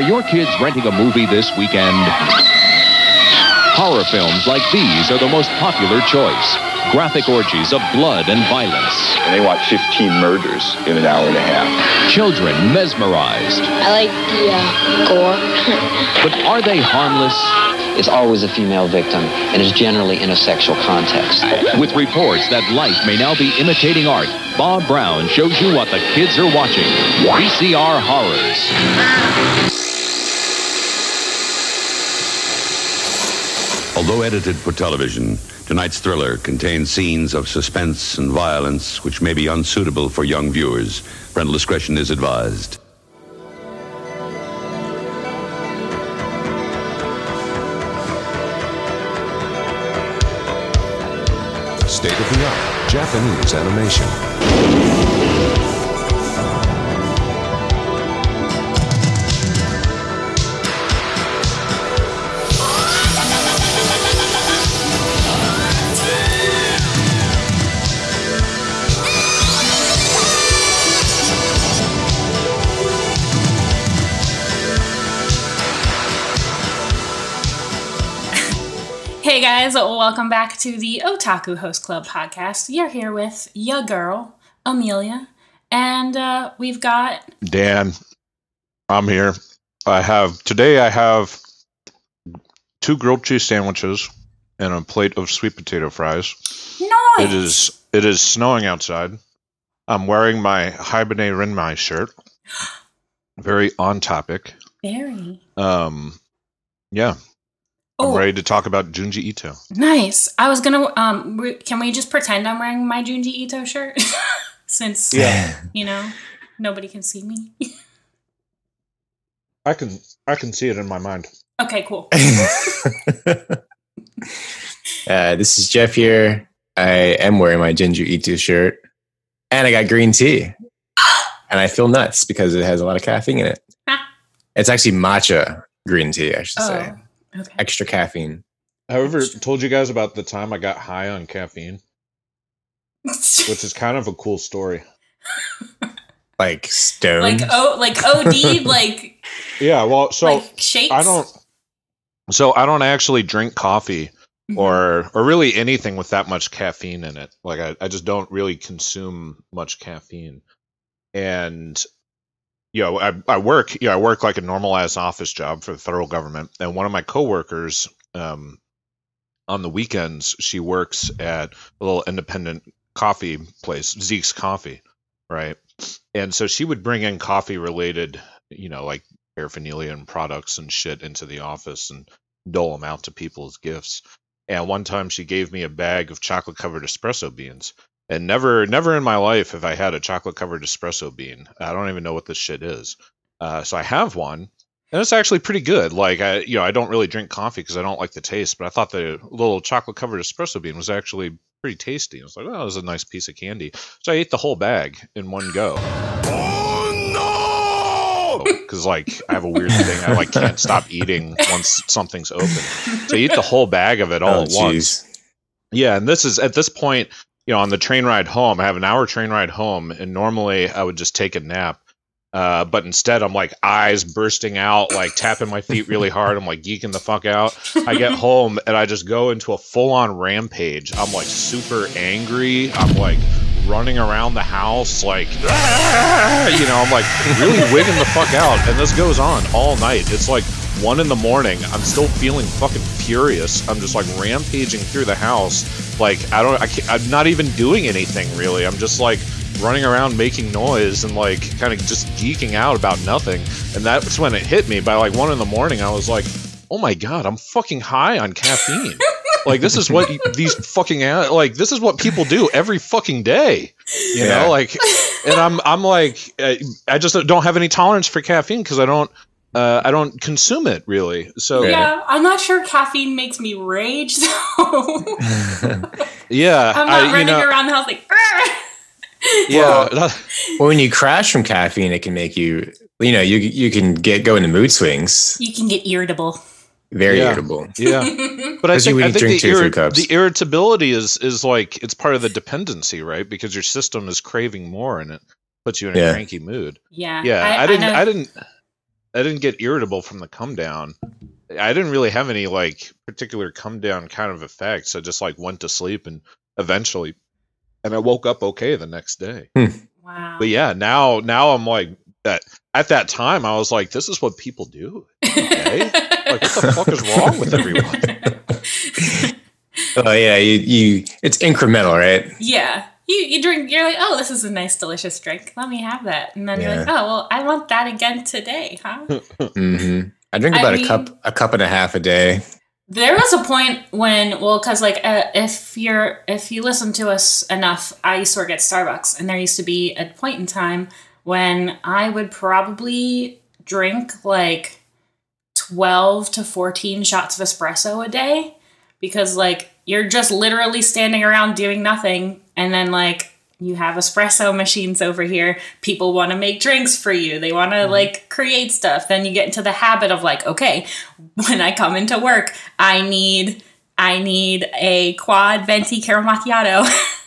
Are your kids renting a movie this weekend? Horror films like these are the most popular choice. Graphic orgies of blood and violence. And they watch 15 murders in an hour and a half. Children mesmerized. I like the uh, gore. But are they harmless? It's always a female victim and is generally in a sexual context. With reports that life may now be imitating art, Bob Brown shows you what the kids are watching. VCR Horrors. Although edited for television, tonight's thriller contains scenes of suspense and violence which may be unsuitable for young viewers. Parental discretion is advised. State of the art Japanese animation. Guys, welcome back to the Otaku Host Club podcast. You're here with ya girl, Amelia, and uh, we've got Dan, I'm here. I have today. I have two grilled cheese sandwiches and a plate of sweet potato fries. Nice. It is it is snowing outside. I'm wearing my Hibernate Renmai shirt. Very on topic. very Um, yeah, I'm oh ready to talk about Junji Ito. nice. I was gonna um, re- can we just pretend I'm wearing my Junji Ito shirt since Yeah. you know nobody can see me. I can I can see it in my mind. okay, cool. Uh, this is Jeff here. I am wearing my Junji Ito shirt, and I got green tea, and I feel nuts because it has a lot of caffeine in it. Ah. It's actually matcha green tea, I should say. Okay. Extra caffeine. Have I ever told you guys about the time I got high on caffeine, which is kind of a cool story. Like stone. like oh, like OD, like Yeah, well, so like shakes. I don't. So I don't actually drink coffee Mhm. or or really anything with that much caffeine in it. Like I, I just don't really consume much caffeine. And you know, I, I work, you know, I work like a normalized office job for the federal government. And one of my coworkers, um, on the weekends, she works at a little independent coffee place, Zeke's Coffee, right? And so she would bring in coffee related, you know, like paraphernalia and products and shit into the office and dole them out to people as gifts. And one time she gave me a bag of chocolate covered espresso beans. And never, never in my life have I had a chocolate covered espresso bean. I don't even know what this shit is. Uh, so I have one, and it's actually pretty good. Like I, you know, I don't really drink coffee because I don't like the taste, but I thought the little chocolate covered espresso bean was actually pretty tasty. I was like, oh, it was a nice piece of candy. So I ate the whole bag in one go. Oh no! Because like I have a weird thing, I like can't stop eating once something's open. So I eat the whole bag of it all oh, at once. jeez. Yeah, and this is at this point, you know, on the train ride home, I have an hour train ride home, and normally I would just take a nap. Uh, but instead, I'm like eyes bursting out, like tapping my feet really hard. I'm like geeking the fuck out. I get home and I just go into a full on rampage. I'm like super angry. I'm like running around the house, like, "Ah!" you know, I'm like really wigging the fuck out. And this goes on all night. It's like one in the morning. I'm still feeling fucking furious. I'm just like rampaging through the house. Like, I don't, I can't, I'm not even doing anything really. I'm just like running around making noise and like kind of just geeking out about nothing. And that's when it hit me by like one in the morning. I was like, oh my God, I'm fucking high on caffeine. like this is what these fucking a- like this is what people do every fucking day you Yeah. know like and i'm i'm like uh, i just don't have any tolerance for caffeine because i don't uh, i don't consume it really so Yeah, I'm not sure caffeine makes me rage, so yeah I'm not I, you running know around the house like. "Argh!" yeah well, when you crash from caffeine, it can make you, you know, you you can get go into mood swings. You can get irritable. Very Yeah. irritable. yeah but i 'Cause you think, I think drink the, two irri- cups. the irritability is is like it's part of the dependency right because your system is craving more and it puts you in a Yeah. cranky mood Yeah. yeah i, didn't know- I, didn't I didn't get irritable from the come down. I didn't really have any like particular come down kind of effects. I just like went to sleep and eventually, and I woke up okay the next day. Hmm. Wow. But yeah, now now I'm like that. At that time, I was like, this is what people do. Okay, like what the fuck is wrong with everyone? Oh yeah, you, you it's incremental, right? Yeah. You, you drink, you're like, oh, this is a nice, delicious drink. Let me have that. And then you're like, oh, well, I want that again today, huh? hmm I drink I about mean- a cup a cup and a half a day. There was a point when, well, because like uh, if you're if you listen to us enough, I used to work at Starbucks, and there used to be a point in time when I would probably drink like twelve to fourteen shots of espresso a day, because like you're just literally standing around doing nothing, and then like you have espresso machines over here. People want to make drinks for you. They want to mm-hmm. like create stuff. Then you get into the habit of like, okay, when I come into work, I need I need a quad venti caramel macchiato.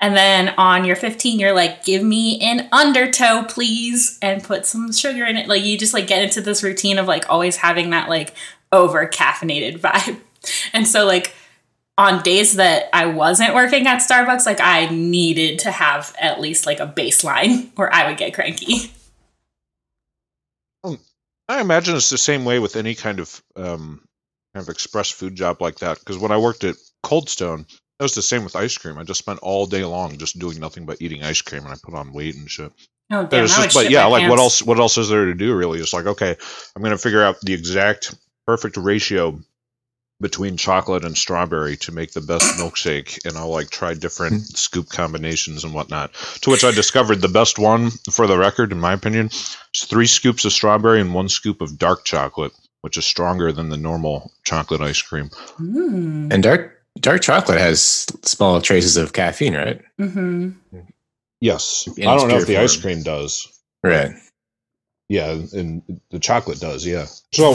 and then on your 15, you're like, give me an undertow, please, and put some sugar in it. Like you just like get into this routine of like always having that like over caffeinated vibe. And so like on days that I wasn't working at Starbucks, like I needed to have at least like a baseline or I would get cranky. I imagine it's the same way with any kind of um, kind of express food job like that. Because when I worked at Cold Stone, it was the same with ice cream. I just spent all day long just doing nothing but eating ice cream, and I put on weight and shit. Oh But damn, it's just, but yeah, my like what else? What else is there to do? Really, it's like okay, I'm gonna figure out the exact perfect ratio between chocolate and strawberry to make the best milkshake, and I'll like try different scoop combinations and whatnot. To which I discovered the best one, for the record, in my opinion, is three scoops of strawberry and one scoop of dark chocolate, which is stronger than the normal chocolate ice cream. Mm. And dark dark chocolate has small traces of caffeine, right? Mm-hmm. Yes, In I don't know if pure the ice cream does. Right. Yeah, and the chocolate does, yeah. So,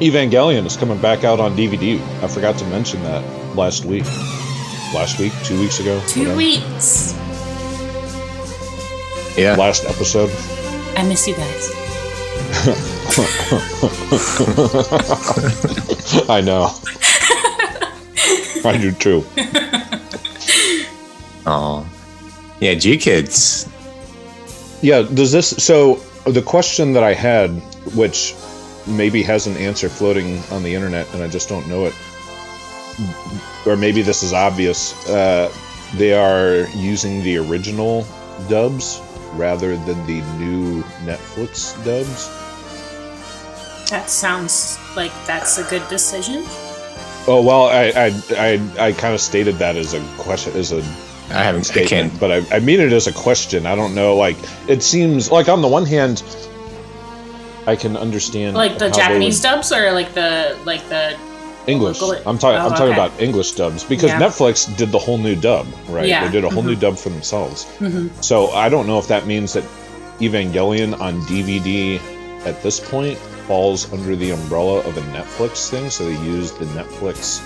Evangelion is coming back out on DVD. I forgot to mention that last week. Last week, two weeks ago. Two whatever. weeks. Yeah. Last episode. I miss you guys. I know. I do too. Oh. Yeah, GKIDS. Yeah, does this. So, the question that I had, which maybe has an answer floating on the internet and I just don't know it, or maybe this is obvious, uh, they are using the original dubs rather than the new Netflix dubs. That sounds like that's a good decision. Oh well, I I I, I kind of stated that as a question, as a I haven't I statement, can't but I, I mean it as a question. I don't know. Like it seems like on the one hand, I can understand Like the Japanese would- dubs or like the like the English. local- I'm talking. Oh, I'm talking okay. about English dubs because Yeah. Netflix did the whole new dub, right? Yeah. They did a whole new Mhm. dub for themselves. Mhm. So I don't know if that means that Evangelion on DVD at this point falls under the umbrella of a Netflix thing. So they use the Netflix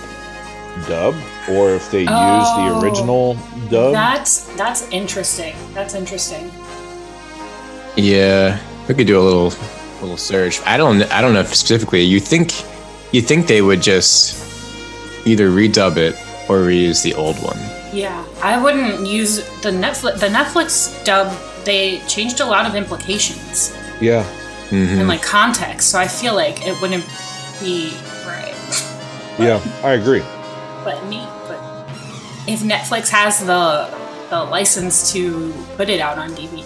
dub, or if they use the Oh. original dub. That's that's interesting. That's interesting. Yeah, we could do a little little search. I don't I don't know specifically. You think you think they would just either redub it or reuse the old one? Yeah, I wouldn't use the Netflix. The Netflix dub. They changed a lot of implications yeah. Mhm. and like context, so I feel like it wouldn't be right. Yeah, I agree. But neat. But if Netflix has the the license to put it out on DVD,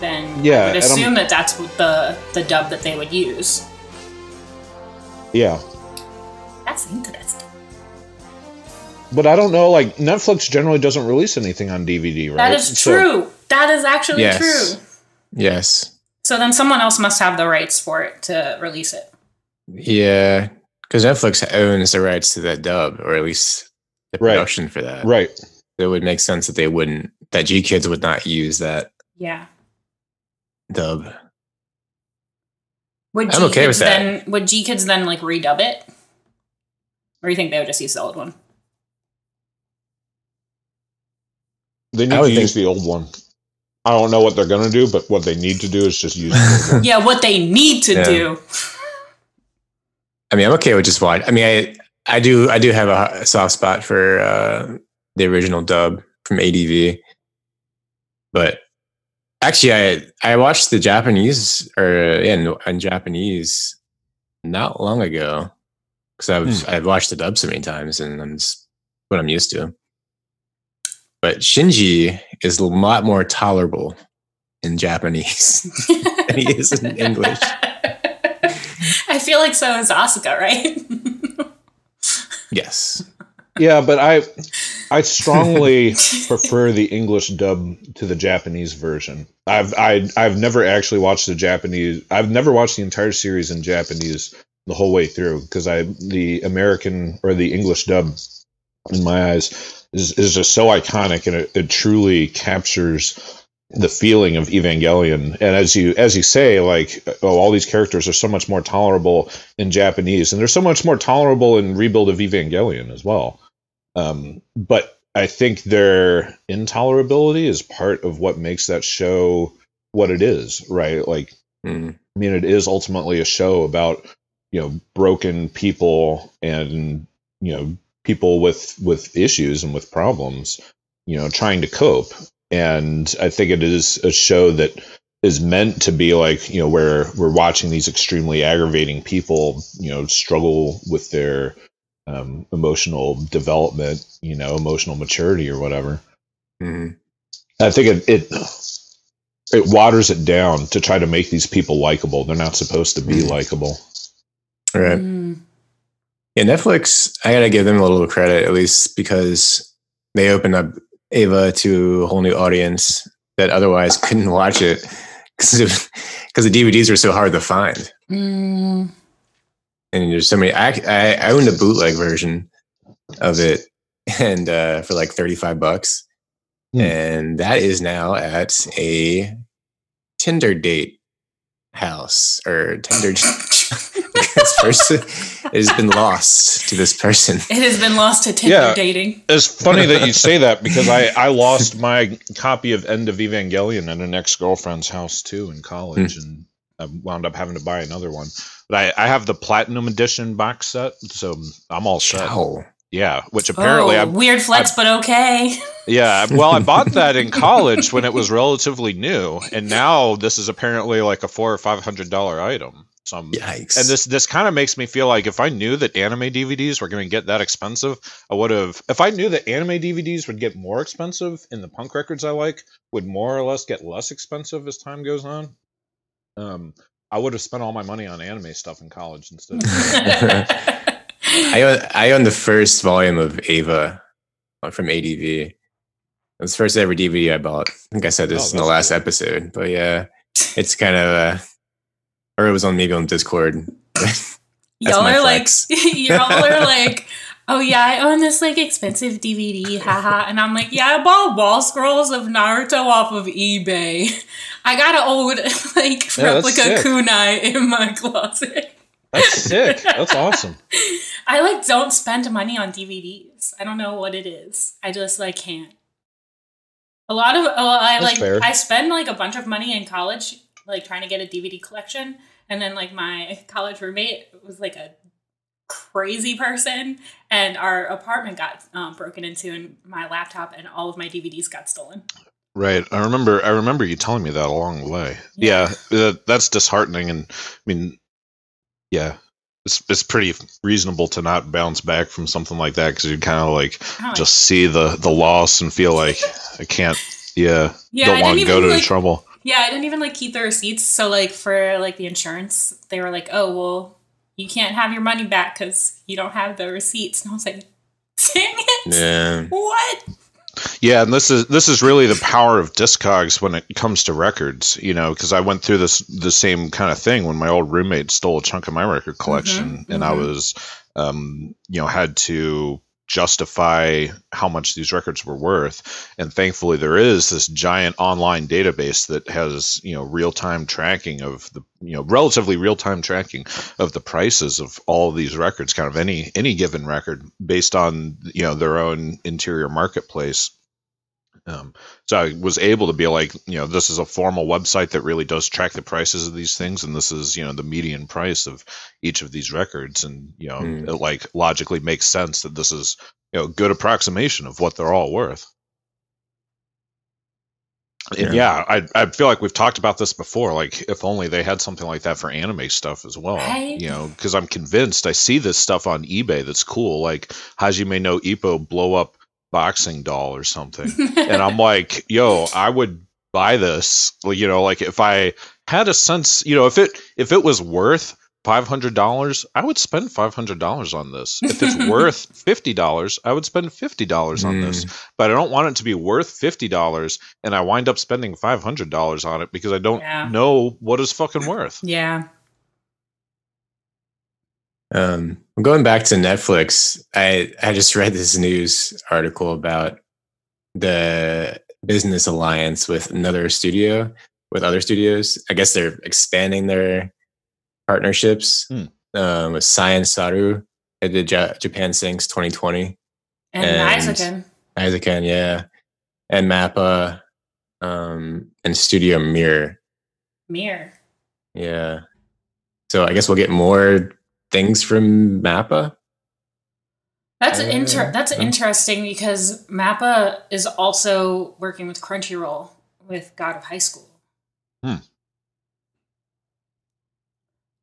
then Yeah, I would assume that that's the the dub that they would use. Yeah. That's interesting. But I don't know, like Netflix generally doesn't release anything on DVD, right? That is So- true. that is actually Yes. true. Yes. So then someone else must have the rights for it to release it. Yeah, because Netflix owns the rights to that dub, or at least the Right. production for that. right. It would make sense that they wouldn't. That GKIDS would not use that Yeah. dub. Would G I'm okay with Kids that. then would GKIDS then like redub it? Or you think they would just use the old one? They I need would to think- use the old one. I don't know what they're gonna do, but what they need to do is just use. Yeah, what they need to Yeah. do. I mean, I'm okay with just watch. I mean, I I do I do have a soft spot for uh, the original dub from ADV, but actually, I I watched the Japanese or yeah, in, in Japanese not long ago because I've I've watched the dub so many times and I'm just what I'm used to. But Shinji is a lot more tolerable in Japanese than he is in English. I feel like so is Asuka, right? Yes. yeah, but I I strongly prefer the English dub to the Japanese version. I've I I've never actually watched the Japanese. I've never watched the entire series in Japanese the whole way through because I the American or the English dub in my eyes is is just so iconic and it, it truly captures the feeling of Evangelion. And as you as you say, like oh, all these characters are so much more tolerable in Japanese, and they're so much more tolerable in Rebuild of Evangelion as well. Um, but I think their intolerability is part of what makes that show what it is, right? Like, Mm. I mean, it is ultimately a show about you know broken people and you know people with with issues and with problems, you know, trying to cope. And I think it is a show that is meant to be like you know where we're watching these extremely aggravating people you know struggle with their um, emotional development you know emotional maturity or whatever Mhm. i think it, it it waters it down to try to make these people likable they're not supposed to be Mhm. likable Right. Mm. Yeah, Netflix, I gotta give them a little credit, at least because they opened up Eva to a whole new audience that otherwise couldn't watch it because the DVDs are so hard to find. Mm. And there's so many. I, I, I owned a bootleg version of it, and uh, for like 35 bucks, Hmm. and that is now at a Tinder date house or Tinder. this person has been lost to this person. It has been lost to Tinder Yeah. dating. it's funny that you say that because i i lost my copy of end of evangelion at an ex-girlfriend's house too in college hmm. and i wound up having to buy another one but i i have the platinum edition box set so i'm all set Wow. yeah which apparently oh, I, weird flex, but okay. Yeah, well, I bought that in college when it was relatively new, and now this is apparently like a four or five hundred dollar item. So I'm, Yikes. and this this kind of makes me feel like if I knew that anime DVDs were going to get that expensive, I would have. If I knew that anime DVDs would get more expensive, and the punk records I like would more or less get less expensive as time goes on, um, I would have spent all my money on anime stuff in college instead. Of, I own, I own the first volume of Eva uh, from ADV. It was the first ever DVD I bought. I think I said this Oh, in the last cool. episode, but yeah, it's kind of, uh, or it was on maybe on Discord. y'all my are like, y'all are like, oh yeah, I own this like expensive DVD, haha. And I'm like, yeah, I bought wall scrolls of Naruto off of eBay. I got an old like Yeah, replica kunai in my closet. that's sick. That's awesome. I like don't spend money on DVDs. I don't know what it is. I just like can't. A lot of oh, I That's like fair. I spend like a bunch of money in college, like trying to get a DVD collection, and then like my college roommate was like a crazy person, and our apartment got um, broken into, and my laptop and all of my DVDs got stolen. Right. I remember. I remember you telling me that along the way. Yeah. Yeah, that, that's disheartening, and I mean, yeah, it's it's pretty reasonable to not bounce back from something like that because you kind of like I'm just see the the loss and feel like I can't. Yeah, yeah, don't want to go to like, the trouble. Yeah, I didn't even like keep the receipts. So like for like the insurance, they were like, "Oh well, you can't have your money back because you don't have the receipts." And I was like, "Dang it! Yeah. What?" Yeah, and this is this is really the power of Discogs when it comes to records, you know, because I went through this the same kind of thing when my old roommate stole a chunk of my record collection, and I mhm. was, um, you know, had to justify how much these records were worth, and thankfully there is this giant online database that has you know real time tracking of the you know relatively real time tracking of the prices of all of these records, kind of any any given record based on you know their own interior marketplace Um, so I was able to be like, you know, this is a formal website that really does track the prices of these things, and this is, you know, the median price of each of these records, and you know, Mm. it like logically makes sense that this is, you know, a good approximation of what they're all worth. And yeah, I I feel like we've talked about this before. Like, if only they had something like that for anime stuff as well. Right? You know, because I'm convinced I see this stuff on eBay that's cool, like Hajime no Ippo blow up boxing doll or something, and I'm like, yo, I would buy this. You know, like if I had a sense, you know, if it if it was worth five hundred dollars, I would spend five hundred dollars on this. If it's worth fifty dollars, I would spend fifty dollars on this. Hmm. But I don't want it to be worth fifty dollars, and I wind up spending five hundred dollars on it because I don't Yeah. know what it's fucking worth. yeah. Um, going back to Netflix, I I just read this news article about the business alliance with another studio, with other studios. I guess they're expanding their partnerships Hmm. um, with Science Saru. They did Ja- Japan Sinks 2020. And, And- Isaacin. Isaacen, yeah, and Mappa, um, and Studio Mir. Mirror. Yeah. So I guess we'll get more things from Mappa. That's Uh, inter- that's yeah. interesting because Mappa is also working with Crunchyroll with God of High School. Hmm.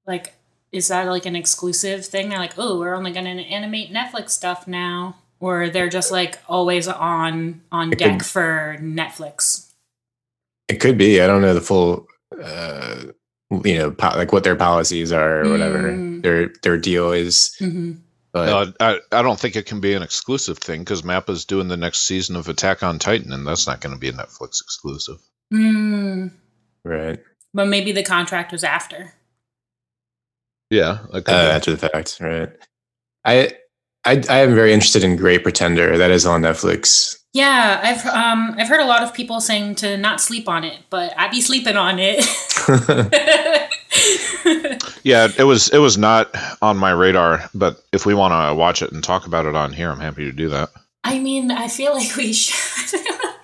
Like, is that like an exclusive thing? They're like, oh, we're only going to animate Netflix stuff now, or they're just like always on on It deck could- for Netflix. It could be. I don't know the full, uh, you know, po- like what their policies are or whatever Mm. their their deal is. hmm But No, I, I don't think it can be an exclusive thing because Mappa's doing the next season of Attack on Titan, and that's not going to be a Netflix exclusive. Mm. right But maybe the contract was after. Yeah, that could uh, after the fact, right? I I I am very interested in Great Pretender. That is on Netflix. Yeah, I've um I've heard a lot of people saying to not sleep on it, but I be sleeping on it. Yeah, it was it was not on my radar, but if we want to watch it and talk about it on here, I'm happy to do that. I mean, I feel like we should.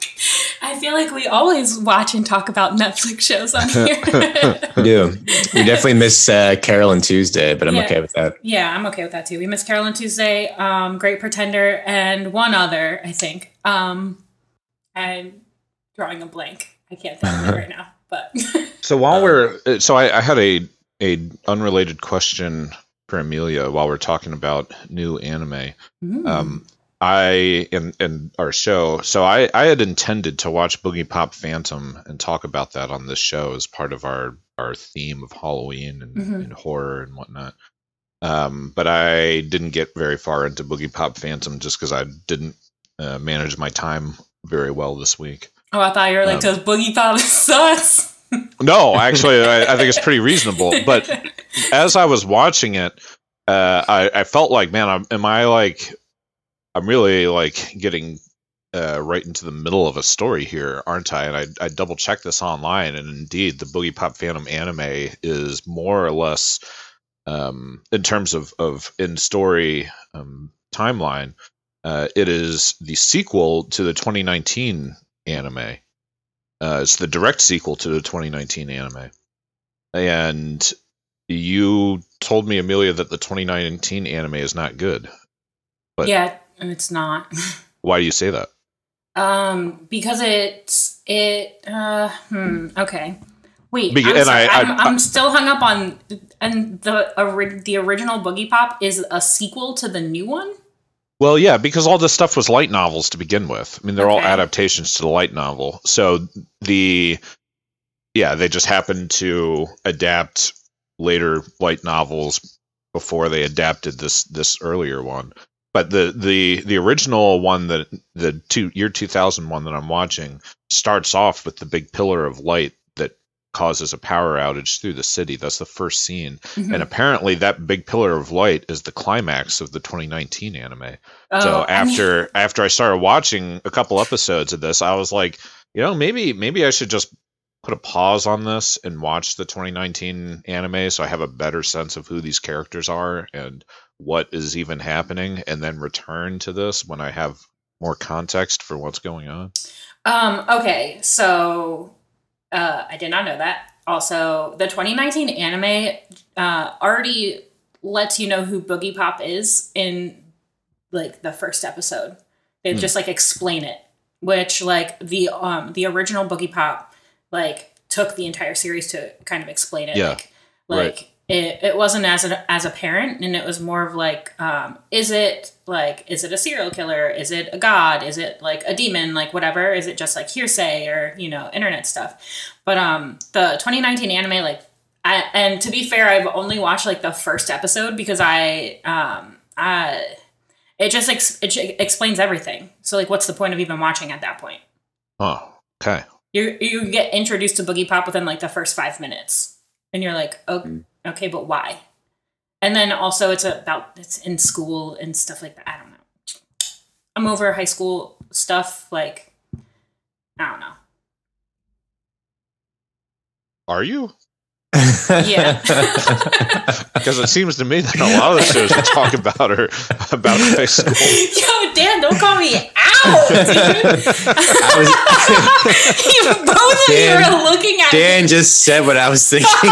I feel like we always watch and talk about Netflix shows on here. we do. We definitely miss uh, Carole and Tuesday, but I'm Yeah. okay with that. yeah, I'm okay with that too. We miss Carole and Tuesday, um, Great Pretender, and one other, I think. Um, I'm drawing a blank. I can't think of it right now, but So while we're uh, so I, I had a a unrelated question for Amelia while we're talking about new anime. Mm. Um, I in in our show, so I I had intended to watch Boogiepop Phantom and talk about that on this show as part of our our theme of Halloween and, Mhm. and horror and whatnot. Um, but I didn't get very far into Boogiepop Phantom just because I didn't uh, manage my time very well this week. oh, I thought you were like Um, boogiepop sucks. No, actually, I, I think it's pretty reasonable. But as I was watching it, uh, I, I felt like, man, I'm, am I like, I'm really like getting uh, right into the middle of a story here, aren't I? And I, I double checked this online, and indeed, the Boogiepop Phantom anime is more or less, um, in terms of of in story um, timeline, uh, it is the sequel to the 2019 anime. Uh, it's the direct sequel to the 2019 anime. And you told me, Amelia, that the 2019 anime is not good. But yeah, it's not. why do you say that? Um, because it's it. Uh, hmm. Okay. Wait. Be- I'm, and sorry, I- I'm, I- I'm still hung up on. And the ori- the original Boogiepop is a sequel to the new one. Well, yeah, because all this stuff was light novels to begin with. I mean, they're all adaptations to the light novel. So the yeah, they just happened to adapt later light novels before they adapted this this earlier one. But the the the original one that the two year 2000 one that I'm watching starts off with the big pillar of light that causes a power outage through the city. That's the first scene. Mhm. And apparently that big pillar of light is the climax of the 2019 anime Oh, so I mean- after after I started watching a couple episodes of this, I was like, you know, maybe maybe I should just put a pause on this and watch the 2019 anime so I have a better sense of who these characters are and what is even happening and then return to this when I have more context for what's going on. Um, okay, so uh, I did not know that. Also, the 2019 anime uh, already lets you know who Boogiepop is in like the first episode. They Hmm. just like explain it, which like the um the original Boogiepop like took the entire series to kind of explain it. Yeah, Like, like right. It, it wasn't as a, as apparent, and it was more of like, um, is it like is it a serial killer? Is it a god? Is it like a demon? Like whatever? Is it just like hearsay or you know internet stuff? But um, the 2019 anime like. I, and to be fair, I've only watched like the first episode because I, um, I, it just ex- it j- explains everything. So like, what's the point of even watching at that point? Oh, okay. You you get introduced to Boogiepop within like the first five minutes, and you're like, oh, okay, but why? And then also it's about it's in school and stuff like that. I don't know. I'm over high school stuff. Like, I don't know. Are you? Yeah. Because it seems to me that a lot of the shows we talk about are about high school. Yo, Dan, don't call me out, dude. you both of you Dan- are looking at me. Dan just said what I was thinking.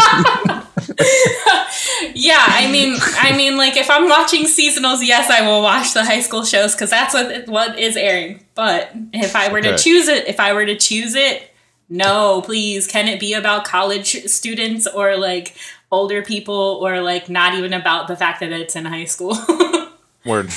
yeah, I mean, I mean, like if I'm watching seasonals, yes, I will watch the high school shows because that's what what is airing. But if I were to choose it, if I were to choose it, no, please, can it be about college students or like older people or like not even about the fact that it's in high school? Word.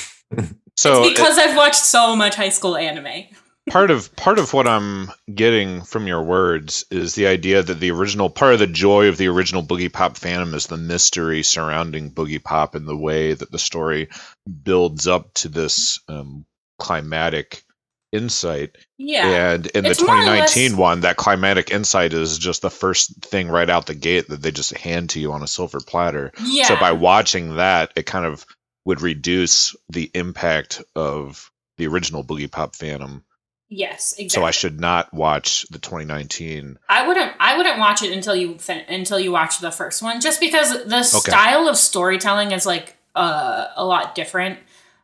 So it's because I've watched so much high school anime. Part of part of what I'm getting from your words is the idea that the original part of the joy of the original Boogiepop Phantom is the mystery surrounding Boogiepop and the way that the story builds up to this um, climatic insight. Yeah. And in It's the 2019 less- one, that climatic insight is just the first thing right out the gate that they just hand to you on a silver platter. Yeah. So by watching that, it kind of would reduce the impact of the original Boogiepop Phantom. Yes, exactly. So I should not watch the 2019. I wouldn't. I wouldn't watch it until you fin- until you watch the first one, just because the style of storytelling is like uh, a lot different.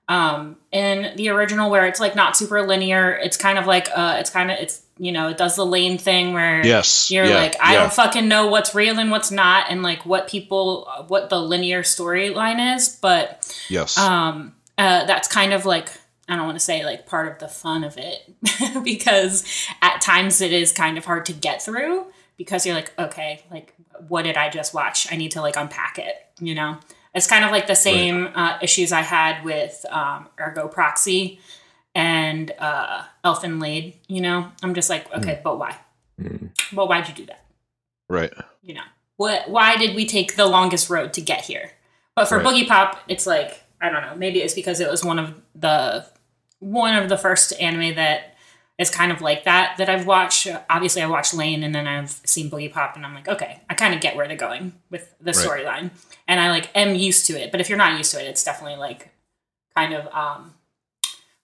Um, in the original, where it's like not super linear, it's kind of like uh, it's kind of it's you know it does the Lain thing where Yes, you're yeah, like I yeah. don't fucking know what's real and what's not, and like what people what the linear storyline is, but Yes. um uh that's kind of like i don't want to say like part of the fun of it because at times it is kind of hard to get through because you're like okay like what did i just watch? I need to like unpack it you know? It's kind of like the same uh, issues i had with um, ergo proxy and uh Elfen Lied you know? I'm just like okay but why? But why'd you do that? Right. you know? What why did we take the longest road to get here? But for Right. boogiepop it's like i don't know maybe it's because it was one of the one of the first anime that is kind of like that that i've watched obviously i watched Lain and then i've seen boogiepop and i'm like okay i kind of get where they're going with the Right. storyline and i like am used to it but if you're not used to it it's definitely like kind of um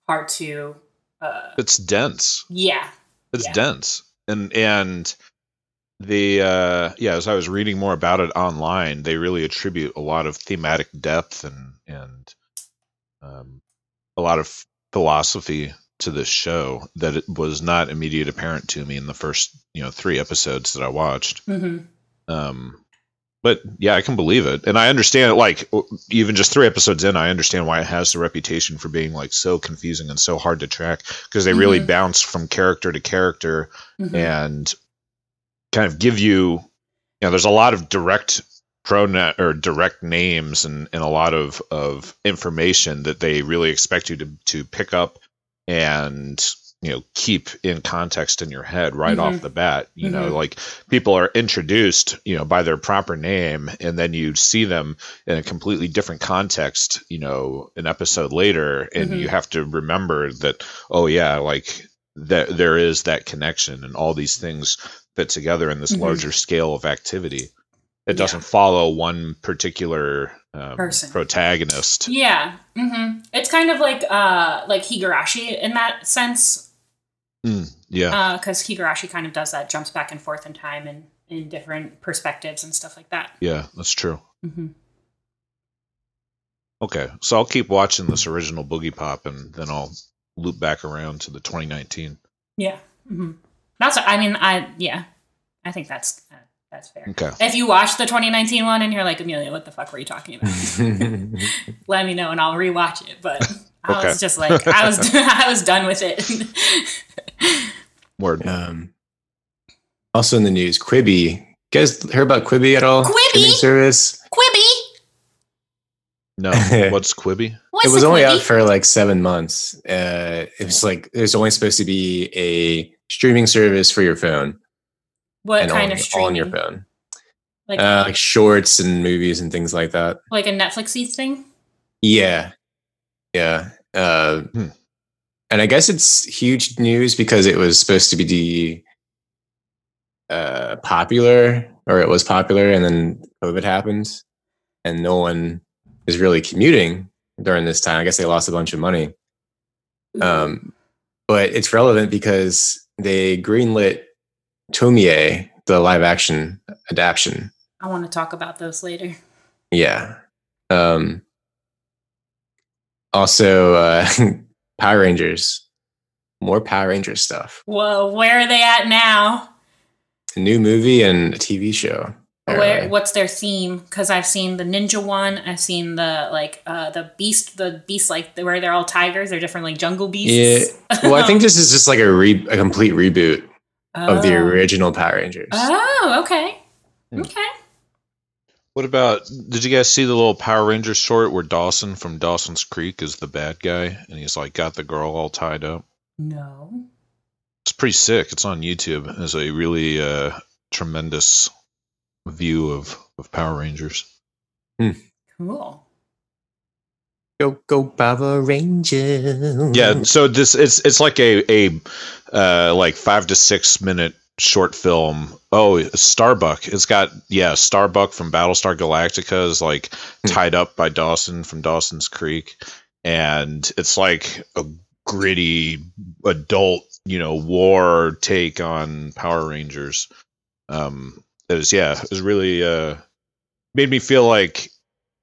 hard to uh It's dense. yeah It's Yeah. dense. And and the uh yeah, as I was reading more about it online, they really attribute a lot of thematic depth and and um a lot of philosophy to this show that it was not immediate apparent to me in the first, you know, 3 episodes that I watched. hmm Um, but yeah, I can believe it, and I understand. Like even just three episodes in, I understand why it has the reputation for being like so confusing and so hard to track because they really Mhm. bounce from character to character Mhm. and kind of give you, you know, there's a lot of direct pronoun or direct names and, and a lot of, of information that they really expect you to, to pick up and you know keep in context in your head right Mhm. off the bat you know Mhm. like people are introduced you know by their proper name and then you see them in a completely different context you know an episode later and Mhm. you have to remember that oh yeah like that there is that connection and all these things fit together in this Mhm. larger scale of activity it doesn't follow one particular um, Person. protagonist Yeah. hmm It's kind of like uh like Higurashi in that sense. Mm, yeah Because Higurashi kind of does that, jumps back and forth in time and in different perspectives and stuff like that. yeah that's true hmm Okay, so I'll keep watching this original Boogiepop, and then I'll loop back around to the 2019. Yeah. hmm That's. I mean, I yeah, I think that's uh, that's fair. Okay. If you watch the 2019 one and you're like Amelia, what the fuck were you talking about? Let me know and I'll rewatch it. But I Okay. was just like, I was I was done with it. Word. Um, also in the news, Quibi. You guys heard about Quibi at all? Quibi? Streaming service. Quibi, No. What's Quibi? what's it was only Quibi? out for like seven months. Uh, it was like there's only supposed to be a streaming service for your phone what and kind on, of all streaming? on your phone, Like uh, like shorts and movies and things like that. like a Netflixy thing? Yeah, yeah. Uh, Hmm. And I guess it's huge news because it was supposed to be uh, popular, or it was popular, and then COVID happened, and no one is really commuting during this time. I guess they lost a bunch of money. Um, but it's relevant because they greenlit Tomie, the live action adaptation. I want to talk about those later. Yeah. Um, also, uh, Power Rangers. More Power Rangers stuff. Whoa, where are they at now? A new movie and a TV show. Where what's their theme? Because I've seen the ninja one. I've seen the like uh the beast, the beast like where they're all tigers. They're different like jungle beasts. Yeah. Well, I think this is just like a re- a complete reboot of the Oh. original Power Rangers. Oh, okay. Hmm. Okay. What about? Did you guys see the little Power Rangers short where Dawson from Dawson's Creek is the bad guy and he's like got the girl all tied up? No. It's pretty sick. It's on YouTube. It's a really uh, tremendous view of, of Power Rangers. Cool. Go go Power Rangers. Yeah, so this it's it's like a a uh, like five to six minute short film. Oh, Starbuck. It's got yeah, Starbuck from Battlestar Galactica is like tied up by Dawson from Dawson's Creek, and it's like a gritty adult, you know, war take on Power Rangers. Um, it was yeah, it was really uh made me feel like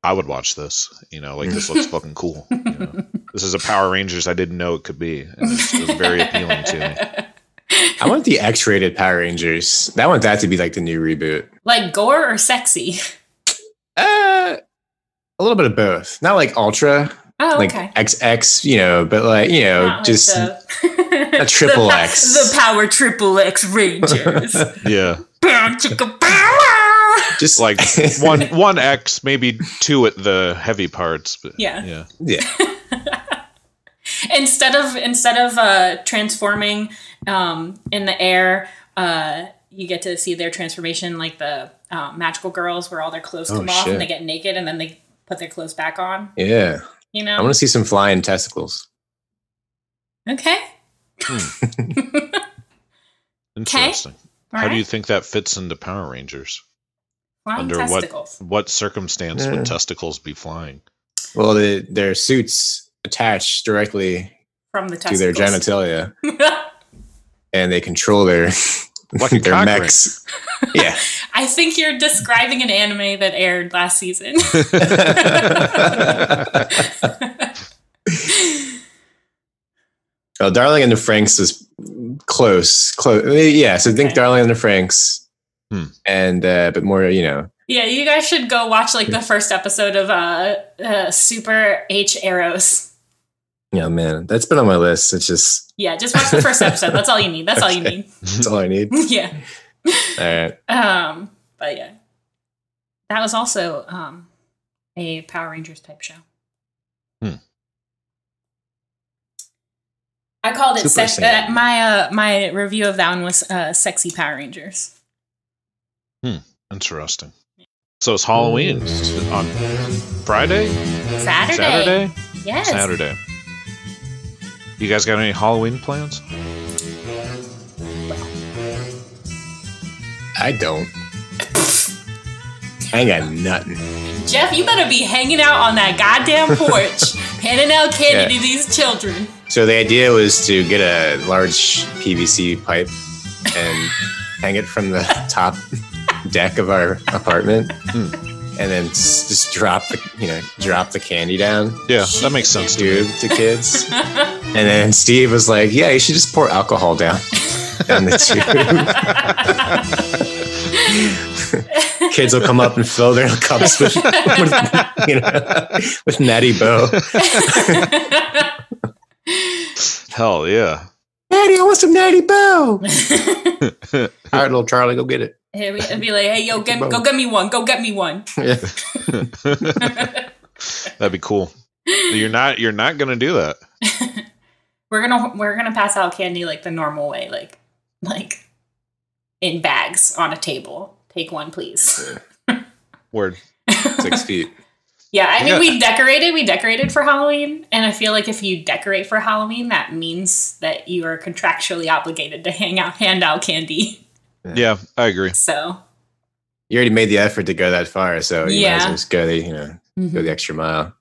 I would watch this. You know, like this looks fucking cool. You know? This is a Power Rangers I didn't know it could be. And it's- it was very appealing to me. I want the X-rated Power Rangers. I want that to be like the new reboot. Like gore or sexy? Uh, a little bit of both. Not like Ultra, Oh, like okay. XX, you know, but like you know, Not like just the, a triple the, X. The power triple X Rangers. Yeah, Bow, chicka, bow. Just like one one X, maybe two at the heavy parts. But Yeah. yeah. yeah. instead of instead of uh, transforming um, in the air, uh, you get to see their transformation, like the uh, magical girls, where all their clothes Oh, come off shit. and they get naked, and then they put their clothes back on. Yeah. You know, I want to see some flying testicles. okay. Interesting. All How do you think that fits into Power Rangers? Flying Under testicles. what what circumstance Yeah. would testicles be flying? Well, the, their suits attach directly from the to their genitalia, and they control their Like their mechs. yeah. I think you're describing an anime that aired last season. Well, oh, Darling in the Franxx is close, close. Yeah, so think Okay. Darling in the Franxx, Hmm. and uh, but more, you know, yeah, you guys should go watch like the first episode of uh, uh Super HxEros. yeah, man, that's been on my list. It's just Yeah, just watch the first episode. That's all you need. That's all you need. that's all I need. yeah. All right, Um, but yeah, that was also um a Power Rangers type show. Hmm. I called it Super sex. Uh, my uh my review of that one was uh sexy Power Rangers. Hmm, interesting. So it's Halloween on Friday, Saturday. Saturday, Yes. Saturday. You guys got any Halloween plans? I don't. I got nothing. Jeff, you better be hanging out on that goddamn porch, handing out candy Yeah. to these children. So the idea was to get a large PVC pipe and hang it from the top deck of our apartment, Hmm. and then s- just drop the you know drop the candy down Yeah, that makes sense to me. to kids. and then Steve was like, "Yeah, you should just pour alcohol down." down the tube. Kids will come up and fill their cups with, with you know, with Natty Boh. Hell yeah. Natty, I want some Natty Boh. All right, little Charlie, go get it. It'd be, it'd be like, hey, yo, get, go get me one. Go get me one. Yeah. That'd be cool. You're not you're not gonna do that. We're gonna we're gonna pass out candy like the normal way, like like in bags on a table. Take one, please. Word. Six feet. Yeah, I mean Yeah. we decorated. We decorated for Halloween, and I feel like if you decorate for Halloween, that means that you are contractually obligated to hang out, hand out candy. Yeah, I agree. So You already made the effort to go that far, so you might as Yeah. well just go the you know go mhm. the extra mile.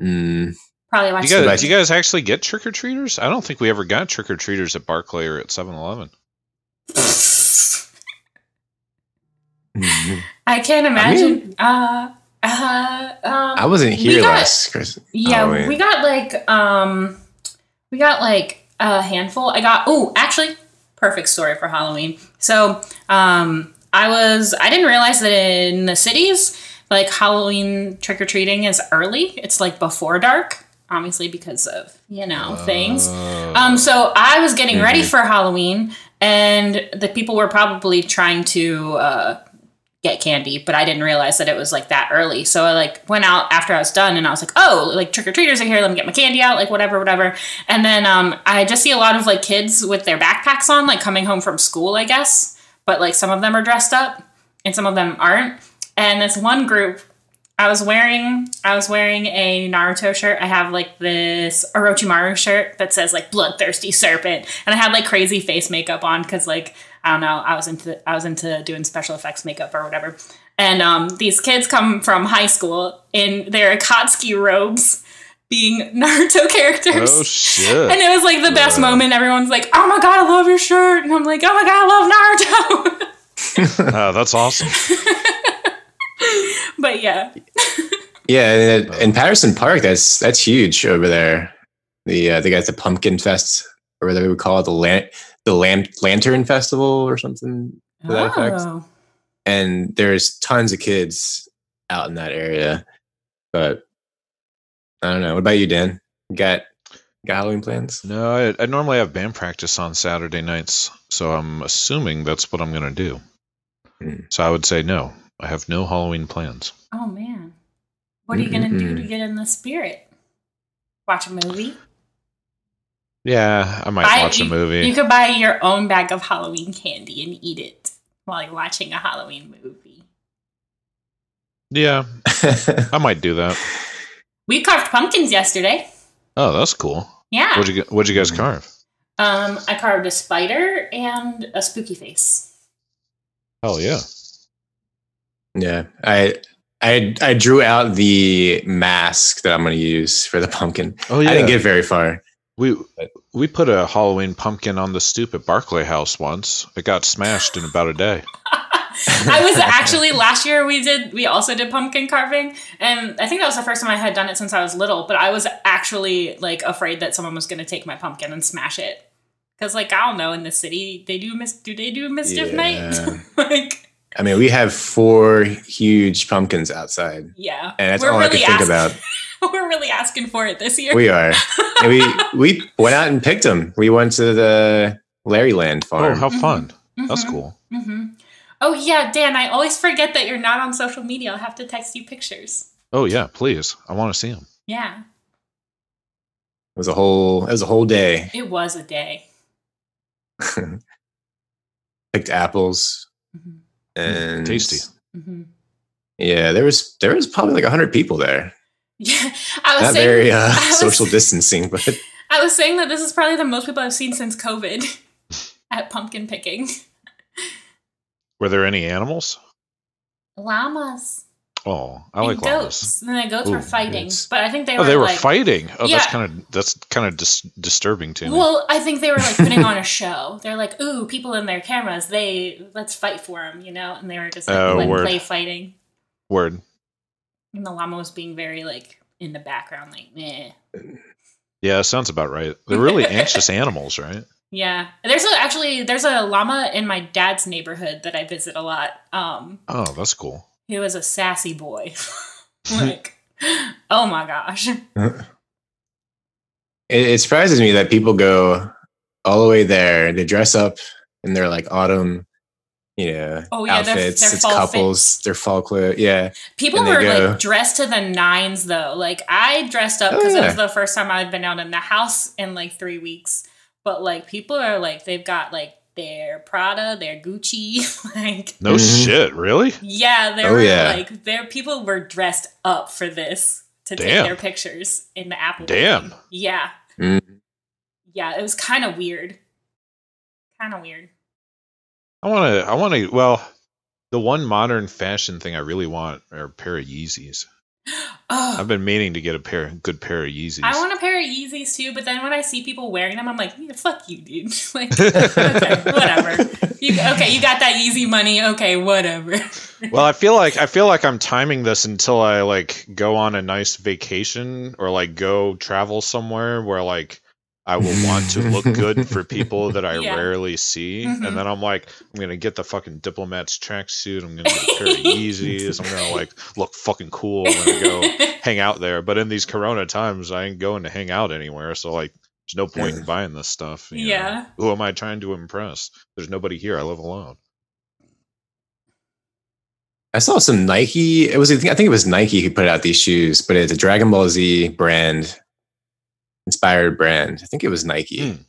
Mm, probably watch. You the guys, do you guys actually get trick or treaters? I don't think we ever got trick or treaters at Barclay or at 7 Eleven. I can't imagine. uh, uh, um, I wasn't here got- last Christmas. Yeah, Halloween. we got like um we got like a handful. I got oh, actually perfect story for Halloween. So, um I was I didn't realize that in the cities like Halloween trick or treating is early. It's like before dark, obviously because of, you know, things. Um so I was getting ready for Halloween and the people were probably trying to uh get candy, but I didn't realize that it was like that early. So I like went out after I was done and I was like, oh, like trick or treaters are here. Let me get my candy out, like whatever, whatever. And then um, I just see a lot of like kids with their backpacks on, like coming home from school, I guess. But like some of them are dressed up and some of them aren't. And this one group, I was wearing I was wearing a Naruto shirt. I have like this Orochimaru shirt that says like bloodthirsty serpent, and I had like crazy face makeup on because like I don't know I was into I was into doing special effects makeup or whatever. And um, these kids come from high school in their Akatsuki robes, being Naruto characters. Oh shit. And it was like the best moment. Everyone's like, "Oh my god, I love your shirt," and I'm like, "Oh my god, I love Naruto." Oh, that's awesome. but yeah, Yeah, and in Patterson Park, that's that's huge over there. The uh, they got the Pumpkin Fest, or whatever we call it, the lan- the Lam- Lantern Festival or something to that effect. oh, And there's tons of kids out in that area. But I don't know. What about you, Dan? You got got Halloween plans? No, I, I normally have band practice on Saturday nights, so I'm assuming that's what I'm going to do. Hmm. So I would say no. I have no Halloween plans. oh man, what are you gonna do to get in the spirit? Watch a movie. Yeah, I might Buy- watch a movie. You could buy your own bag of Halloween candy and eat it while you're watching a Halloween movie. yeah, I might do that. We carved pumpkins yesterday. Oh, that's cool. Yeah. What'd you What'd you guys carve? Um, I carved a spider and a spooky face. Oh yeah! yeah, I I I drew out the mask that I'm going to use for the pumpkin. Oh yeah. I didn't get very far. We we put a Halloween pumpkin on the stoop at Barclay House once. It got smashed in about a day. I was actually last year we did we also did pumpkin carving and I think that was the first time I had done it since I was little, but I was actually like afraid that someone was going to take my pumpkin and smash it. Cuz like I don't know in the city they do mis- do they do mischief night? Like I mean, we have four huge pumpkins outside, yeah. and that's We're all I could think ask- about. We're really asking for it this year. We are. And we we went out and picked them. We went to the Larriland farm. Oh, how fun! That's Mhm. cool. hmm Oh yeah, Dan, I always forget that you're not on social media. I'll have to text you pictures. Oh yeah, please. I want to see them. Yeah, It was a whole. It was a whole day. it was a day. Picked apples Mhm. and tasty. hmm Yeah, there was there was probably like hundred people there. Yeah, I was Not saying, very uh, I was- social distancing, but I was saying that this is probably the most people I've seen since COVID at pumpkin picking. Were there any animals? Llamas Oh, I and like goats. llamas. And the goats were fighting, goats. but I think they Oh, were they were like, fighting. Oh, Yeah. that's kind of that's kind of dis- disturbing to me. Well, I think they were like putting on a show. They're like, "Ooh, people in their cameras, they let's fight for them," you know. And they were just like Oh, play fighting, Word. And the llama was being very like in the background, like, "Meh." Yeah, sounds about right. They're really anxious animals, right? Yeah, there's a, actually there's a llama in my dad's neighborhood that I visit a lot. Um, Oh, that's cool. he was a sassy boy. like, oh my gosh. It, it surprises me that people go all the way there. They dress up in their like autumn, you know, Oh, yeah, their- outfits. their it's fall couples, they're fall clothes. Yeah, People were go- like dressed to the nines though. Like I dressed up Oh, because it was the first time I've been out in the house in like three weeks. But like people are like they've got like their Prada, their Gucci, like No Mhm. shit, really? yeah, they Oh, were yeah. like their people were dressed up for this to take their pictures in the Apple. Damn. building. Yeah. Mm. Yeah, it was kind of weird. Kind of weird. I want to. I want to. Well, the one modern fashion thing I really want are a pair of Yeezys. Oh, I've been meaning to get a pair, good pair of Yeezys. I want a pair of Yeezys too, but then when I see people wearing them, I'm like, yeah, fuck you, dude. like, okay, whatever. You, okay, you got that Yeezy money. Okay, whatever. well, I feel like I feel like I'm timing this until I like go on a nice vacation or like go travel somewhere where like I will want to look good for people that I Yeah. rarely see, Mhm. and then I'm like, I'm gonna get the fucking diplomat's tracksuit. I'm gonna get a pair of Yeezys. I'm gonna like look fucking cool when I go hang out there. But in these Corona times, I ain't going to hang out anywhere. So like, there's no point in buying this stuff. you know. Yeah. Who am I trying to impress? There's nobody here. I live alone. I saw some Nike. It was I think it was Nike who put out these shoes, but it's a Dragon Ball Z brand inspired brand. I think it was Nike, Hmm.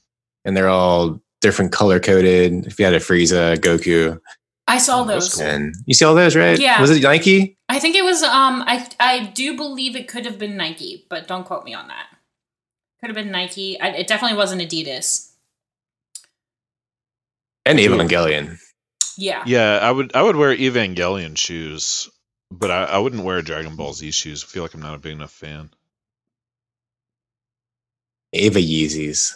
and they're all different color coded. If you had a Frieza, Goku, I saw Oh, those. and you see all those, right? Yeah. Was it Nike? I think it was. Um, I I do believe it could have been Nike, but don't quote me on that. Could have been Nike. I, it definitely wasn't Adidas. And Evangelion. Yeah. Yeah, I would I would wear Evangelion shoes, but I, I wouldn't wear Dragon Ball Z shoes. I feel like I'm not a big enough fan. Eva Yeezys.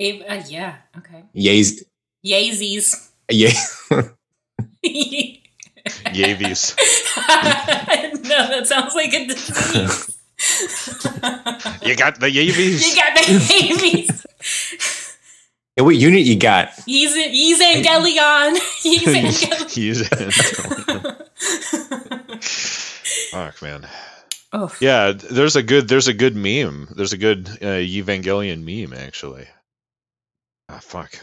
Av- uh, yeah. Okay. Yeez. Yeezys. Yeah. Yavies. no, that sounds like a disease. You got the Yavies? you got the Yeezys. Hey, what unit you got? Yeez Yeezangelion. Yeezangelion. Fuck man. Oh, Yeah, there's a good there's a good meme. There's a good uh, Evangelion meme actually. Ah, fuck.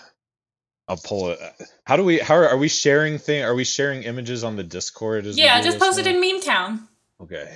I'll pull it. How do we? How are, are we sharing thing? Are we sharing images on the Discord? as yeah, just post it in Meme Town. Okay.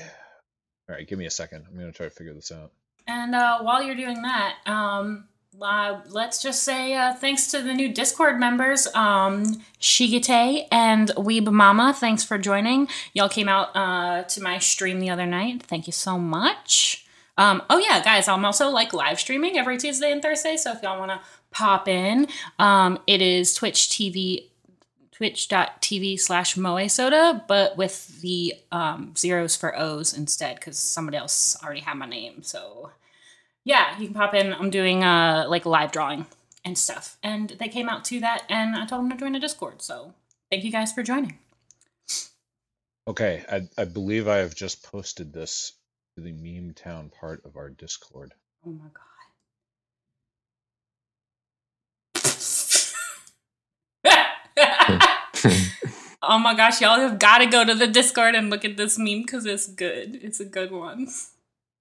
All right, give me a second. I'm gonna try to figure this out. And uh, while you're doing that, um, uh, let's just say uh, thanks to the new Discord members, um, Shigete and Weeb Mama. Thanks for joining. Y'all came out uh, to my stream the other night. Thank you so much. Um, oh yeah, guys, I'm also like live streaming every Tuesday and Thursday. So if y'all want to pop in, um, it is Twitch TV twitch.tv slash moe soda but with the um, zeros for o's instead because somebody else already had my name so yeah you can pop in. I'm doing uh like live drawing and stuff. And they came out to that and i told them to join a discord. So thank you guys for joining. Okay, I I believe I have just posted this to the meme town part of our Discord. oh my god. Oh my gosh y'all have got to go to the discord and look at this meme because it's good. It's a good one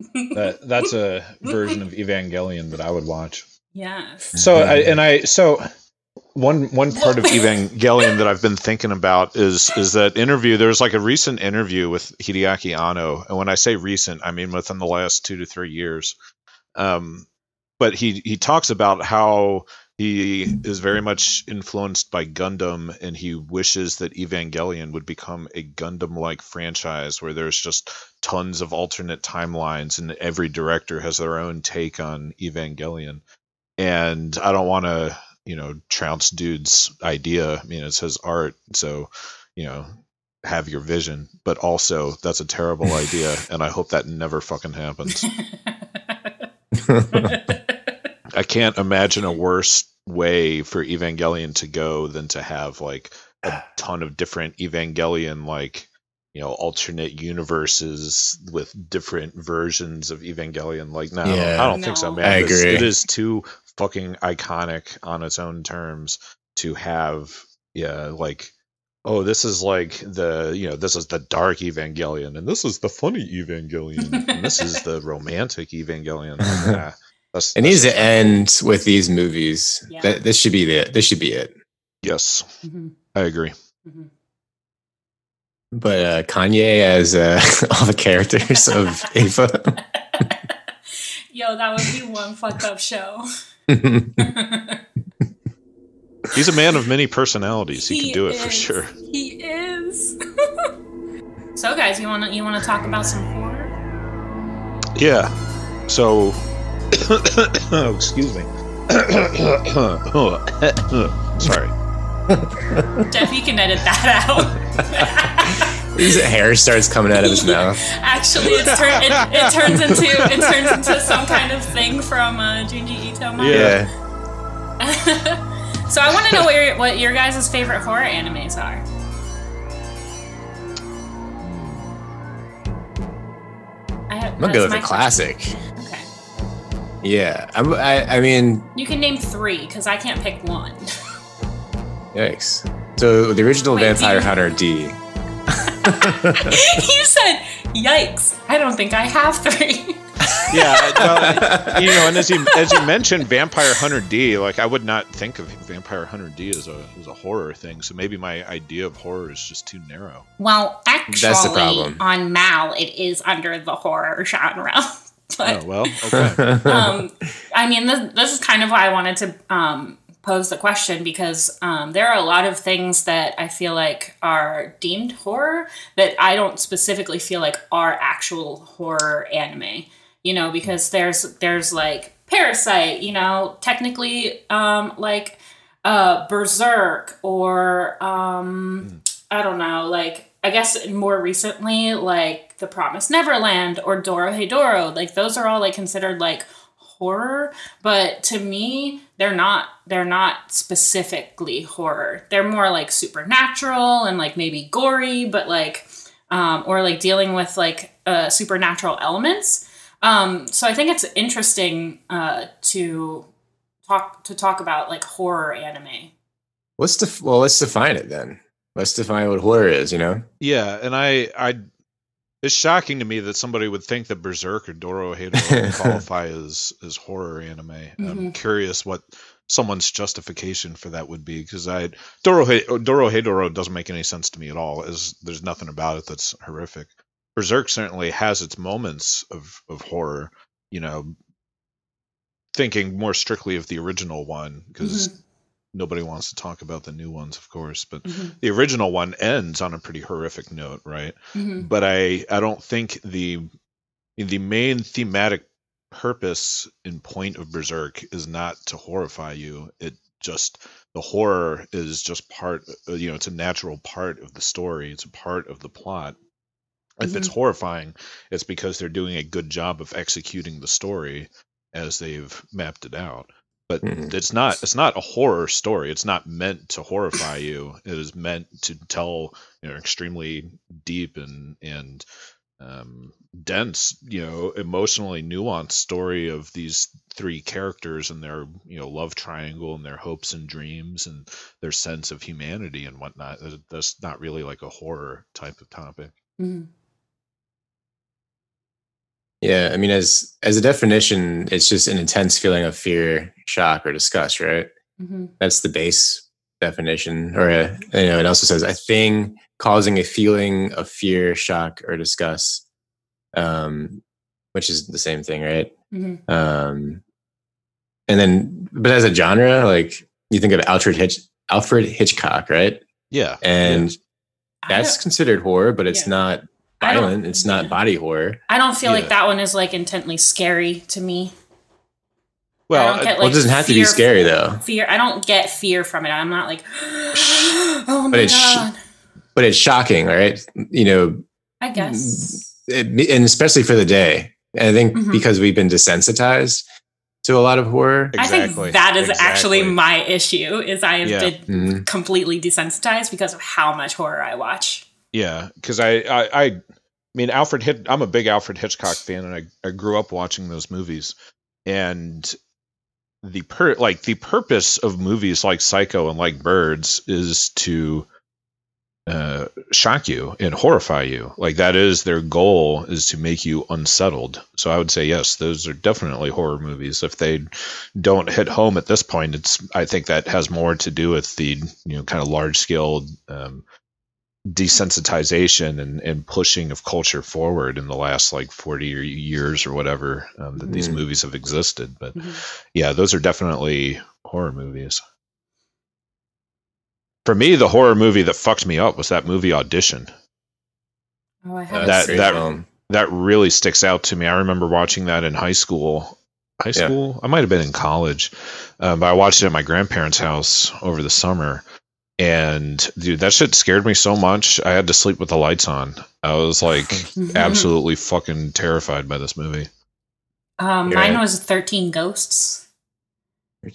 That that's a version of Evangelion that I would watch. yes So I, and I so one one part of Evangelion that I've been thinking about is is that interview. There's like a recent interview with Hideaki Anno, and when I say recent, I mean within the last two to three years. Um, but he he talks about how he is very much influenced by Gundam, and he wishes that Evangelion would become a Gundam-like franchise where there's just tons of alternate timelines, and every director has their own take on Evangelion and I don't want to, you know, trounce dude's idea. I mean, it's his art, so you know, have your vision. But also, that's a terrible idea, and I hope that never fucking happens. I can't imagine a worse way for Evangelion to go than to have like a ton of different Evangelion like you know alternate universes with different versions of Evangelion. Like, no, Yeah. I don't think so, man. I It's- agree. It is too fucking iconic on its own terms to have, yeah, like. Oh, this is like the you know this is the dark Evangelion, and this is the funny Evangelion, and this is the romantic Evangelion. Like, nah, that's, It needs that's- to end with these movies. Yeah. That this should be the this should be it. Yes, Mhm. I agree. Mhm. But uh, Kanye as uh, all the characters of Eva. Yo, that would be one fucked up show. He's a man of many personalities. He, He can do it for sure. He is. so, guys, you wanna you wanna talk about some horror? Yeah. So, oh, excuse me. Sorry. Jeff, you can edit that out. His hair starts coming out of his mouth. Actually, it's tur- it, it turns into it turns into some kind of thing from uh, Junji Ito. manga. Yeah. so I want to know what your, what your guys' favorite horror animes are. I have, I'm gonna go with that's the my classic. question. Okay. Yeah, I'm, I, I mean, You can name three because I can't pick one. yikes. So the original Wait, Vampire you- Hunter D. you said, "Yikes!" I don't think I have three. Yeah. Well, you know, and as you as you mentioned, Vampire Hunter D, like I would not think of Vampire Hunter D as a as a horror thing. So maybe my idea of horror is just too narrow. Well, actually, That's the problem. on Mal, it is under the horror genre. but Oh well. Okay. um, I mean, this, this is kind of why I wanted to um, pose the question because um, there are a lot of things that I feel like are deemed horror that I don't specifically feel like are actual horror anime. You know, because there's there's like Parasyte. You know, technically, um, like uh, Berserk or um, I don't know, like I guess more recently, like The Promised Neverland or Dorohedoro, like those are all like considered like horror, but to me, they're not they're not specifically horror. They're more like supernatural and like maybe gory, but like um, or like dealing with like uh, supernatural elements. Um, so I think it's interesting uh, to talk to talk about like horror anime. Let's def- well, let's define it then. Let's define what horror is. You know, Yeah, and I I it's shocking to me that somebody would think that Berserk or Dorohedoro qualify as as horror anime. I'm Mhm. curious what someone's justification for that would be because I Doro He- Dorohedoro doesn't make any sense to me at all. As there's nothing about it that's horrific. Berserk certainly has its moments of of horror. You know, thinking more strictly of the original one because nobody wants to talk about the new ones, of course, but Mhm. the original one ends on a pretty horrific note, right? Mhm. But I I don't think the the main thematic purpose and point of Berserk is not to horrify you. It just the horror is just part uh, you know it's a natural part of the story it's a part of the plot if it's horrifying it's because they're doing a good job of executing the story as they've mapped it out but Mhm. it's not it's not a horror story it's not meant to horrify you it is meant to tell you know extremely deep and and um, dense, you know, emotionally nuanced story of these three characters and their, you know, love triangle and their hopes and dreams and their sense of humanity and whatnot. That's not really like a horror type of topic. Mhm. Yeah. I mean, as as a definition, it's just an intense feeling of fear, shock, or disgust. Right. Mhm. That's the base definition. Or a, you know, it also says a thing causing a feeling of fear, shock, or disgust, um, which is the same thing, right? Mhm. Um, and then, but as a genre, like you think of Alfred Hitch, Alfred Hitchcock, right? Yeah. And I that's considered horror, but it's Yeah. not I don't- violent. It's not body horror. I don't feel Yeah. like that one is like intently scary to me. Well, get, uh, well, it doesn't have to be fear- scary though. Fear. I don't get fear from it. I'm not like, oh But my it's god. But it's shocking, right? You know, I guess. it, and especially for the day. And I think Mhm. because we've been desensitized to a lot of horror. I think that is actually my issue. Is I have Yeah. been Mhm. completely desensitized because of how much horror I watch. Yeah, because I, I I mean Alfred. I'm a big Alfred Hitchcock fan, and I I grew up watching those movies, and the per like the purpose of movies like Psycho and like Birds is to uh, shock you and horrify you. Like that is their goal is to make you unsettled. So I would say yes, those are definitely horror movies. If they don't hit home at this point, it's I think that has more to do with the you know kind of large scale um, desensitization and, and pushing of culture forward in the last like 40 years or whatever um, that these Mhm. movies have existed. But Mhm. yeah, those are definitely horror movies. For me, the horror movie that fucked me up was that movie Audition. Oh, I haven't That- that-. That really sticks out to me. I remember watching that in high school. High Yeah. school? I might have been in college, uh, but I watched it at my grandparents' house over the summer. And dude, that shit scared me so much. I had to sleep with the lights on. I was like absolutely fucking terrified by this movie. Um, Yeah. mine was 13 Ghosts.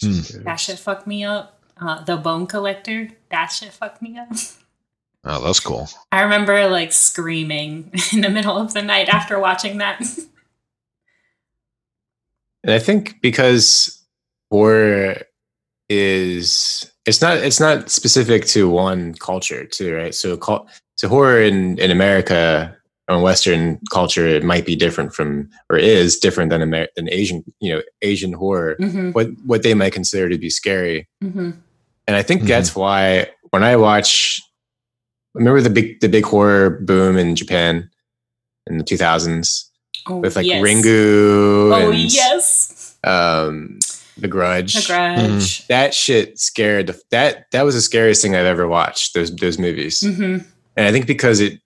Hmm. That shit fucked me up. Uh, the Bone Collector. That shit fucked me up. Oh, that's cool. I remember like screaming in the middle of the night after watching that. And I think because horror is it's not it's not specific to one culture too, right? So so horror in in America or Western culture it might be different from or is different than Amer- than Asian you know Asian horror. hmm What what they might consider to be scary, hmm and I think Mhm. that's why when I watch, remember the big the big horror boom in Japan in the two thousands Oh, with like yes. Ringu Oh, and yes. um, The Grudge. The Grudge. That shit scared that that was the scariest thing I've ever watched. Those those movies, hmm and I think because it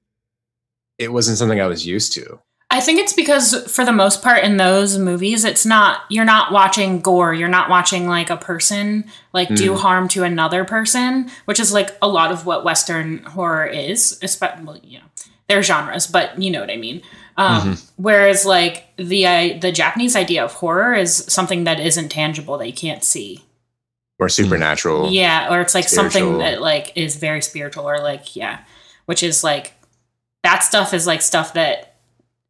it wasn't something I was used to. I think it's because for the most part in those movies, it's not you're not watching gore. You're not watching like a person like do Mm. harm to another person, which is like a lot of what Western horror is. Especially, well, you know, they're genres, but you know what I mean. Um, Whereas like the uh, the Japanese idea of horror is something that isn't tangible that you can't see. Or supernatural. Yeah, or it's like something that like is very spiritual or like yeah, which is like that stuff is like stuff that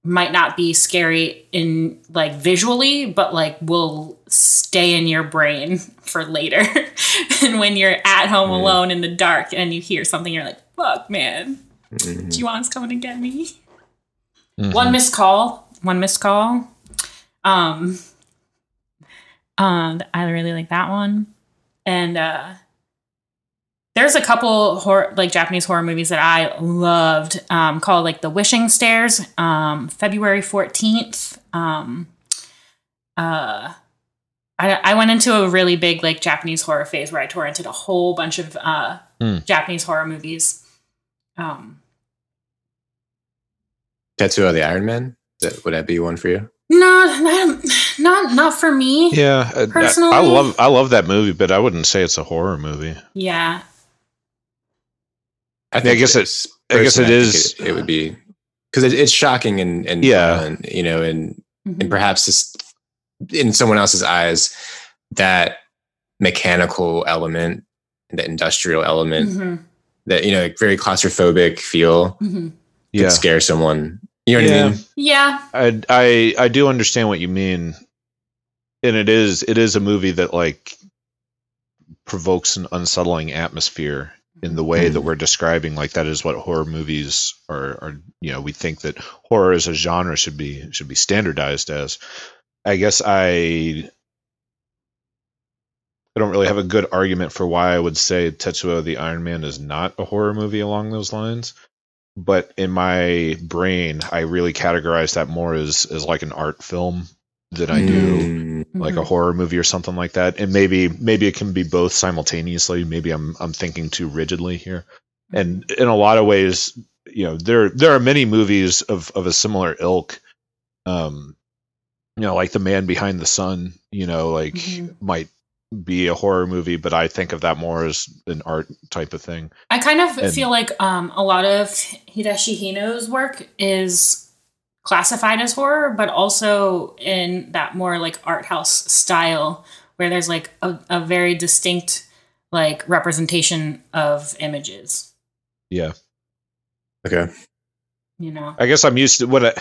might not be scary in like visually, but like will stay in your brain for later. and when you're at home Mm. alone in the dark and you hear something, you're like, "Fuck, man, Mhm. Ju-on's coming to get me." Mhm. One missed call. One missed call. Um. Uh, I really like that one, and uh, there's a couple horror, like Japanese horror movies that I loved. Um, called like The Wishing Stairs. Um, February fourteenth. Um, uh, I I went into a really big like Japanese horror phase where I torrented a whole bunch of uh Hmm. Japanese horror movies. Um, Tetsuo the Iron Man. That, would that be one for you? No, not not not for me. Yeah, I- I- Personally- I love I love that movie, but I wouldn't say it's a horror movie. Yeah. I, think I guess it- is. I guess Personally, it think is- It, it would be because it, it's shocking and and Yeah. violent, you know, and Mhm. and perhaps just in someone else's eyes, that mechanical element, that industrial element, Mhm. that you know, very claustrophobic feel Mhm. could Yeah, scare someone. You know what Yeah. I mean? Yeah. I I I do understand what you mean, and it is it is a movie that like provokes an unsettling atmosphere in the way that Mhm. we're describing. Like that is what horror movies are. Are you know we think that horror as a genre should be should be standardized as. I guess I I don't really have a good argument for why I would say Tetsuo the Iron Man is not a horror movie along those lines. But in my brain, I really categorize that more as, as like an art film than I do Mm, like a Mhm. horror movie or something like that. And maybe maybe it can be both simultaneously. Maybe I'm I'm thinking too rigidly here. And in a lot of ways, you know, there there are many movies of of a similar ilk. Um, you know, like The Man Behind the Sun. You know, like Mhm. might be a horror movie, but I think of that more as an art type of thing. I kind of And- feel like um, a lot of Hideshi Hino's work is classified as horror, but also in that more like art house style where there's like a, a very distinct like representation of images. Yeah. Okay. You know. I guess I'm used to what. I,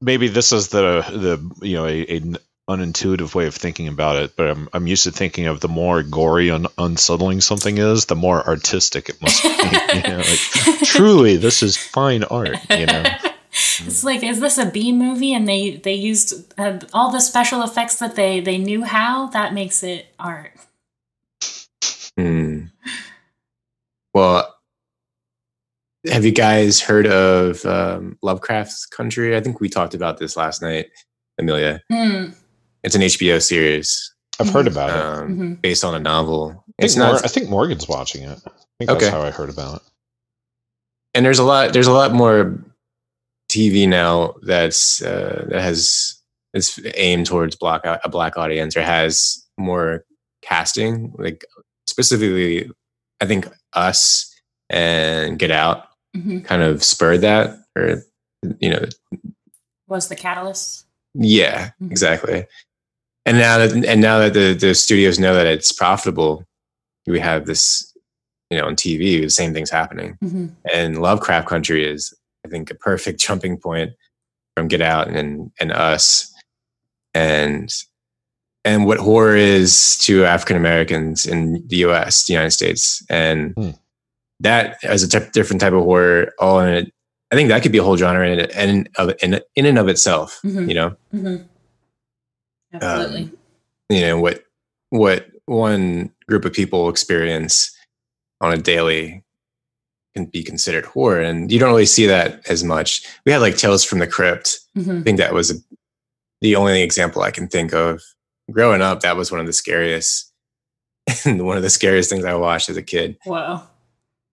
maybe this is the the you know a, a n- unintuitive way of thinking about it, but I'm I'm used to thinking of the more gory and unsettling something is, the more artistic it must be. you know, like, truly, this is fine art. You know. It's like, is this a B movie? And they they used uh, all the special effects that they they knew how. That makes it art. Hmm. Well, have you guys heard of um, Lovecraft's Country? I think we talked about this last night, Amelia. Hmm. It's an HBO series I've heard about it. um, Mhm. based on a novel. I think, It's Mor- not, I think Morgan's watching it. I think Okay. that's how I heard about it. and there's a lot. There's a lot more TV now that's uh, that has is aimed towards black a black audience or has more casting. Like specifically, I think Us and Get Out hmm kind of spurred that, or you know, Was the catalyst? Yeah, Mhm. exactly. And now that and now that the the studios know that it's profitable, we have this, you know, on TV, the same thing's happening. hmm And Lovecraft Country is, I think, a perfect jumping point from Get Out and and Us, and and what horror is to African Americans in the U.S., the United States, and Hmm. that as a t- different type of horror, all in it. I think that could be a whole genre in in of in, in and of itself. Mhm. You know, hmm Absolutely. Um, you know what what one group of people experience on a daily can be considered horror and you don't really see that as much we had like tales from the crypt hmm i think that was the only example i can think of growing up that was one of the scariest and one of the scariest things i watched as a kid Whoa.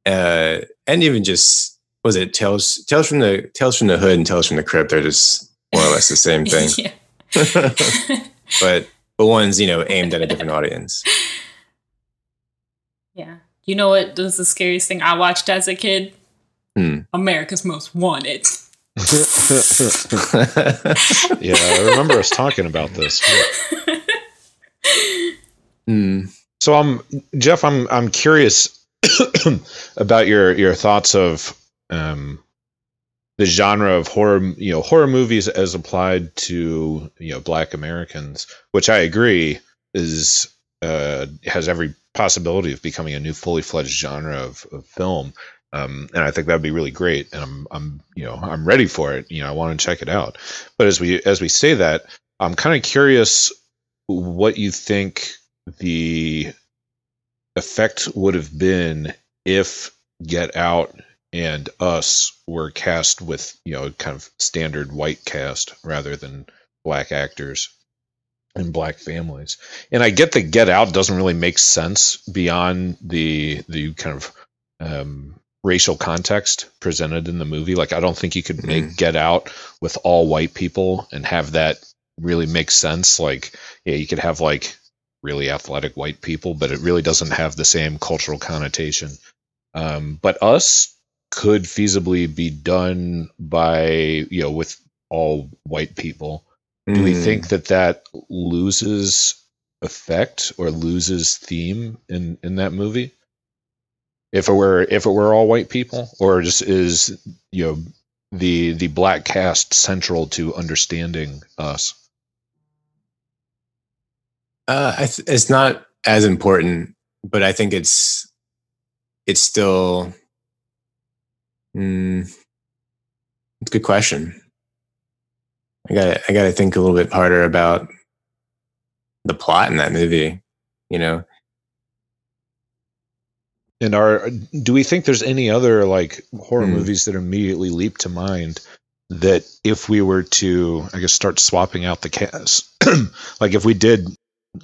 uh and even just was it tales tales from the tales from the hood and tales from the crypt they're just more or less the same thing. but but one's you know aimed at a different audience yeah. You know what was the scariest thing I watched as a kid? Hmm. America's Most Wanted. Yeah, I remember us talking about this. Hmm. So I'm Jeff. I'm I'm curious about your your thoughts of um, the genre of horror. You know, horror movies as applied to you know Black Americans, which I agree is uh, has every possibility of becoming a new fully fledged genre of, of film. Um, and I think that'd be really great. And I'm I'm you know I'm ready for it. You know, I want to check it out. But as we as we say that, I'm kind of curious what you think the effect would have been if Get Out and Us were cast with, you know, kind of standard white cast rather than black actors and black families. And I get that Get Out doesn't really make sense beyond the the kind of um, racial context presented in the movie. Like I don't think you could make Mhm. Get Out with all white people and have that really make sense. Like yeah, you could have like really athletic white people, but it really doesn't have the same cultural connotation. Um, but us could feasibly be done by you know with all white people. Do we Hmm. think that that loses effect or loses theme in in that movie? If it were if it were all white people, or just is you know the the black cast central to understanding us? Uh, it's not as important, but I think it's it's still. Mm, it's a good question. I got I got to think a little bit harder about the plot in that movie. You know, And are do we think there's any other like horror Hmm. movies that immediately leap to mind that if we were to I guess start swapping out the cast like if we did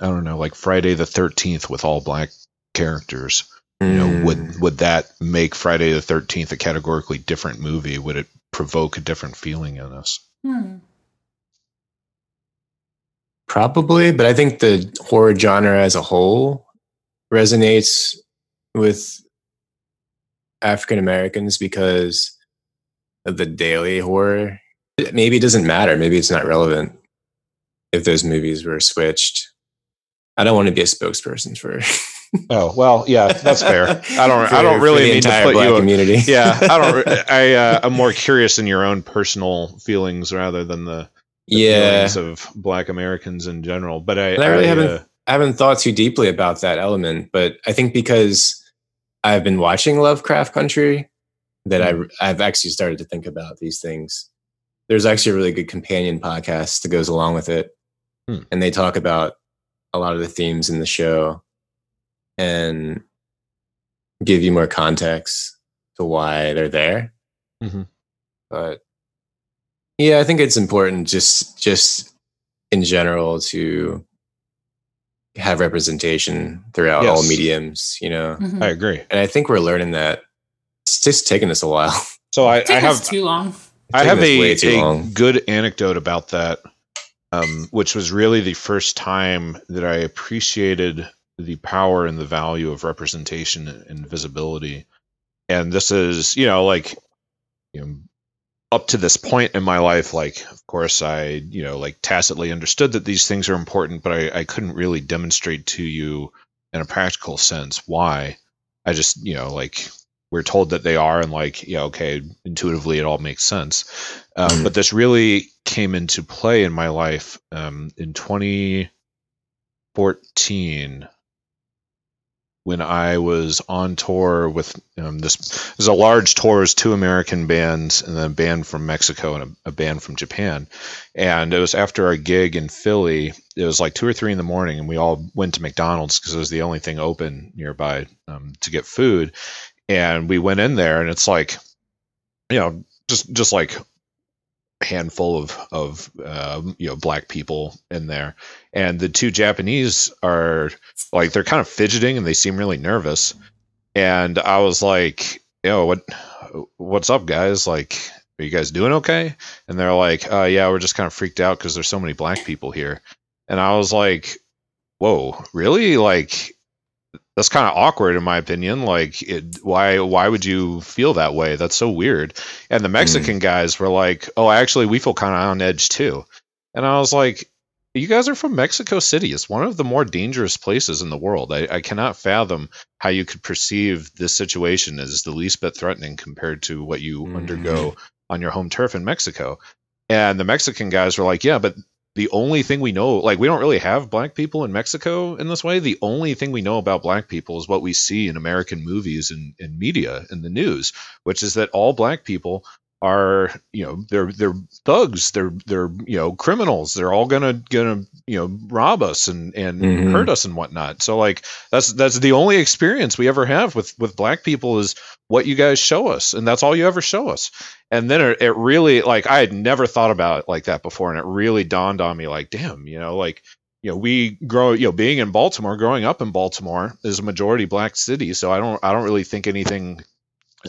I don't know like Friday the 13th with all black characters you know Mm, would would that make Friday the 13th a categorically different movie would it provoke a different feeling in us Hmm. probably, but I think the horror genre as a whole resonates with African Americans because of the daily horror. Maybe it doesn't matter. Maybe it's not relevant if those movies were switched. I don't want to be a spokesperson for Oh well, yeah, that's fair. I don't. For- I don't really mean to put you. community. yeah, I don't. I uh, I'm more curious in your own personal feelings rather than the, the yeah. feelings of Black Americans in general. But I, And I really I, haven't uh, I haven't thought too deeply about that element, but I think because I've been watching Lovecraft Country that I I've actually started to think about these things. There's actually a really good companion podcast that goes along with it, Hmm. and they talk about a lot of the themes in the show and give you more context to why they're there. Mhm. But yeah, I think it's important just just in general to have representation throughout all mediums, you know. Mhm. I agree. And I think we're learning that. It's just taking us a while. So I, I have too long. I have a, a long. good anecdote about that, um, which was really the first time that I appreciated the power and the value of representation and visibility. And this is, you know, like, you know, up to this point in my life, like, of course, I, you know, like tacitly understood that these things are important, but I, I couldn't really demonstrate to you in a practical sense why. I just, you know, like we're told that they are and like yeah okay intuitively it all makes sense um, Mhm. but this really came into play in my life um, in 2014 when i was on tour with um, this was a large tour was two american bands and then a band from mexico and a, a band from japan. And it was after our gig in philly it was like two or three in the morning and we all went to mcdonald's because it was the only thing open nearby um, to get food. And we went in there and it's like you know just just like handful of of um, you know black people in there. And the two japanese are like they're kind of fidgeting and they seem really nervous. And i was like you know what what's up guys? Like are you guys doing okay? And they're like uh yeah we're just kind of freaked out because there's so many black people here. And i was like whoa really? Like that's kind of awkward in my opinion like it, why why would you feel that way? That's so weird. And the mexican guys were like oh actually we feel kind of on edge too. And i was like you guys are from mexico city. It's one of the more dangerous places in the world. I, I cannot fathom how you could perceive this situation as the least bit threatening compared to what you Mhm. undergo on your home turf in mexico. And the mexican guys were like yeah but the only thing we know like we don't really have black people in mexico in this way. The only thing we know about black people is what we see in american movies and, and media and the news which is that all black people are you know they're they're thugs. They're they're you know criminals. They're all gonna gonna you know rob us and and Mhm. hurt us and whatnot. So like that's that's the only experience we ever have with with black people is what you guys show us and that's all you ever show us. And then it, it really like i had never thought about it like that before and it really dawned on me like damn you know like you know we grow you know being in baltimore growing up in baltimore is a majority black city so i don't i don't really think anything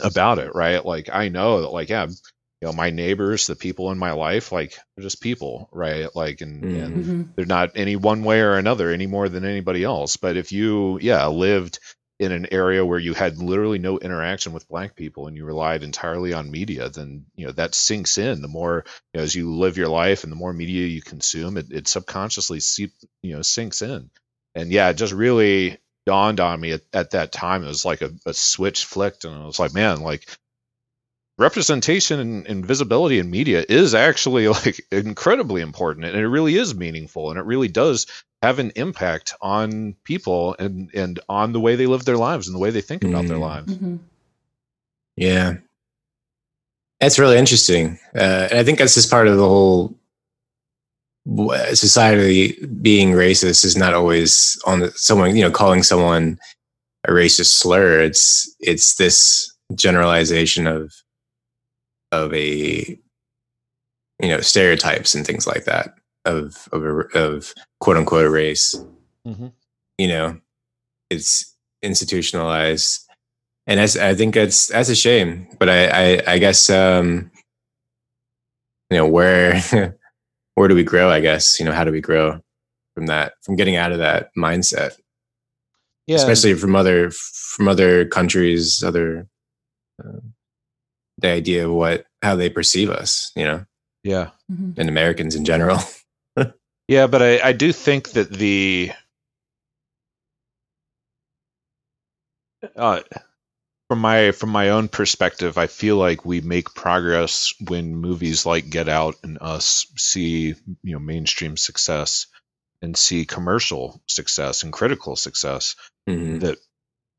about it right? Like i know that like yeah you know my neighbors the people in my life like they're just people right? Like and, and Mhm. they're not any one way or another any more than anybody else. But if you yeah lived in an area where you had literally no interaction with black people and you relied entirely on media then you know that sinks in. The more you know, as you live your life and the more media you consume it, it subconsciously seep, you know sinks in. And yeah it just really dawned on me at, at that time it was like a, a switch flicked and i was like man like representation and, and visibility in media is actually like incredibly important and it really is meaningful and it really does have an impact on people and and on the way they live their lives and the way they think about their Mm. lives Mhm. Yeah. That's really interesting. Uh, and I think that's just part of the whole w- society being racist is not always on the, someone, you know, calling someone a racist slur. It's, it's this generalization of, of a, you know, stereotypes and things like that of, of, a, of quote unquote a race. Mhm. You know, it's institutionalized and that's I think that's that's a shame. But I I, I guess um, you know where where do we grow? I guess you know how do we grow from that from getting out of that mindset, yeah especially from other from other countries, other uh, the idea of what how they perceive us, you know, yeah Mhm. and Americans in general. Yeah, but I, I do think that the uh, from my from my own perspective, I feel like we make progress when movies like Get Out and Us see you know mainstream success and see commercial success and critical success. Mhm. That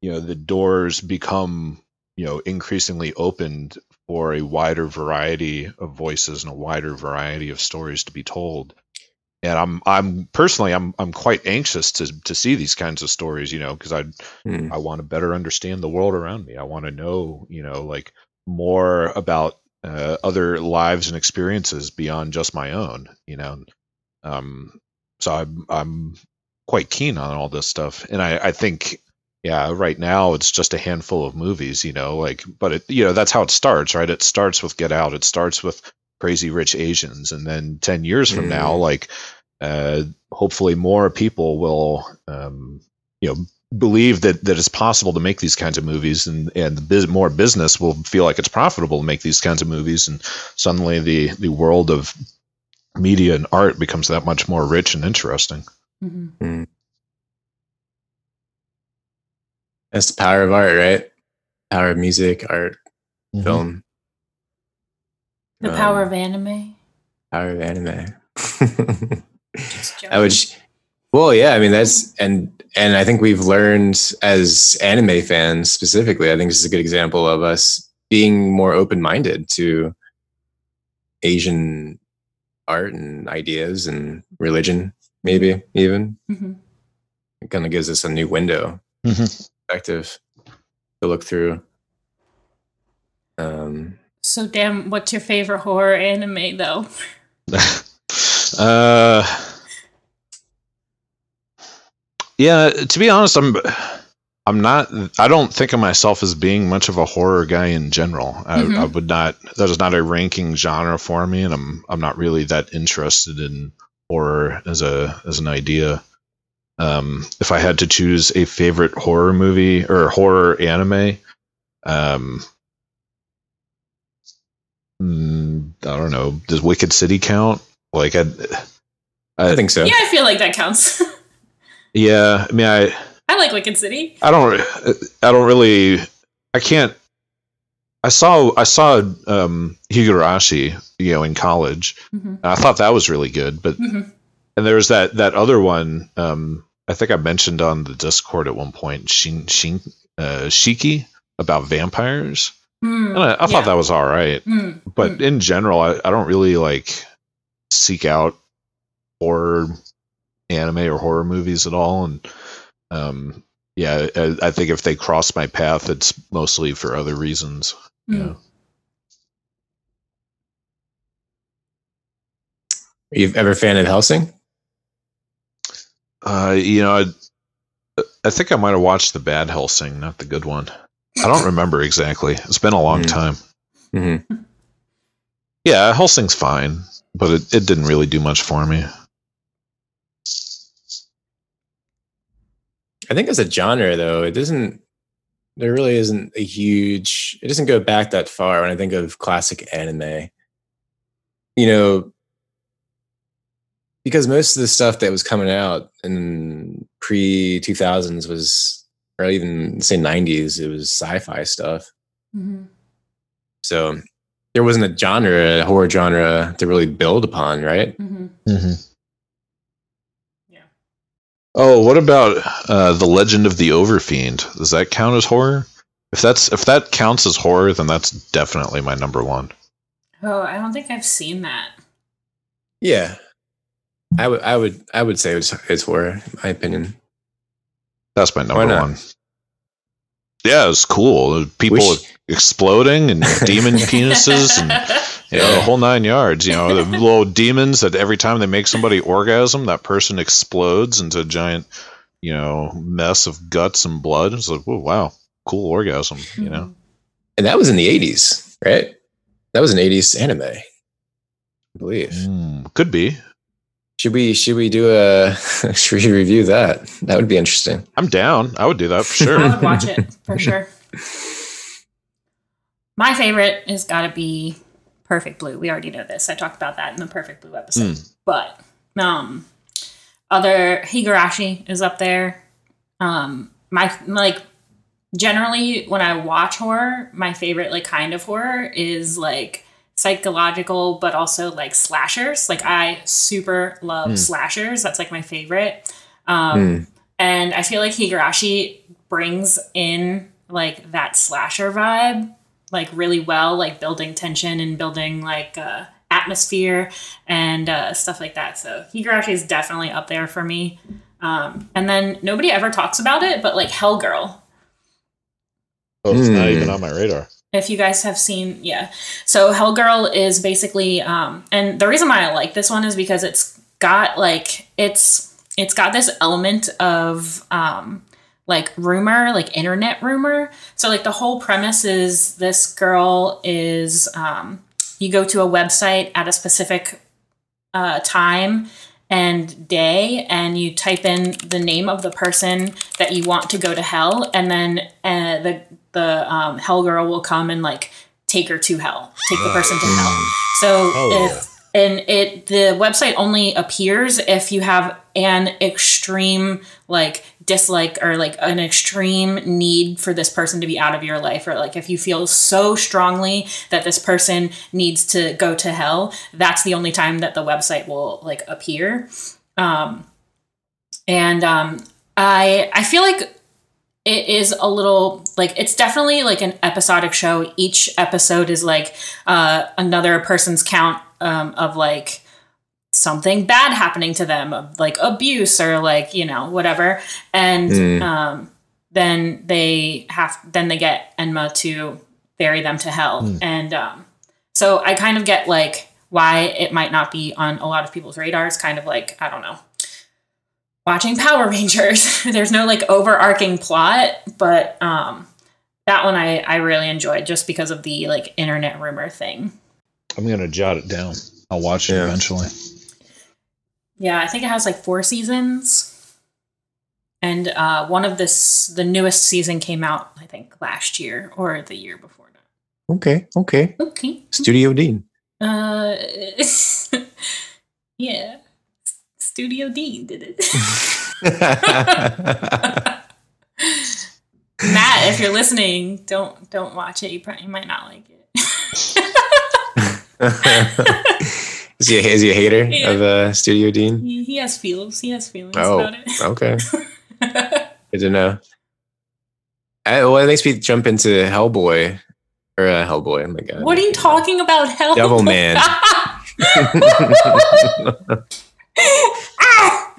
you know the doors become you know increasingly opened for a wider variety of voices and a wider variety of stories to be told and i'm i'm personally i'm i'm quite anxious to to see these kinds of stories you know because i Mm. i want to better understand the world around me. I want to know you know like more about uh, other lives and experiences beyond just my own you know? Um so i'm i'm quite keen on all this stuff. And i i think yeah right now it's just a handful of movies you know like but it you know that's how it starts right? It starts with get out. It starts with crazy rich asians and then 10 years from now Mm. like uh hopefully more people will um you know believe that that it's possible to make these kinds of movies and and the bus- more business will feel like it's profitable to make these kinds of movies and suddenly the the world of media and art becomes that much more rich and interesting Mhm. That's the power of art, right? Power of music, art, Mhm. film, The power Um, of anime. power of anime. I would. Well, yeah. I mean, that's and and I think we've learned as anime fans specifically. I think this is a good example of us being more open minded to Asian art and ideas and religion, maybe even. Mhm. It kind of gives us a new window Mhm. perspective to look through. Um, So, damn, what's your favorite horror anime, though? uh yeah to be honest i'm i'm not i don't think of myself as being much of a horror guy in general I, Mhm. I would not that is not a ranking genre for me and i'm i'm not really that interested in horror as a as an idea um if i had to choose a favorite horror movie or horror anime um mm, i don't know does wicked city count like i I think so. Yeah, I feel like that counts. yeah i mean i I like Wicked City. I don't. I don't really. I can't. I saw. I saw um, Higurashi, you know, in college. Mhm. And I thought that was really good. But Mhm. and was that that other one. Um, I think I mentioned on the Discord at one point. Shin Shin uh, Shiki about vampires. Mm, And I, I yeah. thought that was all right. Mm, But mm. in general, I, I don't really like seek out horror anime or horror movies at all. And um, yeah, I, I think if they cross my path, it's mostly for other reasons. Mm. Yeah. You've ever fan of Hellsing? Uh, you know, I, I think I might have watched the bad Hellsing, not the good one. I don't remember exactly. It's been a long Mm. time. Mm-hmm. Yeah, Hellsing's fine, but it, it didn't really do much for me. I think as a genre, though, it doesn't. There really isn't a huge. It doesn't go back that far when I think of classic anime. You know, because most of the stuff that was coming out in pre two thousands was, or even say nineties, it was sci-fi stuff. Mhm. So there wasn't a genre, a horror genre, to really build upon, right? Mhm. Mm-hmm. Yeah. Oh, what about uh, the Legend of the Overfiend? Does that count as horror? If that's if that counts as horror, then that's definitely my number one. Oh, I don't think I've seen that. Yeah, I would, I would, I would say it's, it's horror, in my opinion. That's my number one. Yeah, it's cool. People Wish- exploding and demon penises and you know, the whole nine yards. You know, the little demons that every time they make somebody orgasm, that person explodes into a giant, you know, mess of guts and blood. It's like, whoa, wow, cool orgasm. You know, and that was in the 80s right that was an 80s anime i believe Mm, could be. Should we should we do a should we review that that would be interesting I'm down. I would do that for sure. I sure. would watch it for sure. My favorite has got to be Perfect Blue. We already know this. I talked about that in the Perfect Blue episode. But um, other Higurashi is up there. Um, my like generally when I watch horror, my favorite like kind of horror is like psychological but also like slashers. Like I super love Hmm. slashers. That's like my favorite. Um and I feel like Higurashi brings in like that slasher vibe like really well, like building tension and building like uh atmosphere and uh, stuff like that. So Higurashi is definitely up there for me. Um, and then nobody ever talks about it, but like Hell Girl. Oh, it's not Hmm. even on my radar. If you guys have seen yeah. So hellgirl is basically um and the reason why i like this one is because it's got like it's it's got this element of um like rumor like internet rumor. So like the whole premise is this girl is um you go to a website at a specific uh, time and day and you type in the name of the person that you want to go to hell and then uh, the the um, hell girl will come and like take her to hell take the person to hell. So Oh. if and it the website only appears if you have an extreme like dislike or like an extreme need for this person to be out of your life or like if you feel so strongly that this person needs to go to hell that's the only time that the website will like appear. Um and um i i feel like it is a little like it's definitely like an episodic show. Each episode is like uh another person's count um of like something bad happening to them of like abuse or like you know whatever. And Mm. um then they have then they get enma to bury them to hell. And um so i kind of get like why it might not be on a lot of people's radars kind of like i don't know watching power rangers there's no like overarching plot but um that one i i really enjoyed just because of the like internet rumor thing I'm gonna jot it down. I'll watch it Yeah. eventually. Yeah, I think it has like four seasons. And uh, one of this, the newest season came out, I think, last year or the year before that. Okay, okay. Okay. Studio Dean. Uh, yeah. Studio Dean did it. Matt, if you're listening, don't don't watch it. You probably you might not like it. is, he a, is he a hater Yeah. of uh, Studio Dean? he, he has feelings. He has feelings Oh, about it. okay. Good to know. I, well, it makes me jump into Hellboy. Or uh, Hellboy, oh my god. what are you talking about? Hell, Devilman.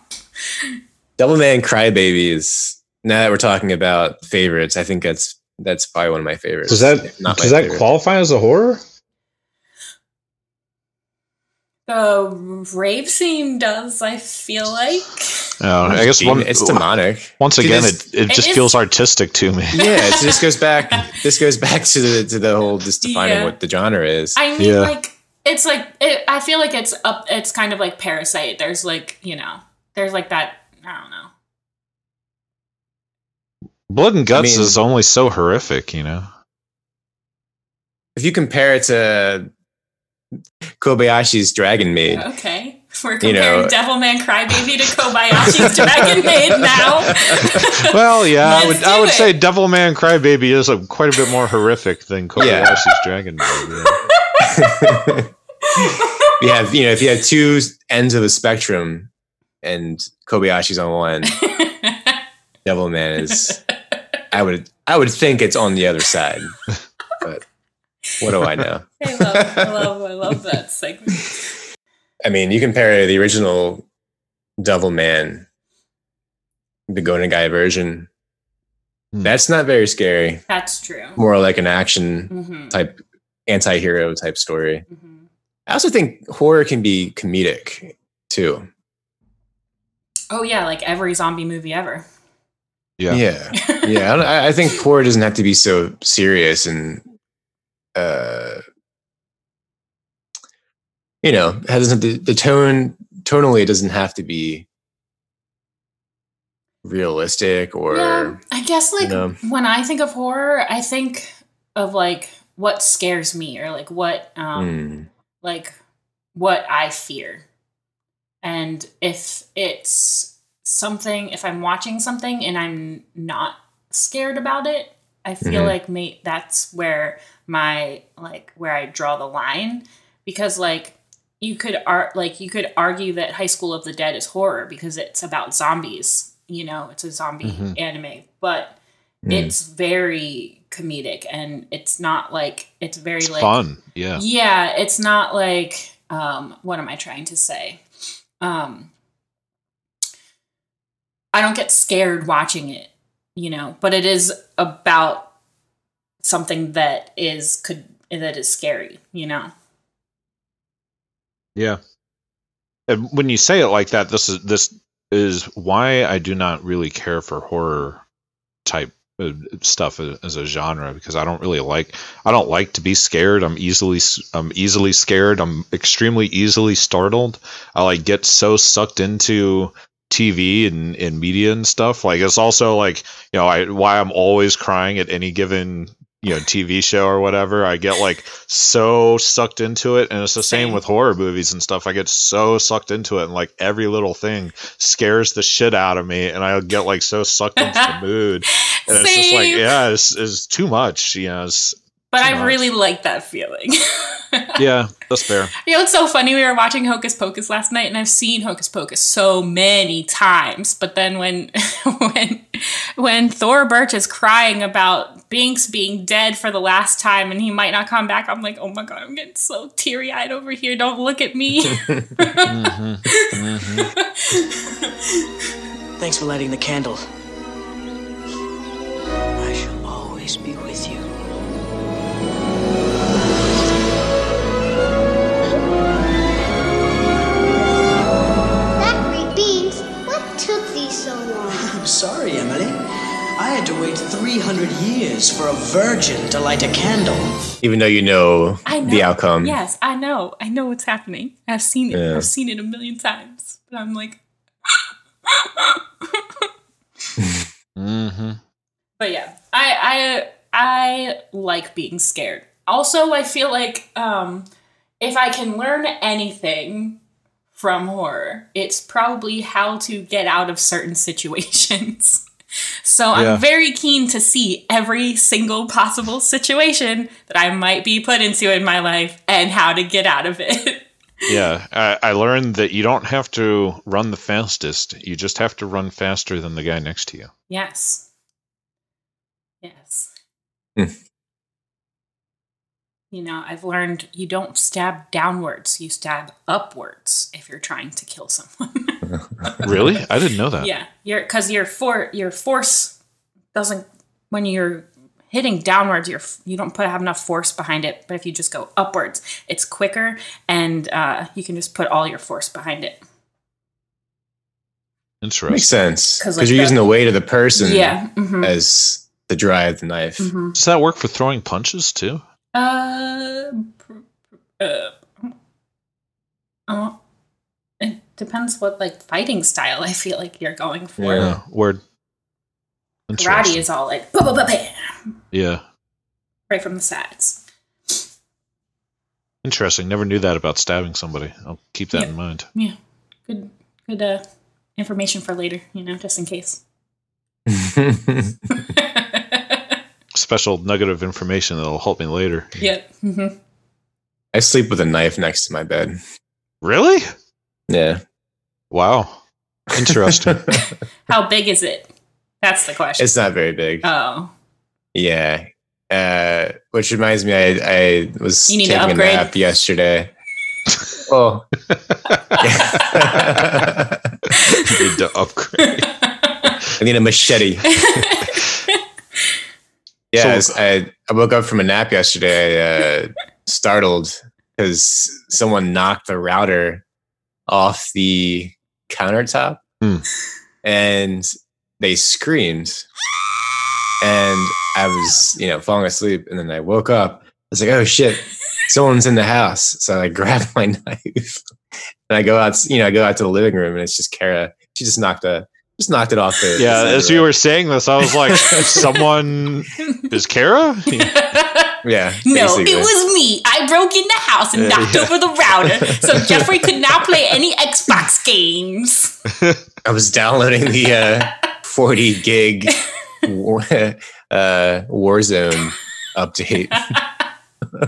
Devilman Crybabies. now that we're talking about favorites, I think that's that's probably one of my favorites. Does that not does that favorite. qualify as a horror? the rave scene does. I feel like. Oh, I guess one, it's demonic. once again, it, it It just is- feels artistic to me. Yeah, so this goes back. This goes back to the to the whole just defining Yeah. what the genre is. I mean, Yeah. like it's like it, I feel like it's up. It's kind of like Parasyte. There's like you know, there's like that. I don't know. Blood and guts mean- is only so horrific, you know. if you compare it to Kobayashi's Dragon Maid, Okay, we're You comparing know- Devilman Crybaby to Kobayashi's Dragon Maid now. Well, yeah, I would I do would it. say Devilman Crybaby is a, quite a bit more horrific than Kobayashi's Dragon Maid. yeah. You have you know if you have two ends of a spectrum, and Kobayashi's on one, Devilman is. I would I would think it's on the other side, but what do I know? I love, I love, I love that segment. I mean, you compare the original Devilman, the Go Nagai version. Hmm. That's not very scary. That's true. More like an action hmm type, anti-hero type story. hmm I also think horror can be comedic too. Oh yeah, like every zombie movie ever. Yeah. Yeah, yeah. I, don't- I I think horror doesn't have to be so serious and, uh, you know, it doesn't the, the tone tonally it doesn't have to be realistic or yeah, I guess like know. when I think of horror, I think of like what scares me or like what um Mm, like what I fear. And if it's something if I'm watching something and I'm not scared about it, I feel Mhm. like may, that's where my like where I draw the line because like you could art like you could argue that High School of the Dead is horror because it's about zombies. You know, it's a zombie Mhm. anime, but Mm. it's very comedic and it's not like it's very It's like fun. Yeah. yeah, it's not like um what am I trying to say? Um I don't get scared watching it, you know, but it is about something that is could that is scary, you know. Yeah. And when you say it like that, this is this is why I do not really care for horror type stuff as a genre because I don't really like I don't like to be scared. I'm easily I'm easily scared. I'm extremely easily startled. I like get so sucked into TV and, and media and stuff. Like it's also like, you know, I why I'm always crying at any given you know TV show or whatever. I get like so sucked into it, and it's the same, Same. with horror movies and stuff. I get so sucked into it, and like every little thing scares the shit out of me, and I get like so sucked into the mood, and it's just like yeah, it's, it's too much. You know, it's, But I much. really like that feeling. yeah, that's fair. You know, it's so funny. We were watching Hocus Pocus last night, and I've seen Hocus Pocus so many times. But then when when when Thora Birch is crying about Binx being dead for the last time and he might not come back, I'm like, oh my god, I'm getting so teary eyed over here. Don't look at me. Mhm. Mhm. Thanks for lighting the candle. Sorry, Emily. I had to wait 300 years for a virgin to light a candle. Even though you know, I know the outcome. Yes, I know. I know what's happening. I've seen it. Yeah. I've seen it a million times. But I'm like, Mhm. But yeah, I I I like being scared. Also, I feel like um, if I can learn anything from horror, it's probably how to get out of certain situations. So Yeah. I'm very keen to see every single possible situation that I might be put into in my life and how to get out of it. Yeah, I, I learned that you don't have to run the fastest. You just have to run faster than the guy next to you. yes. Yes. Hmm. You know, I've learned you don't stab downwards, you stab upwards if you're trying to kill someone. Really? I didn't know that. yeah, your because your for your force doesn't when you're hitting downwards, you're you don't put have enough force behind it. But if you just go upwards, it's quicker and uh, you can just put all your force behind it. Interesting. Makes sense. Because like, you're the- using the weight of the person Yeah. mhm, as the drive the knife. mhm. Does that work for throwing punches too? Uh, pr- pr- uh, uh, it depends what like fighting style I feel like you're going for. Yeah. Word. Karate is all like bah, bah, bah, bam, Yeah. right from the sides. Interesting. Never knew that about stabbing somebody. I'll keep that Yeah. in mind. Yeah, good, good uh, information for later. You know, just in case. Special nugget of information that'll help me later. Yep. hmm I sleep with a knife next to my bed. Really? Yeah. Wow. Interesting. How big is it? That's the question. it's not very big. oh, Yeah. Uh, which reminds me, I, I was You need to taking a nap yesterday. Oh. Need to upgrade. I need a machete. Yeah, So- I I, I woke up from a nap yesterday, uh, startled because someone knocked the router off the countertop Hmm. and they screamed. And I was, you know, falling asleep. And then I woke up. I was like, oh shit, someone's in the house. So I grabbed my knife and I go out, you know, I go out to the living room and it's just Kara. She just knocked a, just knocked it off the. the Yeah, as the you were saying this, I was like, someone is Kara? Yeah. no, basically. it was me. I broke in the house and Yeah, knocked yeah. over the router, so Jeffrey could now play any Xbox games. I was downloading the uh, 40 gig uh, Warzone update.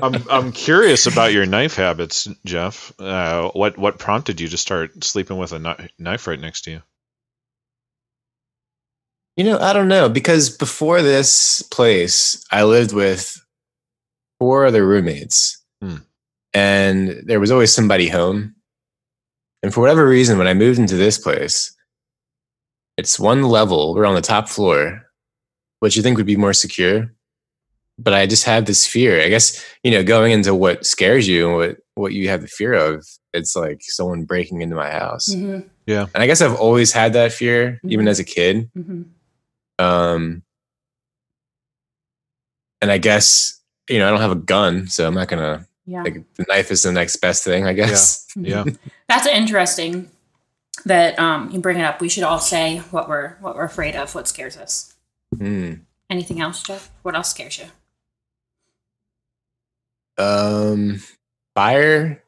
I'm I'm curious about your knife habits, Jeff. Uh, what what prompted you to start sleeping with a kni- knife right next to you? You know, I don't know because before this place, I lived with four other roommates, Hmm. and there was always somebody home. And for whatever reason, when I moved into this place, it's one level. We're on the top floor, which you think would be more secure, but I just have this fear. I guess you know, going into what scares you and what what you have the fear of. It's like someone breaking into my house. Mhm. Yeah. And I guess I've always had that fear, even Mhm. as a kid. Mhm. Um, and I guess you know I don't have a gun, so I'm not gonna. Yeah. Like the knife is the next best thing, I guess. Yeah. That's interesting that um, you bring it up. We should all say what we're what we're afraid of, what scares us. Hmm. Anything else, Jeff? What else scares you? Um, fire,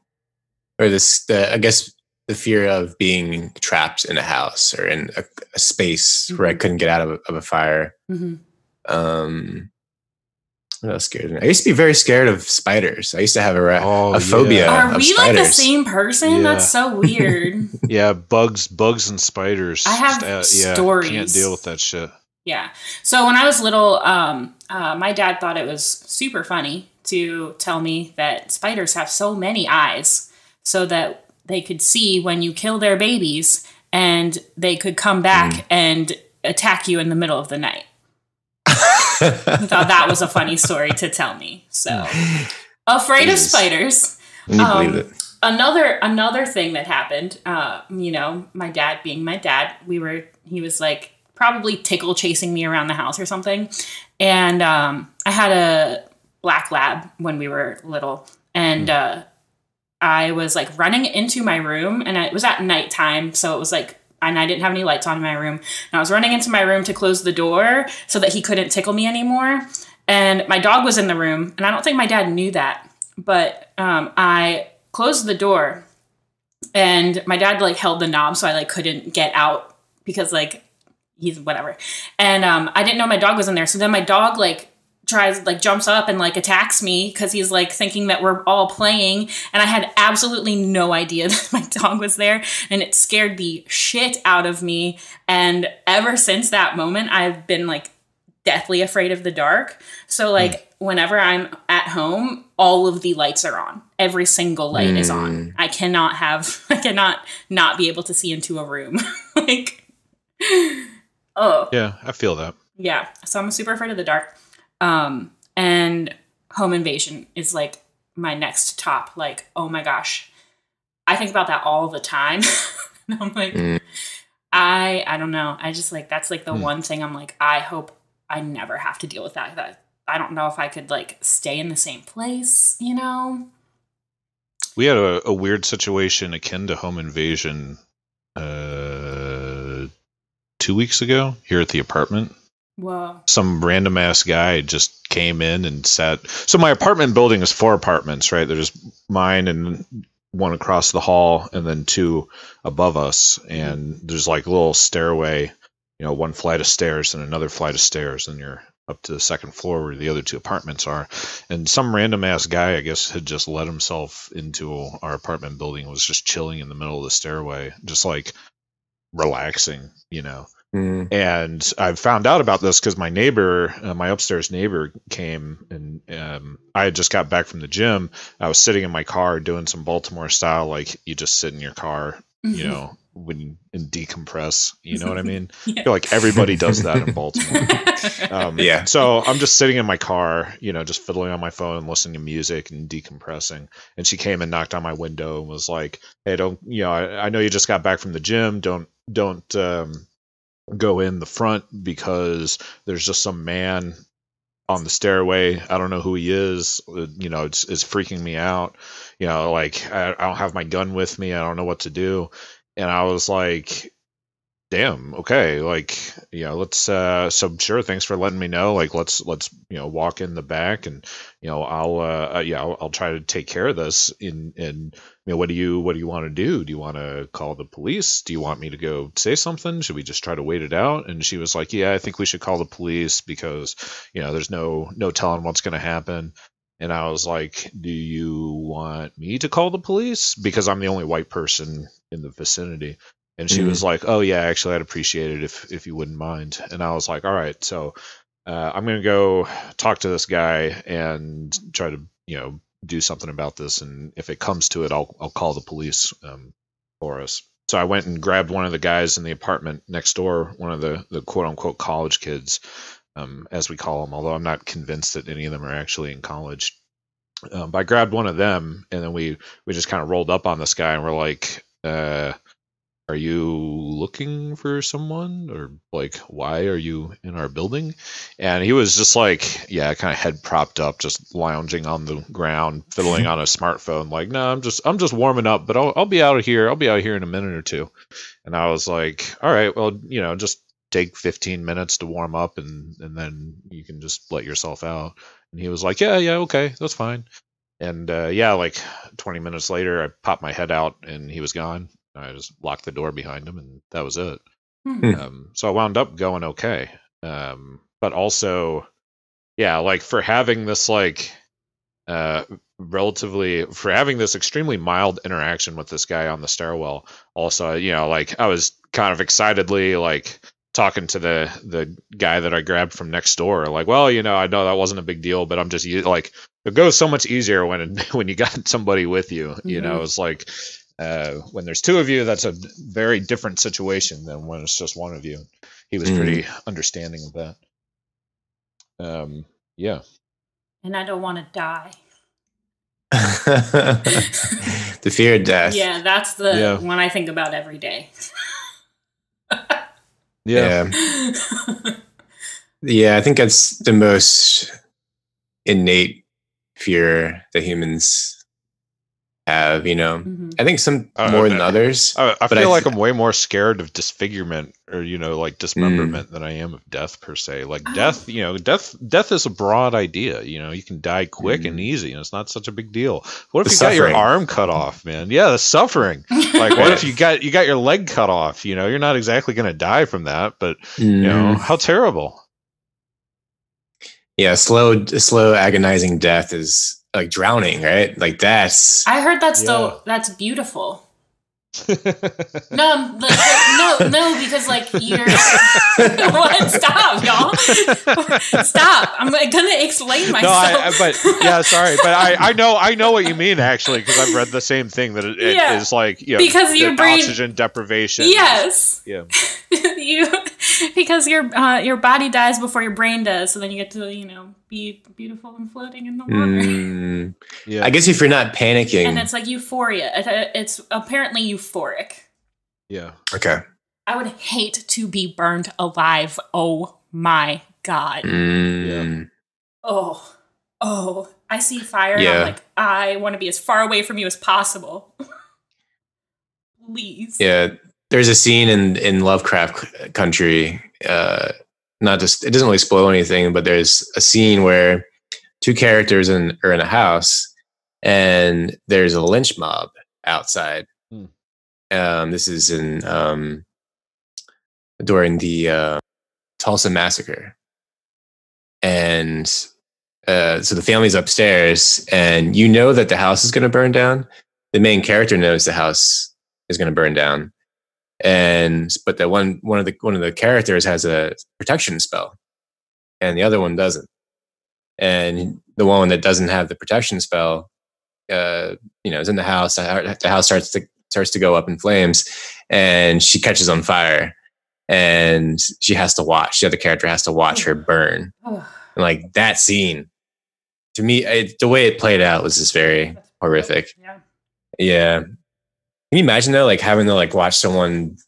or this. The, I guess the fear of being trapped in a house or in a, a space where I Mhm. couldn't get out of a, of a fire. hmm Um, what else scared me? I used to be very scared of spiders. I used to have a, ra- Oh, a phobia yeah. Are of we spiders. like the same person? That's so weird. Yeah, bugs, bugs and spiders. I have yeah, stories. Can't deal with that shit. Yeah. So when I was little, um, uh, my dad thought it was super funny to tell me that spiders have so many eyes so that they could see when you kill their babies and they could come back Mm. and attack you in the middle of the night. He thought that was a funny story to tell me. So afraid of spiders. Um, believe it? another another thing that happened uh you know my dad being my dad we were he was like probably tickle chasing me around the house or something and um i had a black lab when we were little and uh i was like running into my room and it was at nighttime so it was like and I didn't have any lights on in my room. And I was running into my room to close the door so that he couldn't tickle me anymore. And my dog was in the room, and I don't think my dad knew that. But um, I closed the door, and my dad like held the knob so I like couldn't get out because like he's whatever. And um, I didn't know my dog was in there. So then my dog like tries like jumps up and like attacks me because he's like thinking that we're all playing and i had absolutely no idea that my dog was there and it scared the shit out of me and ever since that moment i've been like deathly afraid of the dark. So hmm. like whenever i'm at home all of the lights are on. Every single light is on. Hmm. I cannot have i cannot not be able to see into a room. Like oh. Yeah, I feel that. yeah, so I'm super afraid of the dark. Um, and home invasion is like my next top. Like, oh my gosh, I think about that all the time. and I'm like, Mm. I I don't know. I just like that's like the Hmm. one thing I'm like, I hope I never have to deal with that. That I don't know if I could like stay in the same place, you know? We had a, a weird situation akin to home invasion uh, two weeks ago here at the apartment. Whoa. Some random ass guy just came in and sat. So my apartment building is four apartments, right? There's mine and one across the hall, and then two above us. And there's like a little stairway, you know, one flight of stairs and another flight of stairs, and you're up to the second floor where the other two apartments are. And some random ass guy, I guess, had just let himself into our apartment building, was just chilling in the middle of the stairway, just like relaxing, you know. Mm. And I found out about this because my neighbor, uh, my upstairs neighbor, came and um, I had just got back from the gym. I was sitting in my car doing some Baltimore style, like you just sit in your car, you know, when you and decompress. You know what I mean? I feel like everybody does that in Baltimore. Um, Yeah. So I'm just sitting in my car, you know, just fiddling on my phone, listening to music and decompressing. And she came and knocked on my window and was like, "Hey, don't, you know, I, I know you just got back from the gym. Don't, don't um, go in the front because there's just some man on the stairway. I don't know who he is. You know, it's, it's freaking me out. You know, like I, I don't have my gun with me. I don't know what to do." And I was like, damn, okay, like know, let's uh so sure, thanks for letting me know. Like let's let's you know walk in the back and you know I'll uh, uh yeah I'll, I'll try to take care of this. In and you know what do you what do you want to do? Do you want to call the police? Do you want me to go say something? Should we just try to wait it out? And she was like, yeah, I think we should call the police because you know there's no no telling what's going to happen. And I was like, Do you want me to call the police? Because I'm the only white person in the vicinity. And she Mhm. was like, Oh, yeah, actually, I'd appreciate it if, if you wouldn't mind. And I was like, All right, so uh, I'm going to go talk to this guy and try to, you know, do something about this. And if it comes to it, I'll, I'll call the police um, for us. So I went and grabbed one of the guys in the apartment next door, one of the, the quote unquote college kids, um, as we call them, although I'm not convinced that any of them are actually in college. Um, but I grabbed one of them, and then we we just kind of rolled up on this guy, and we're like, uh, "Are you looking for someone, or like, why are you in our building?" And he was just like, "Yeah, kind of head propped up, just lounging on the ground, fiddling on a smartphone, like, no, I'm just I'm just warming up, but I'll I'll be out of here. I'll be out here in a minute or two. And I was like, "All right, well, you know, just take 15 minutes to warm up and and then you can just let yourself out and he was like yeah yeah okay that's fine and uh, yeah like 20 minutes later i popped my head out and he was gone i just locked the door behind him and that was it Hmm. um, so i wound up going okay um, but also yeah like for having this like uh relatively for having this extremely mild interaction with this guy on the stairwell also you know like i was kind of excitedly like talking to the the guy that i grabbed from next door like well you know i know that wasn't a big deal but i'm just like it goes so much easier when when you got somebody with you you know Mhm. it's like uh when there's two of you that's a very different situation than when it's just one of you he was Mhm. pretty understanding of that um yeah And I don't want to die. the fear of death. Yeah, that's the Yeah. one I think about every day. yeah yeah. Yeah, I think that's the most innate fear that humans have, you know. Mhm. I think some Uh, more uh, than others. I, I but feel I like I'm way more scared of disfigurement or you know like dismemberment than I am of death per se. Like Oh. death, you know, death death is a broad idea. You know, you can die quick and Mm. easy, and it's not such a big deal. What if The you got your arm cut off, man? Yeah, the suffering. Like, what if you got you got your leg cut off? You know, you're not exactly going to die from that, but you know, Mm. how terrible. yeah, slow slow agonizing death is like drowning, right? Like that's I heard that's Yeah. the that's beautiful. No, like, no, no, because like you're what? Stop, y'all! Stop! I'm like, gonna explain myself. I, I- but yeah, sorry, but I, I know I know what you mean actually because I've read the same thing that it, it Yeah. is like you know, Because the your brain- oxygen deprivation. yes, Yeah. you because your uh, your body dies before your brain does, so then you get to you know be beautiful and floating in the water. Mm, Yeah. I guess if you're not panicking. And it's like euphoria. It's apparently euphoric. yeah. okay. I would hate to be burned alive. Oh my god. Mm, Oh, oh. I see fire and Yeah. I'm like, I want to be as far away from you as possible. Please. Yeah, there's a scene in in Lovecraft Country. Uh, not just it doesn't really spoil anything, but there's a scene where two characters in, are in a house, and there's a lynch mob outside. Hmm. Um, this is in um, during the uh, Tulsa massacre, and uh, so the family's upstairs, and you know that the house is going to burn down. The main character knows the house is going to burn down, and but the one one of the one of the characters has a protection spell, and the other one doesn't. And the one that doesn't have the protection spell, uh, you know, is in the house. The house starts to starts to go up in flames, and she catches on fire, and she has to watch. The other character has to watch her burn. And like that scene, to me, it, the way it played out was just very horrific. Yeah. Yeah. Can you imagine though, like having to like watch someone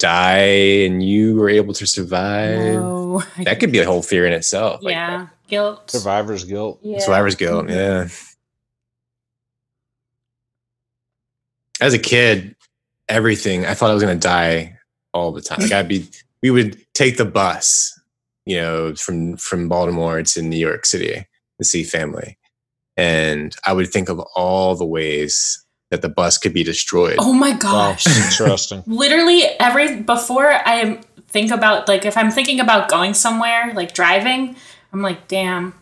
die and you were able to survive? No. That could be a whole fear in itself. Like, yeah. Guilt. Survivor's guilt. Yeah. Survivor's guilt. Mhm. Yeah. As a kid, everything I thought I was gonna die all the time. Like I'd be, we would take the bus, you know, from from Baltimore to New York City to see family, and I would think of all the ways that the bus could be destroyed. Oh my gosh. interesting. Literally every before I think about like if I'm thinking about going somewhere, like driving, I'm like, damn,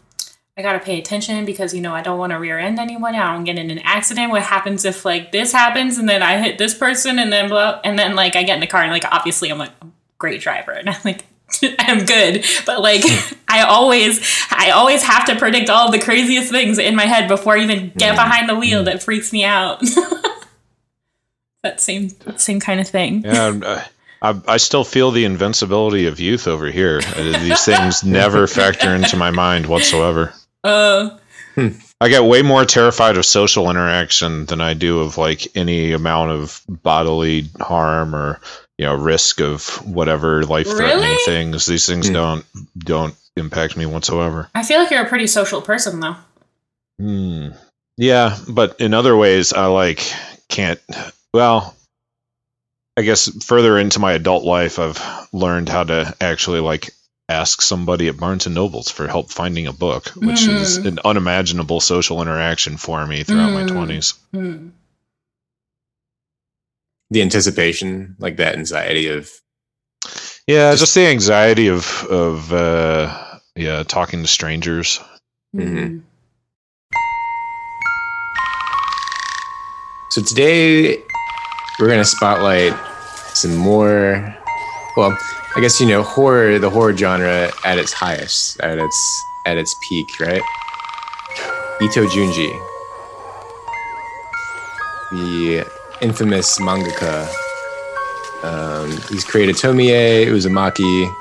I gotta pay attention because you know I don't want to rear end anyone. I don't get in an accident. What happens if like this happens and then I hit this person and then blah and then like I get in the car and like obviously I'm like a great driver and I'm like I'm good, but like I always I always have to predict all the craziest things in my head before I even get behind the wheel. That freaks me out. that same same kind of thing. Yeah, uh, I, I still feel the invincibility of youth over here. Uh, These things never factor into my mind whatsoever. Uh, I get way more terrified of social interaction than I do of like any amount of bodily harm or you know risk of whatever life threatening Really? things. These things don't don't impact me whatsoever. I feel like you're a pretty social person though. Hmm. Yeah, but in other ways, I like can't. Well, I guess further into my adult life, I've learned how to actually like ask somebody at Barnes and Nobles for help finding a book, which is Mm. an unimaginable social interaction for me throughout my Mm. Twenties. The anticipation, like that anxiety of Yeah, just, the anxiety of of uh, yeah talking to strangers. Mm-hmm. So today we're gonna spotlight some more. Well, I guess you know horror, the horror genre at its highest, at its at its peak, right? Ito Junji, the infamous mangaka. Um, he's created Tomie, Uzumaki,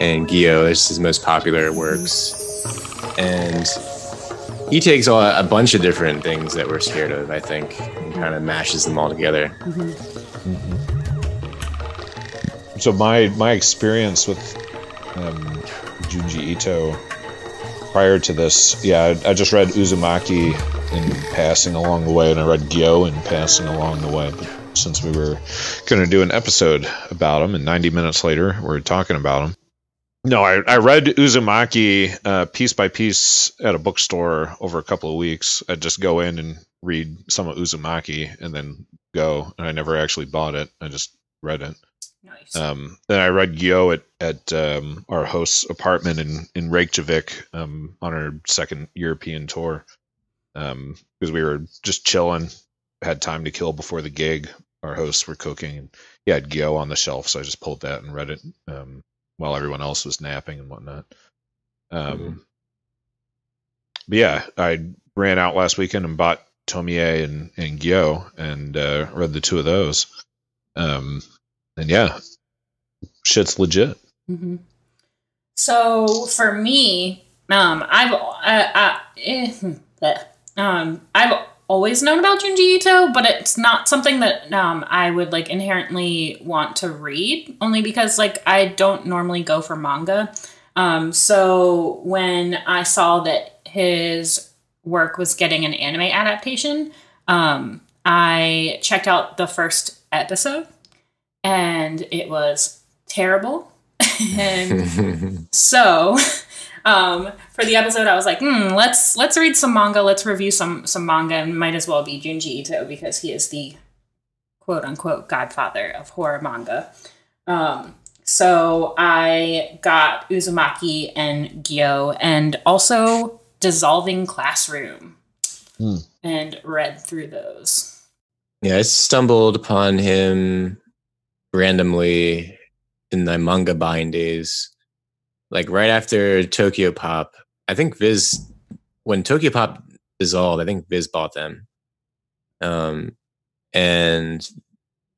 and Gyo. Is his most popular works, and he takes a, bunch of different things that we're scared of, I think, and kind of mashes them all together. So my my experience with um, Junji Ito prior to this, yeah, I, I just read Uzumaki in passing along the way, and I read Gyo in passing along the way. Since we were going to do an episode about him, and 90 minutes later, we're talking about him. No, I, I read Uzumaki uh, piece by piece at a bookstore over a couple of weeks. I'd just go in and read some of Uzumaki and then go. And I never actually bought it. I just read it. Nice. Um, then I read Gyo at at um, our host's apartment in in Reykjavik um, on our second European tour because we were just chilling, had time to kill before the gig. Our hosts were cooking, and he had Gyo on the shelf, so I just pulled that and read it um, while everyone else was napping and whatnot. Um, Mhm. But yeah, I ran out last weekend and bought Tomie and and Gyo and uh, read the two of those. Um, and yeah, shit's legit. hmm So for me, um, I've uh, uh, eh, hmm, bleh. um, I've always known about Junji Ito, but it's not something that um, I would like inherently want to read, only because like I don't normally go for manga. Um, so when I saw that his work was getting an anime adaptation, um, I checked out the first episode, and it was terrible. and so um, for the episode i was like hmm, let's let's read some manga let's review some some manga and might as well be junji ito because he is the quote unquote godfather of horror manga um, so i got uzumaki and gyo and also dissolving classroom Hmm. and read through those Yeah, I stumbled upon him randomly in my manga buying days. Like right after Tokyo Pop. I think Viz when Tokyo Pop dissolved, I think Viz bought them. Um and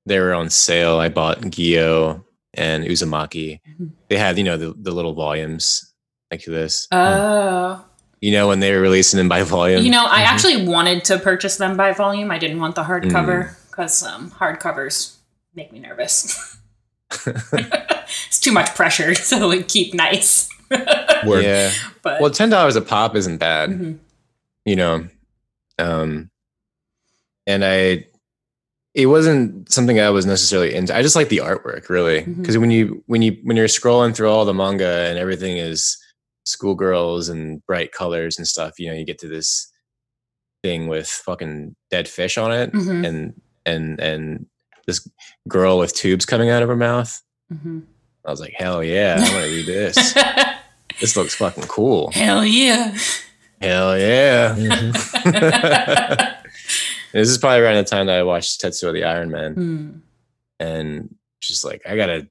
they were on sale. I bought Gyo and Uzumaki. Mhm. They had, you know, the, the little volumes like this. oh You know, when they were releasing them by volume. You know, I actually wanted to purchase them by volume. I didn't want the hardcover because um, hardcovers make me nervous. it's too much pressure to like keep nice. Yeah. but Well, ten dollars a pop isn't bad. Mhm. you know um and i it wasn't something I was necessarily into. I just like the artwork, really, because when you when you when you're scrolling through all the manga and everything is schoolgirls and bright colors and stuff, you know, you get to this thing with fucking dead fish on it, Mhm. and and and this girl with tubes coming out of her mouth. Mhm. I was like, hell yeah, I want to read this. this looks fucking cool. Hell yeah. Hell yeah. this is probably around the time that I watched Tetsuo the Iron Man Hmm. and just like I gotta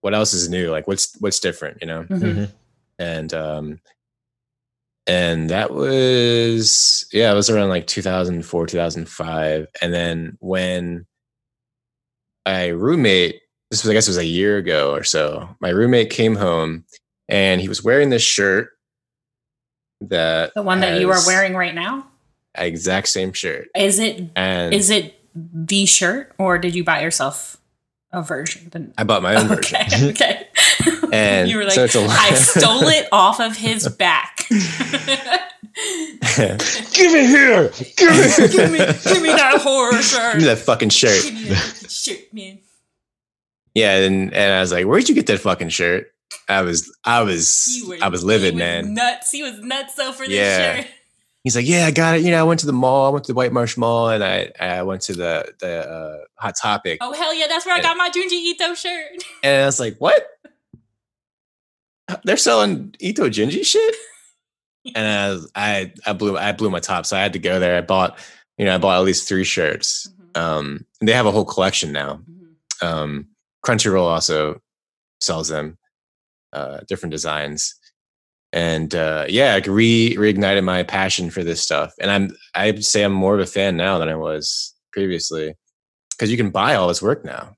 what else is new? Like what's what's different, you know? Mhm. And um and that was yeah, it was around like 2004, 2005. And then when my roommate, this was I guess it was a year ago or so, my roommate came home and he was wearing this shirt that The one that you are wearing right now? exact same shirt. Is it And is it the shirt or did you buy yourself a version? I bought my own version. Okay. okay. And you were like, so I stole it off of his back. Give it here. Give it. give me, give me that horror shirt. Give me that fucking shirt. Give me that shirt, man. Yeah, and and I was like, "Where'd you get that fucking shirt?" I was, I was, were- I was livid, he man. Nuts. He was nuts though for this Yeah. shirt. He's like, "Yeah, I got it." You know, I went to the mall. I went to the White Marsh Mall, and I I went to the the uh, Hot Topic, Oh hell yeah, that's where I got my Junji Ito shirt. and I was like, "What? They're selling Ito Junji shit?" And I, I I blew I blew my top, so I had to go there. I bought, you know, I bought at least three shirts. Um, and they have a whole collection now. Um, Crunchyroll also sells them, uh, different designs. And uh, yeah, it re reignited my passion for this stuff. And I'm I'd say I'm more of a fan now than I was previously because you can buy all this work now.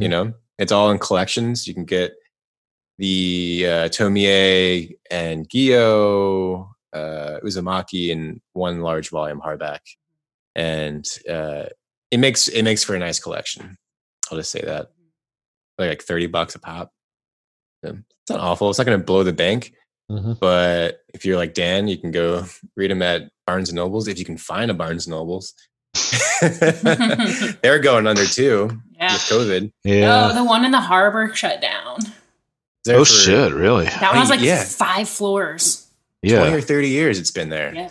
You know, it's all in collections. You can get the uh, Tomie and Gyo, uh, Uzumaki in one large volume hardback, and uh, it makes it makes for a nice collection. I'll just say that, like, like thirty bucks a pop. Yeah, It's not awful. It's not going to blow the bank, Mm-hmm. but if you're like Dan, you can go read them at Barnes and Nobles if you can find a Barnes and Nobles. They're going under too Yeah. with COVID. Oh, the one in the harbor shut down. They're Oh for- shit! Really? That one was like yeah. five floors. Yeah, 20 Yeah. or 30 years it's been there. Yeah.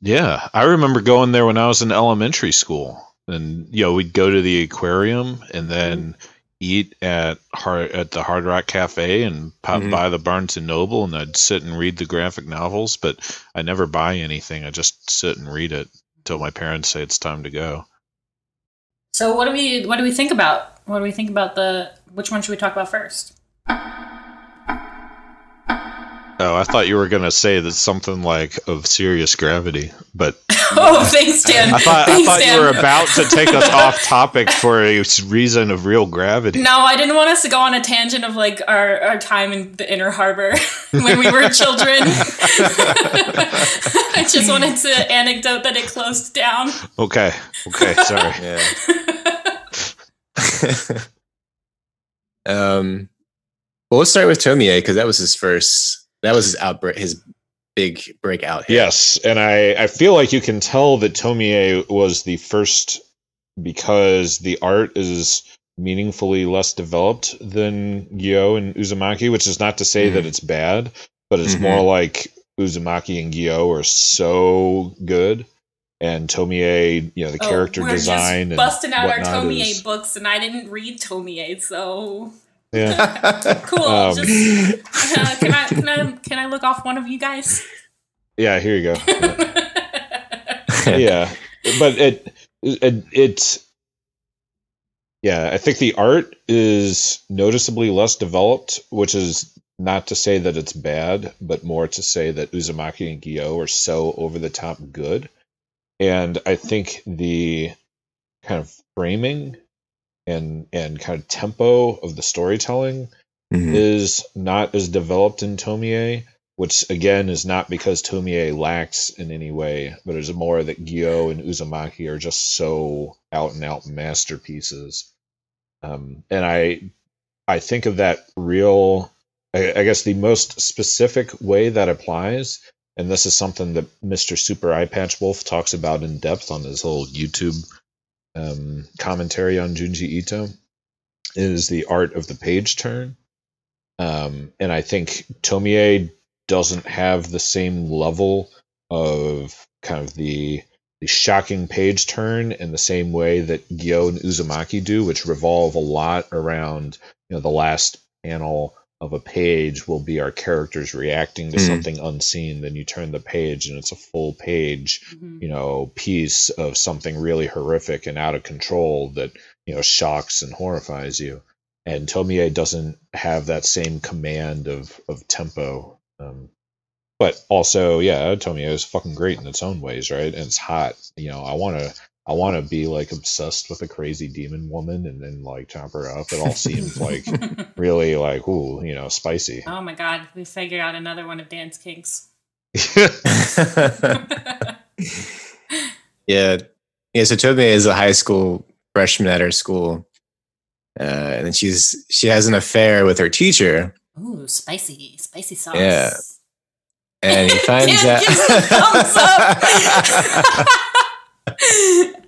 Yeah, I remember going there when I was in elementary school, and you know we'd go to the aquarium and then eat at hard at the Hard Rock Cafe and pop Mhm. by the Barnes and Noble, and I'd sit and read the graphic novels, but I never buy anything. I just sit and read it until my parents say it's time to go. So what do we what do we think about? What do we think about the which one should we talk about first? Oh, I thought you were gonna say that something like of serious gravity, but Oh, thanks, Dan. I thought I thought Dan. you were about to take us off topic for a reason of real gravity. No, I didn't want us to go on a tangent of like our, our time in the inner harbor when we were children. I just wanted to anecdote that it closed down. Okay, okay, sorry. Yeah. um, well, let's start with Tomie because that was his first. That was his outbreak. His big breakout. hit. Yes, and I, I feel like you can tell that Tomie was the first because the art is meaningfully less developed than Gyo and Uzumaki, which is not to say that it's bad, but it's Mhm. more like Uzumaki and Gyo are so good, and Tomie, you know, the Oh, character we're design just and busting out our whatnot Tomie is- books, and I didn't read Tomie, so Yeah. cool. Um, just, uh, can I can I can I look off one of you guys? Yeah, here you go. yeah, but it, it it's yeah. I think the art is noticeably less developed, which is not to say that it's bad, but more to say that Uzumaki and Gyo are so over the top good, and I think the kind of framing and and kind of tempo of the storytelling Mhm. is not as developed in Tomie, which again is not because Tomie lacks in any way, but it's more that Gyo and Uzumaki are just so out and out masterpieces. Um, and I I think of that real I, I guess the most specific way that applies, and this is something that Mr. Super Eyepatch Wolf talks about in depth on his whole YouTube um, commentary on Junji Ito is the art of the page turn. Um, and I think Tomie doesn't have the same level of kind of the the shocking page turn in the same way that Gyo and Uzumaki do, which revolve a lot around you know the last panel of a page will be our characters reacting to Mhm. something unseen. Then you turn the page and it's a full page, you know, piece of something really horrific and out of control that you know shocks and horrifies you. And Tomie doesn't have that same command of of tempo. Um, but also, yeah, Tomie is fucking great in its own ways, right? And it's hot. You know, I want to. I want to be like obsessed with a crazy demon woman and then like chop her up. It all seems like really like ooh, you know, spicy. Oh my god, we figured out another one of Dan's kinks. yeah, yeah. So Tobe is a high school freshman at her school, uh, and then she's she has an affair with her teacher. Ooh, spicy, spicy sauce. Yeah, and he finds Dan out.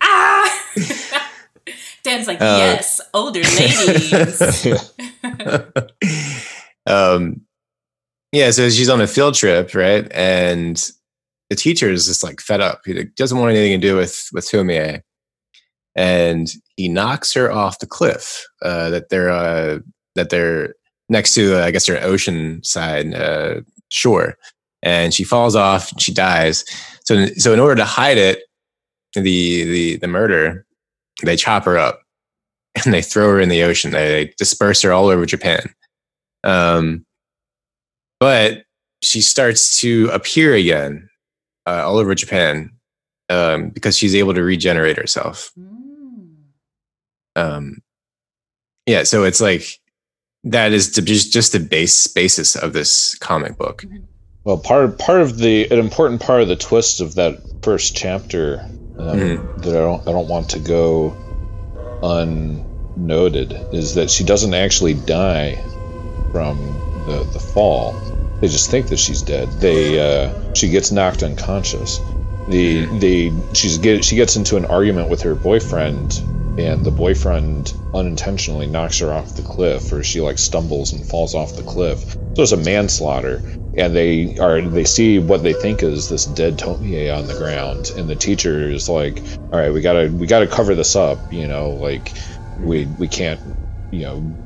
Ah! Dan's like, Uh, yes, older ladies. um, yeah, so she's on a field trip, right? And the teacher is just like fed up. He doesn't want anything to do with with Tomie, and he knocks her off the cliff uh, that they're uh, that they're next to. Uh, I guess they're ocean side uh, shore, and she falls off. She dies. So so in order to hide it, the the the murder, they chop her up and they throw her in the ocean. They, they disperse her all over Japan. Um, but she starts to appear again uh, all over Japan um, because she's able to regenerate herself. Um, yeah, so it's like that is just just the base basis of this comic book. Well, part part of the an important part of the twist of that first chapter um, Mhm. that I don't I don't want to go unnoted is that she doesn't actually die from the the fall. They just think that she's dead. They uh, she gets knocked unconscious. The the she's get she gets into an argument with her boyfriend, and the boyfriend unintentionally knocks her off the cliff, or she like stumbles and falls off the cliff. So it's a manslaughter, and they are they see what they think is this dead Tomie on the ground, and the teacher is like, "All right, we gotta we gotta cover this up. You know, like we we can't." You know,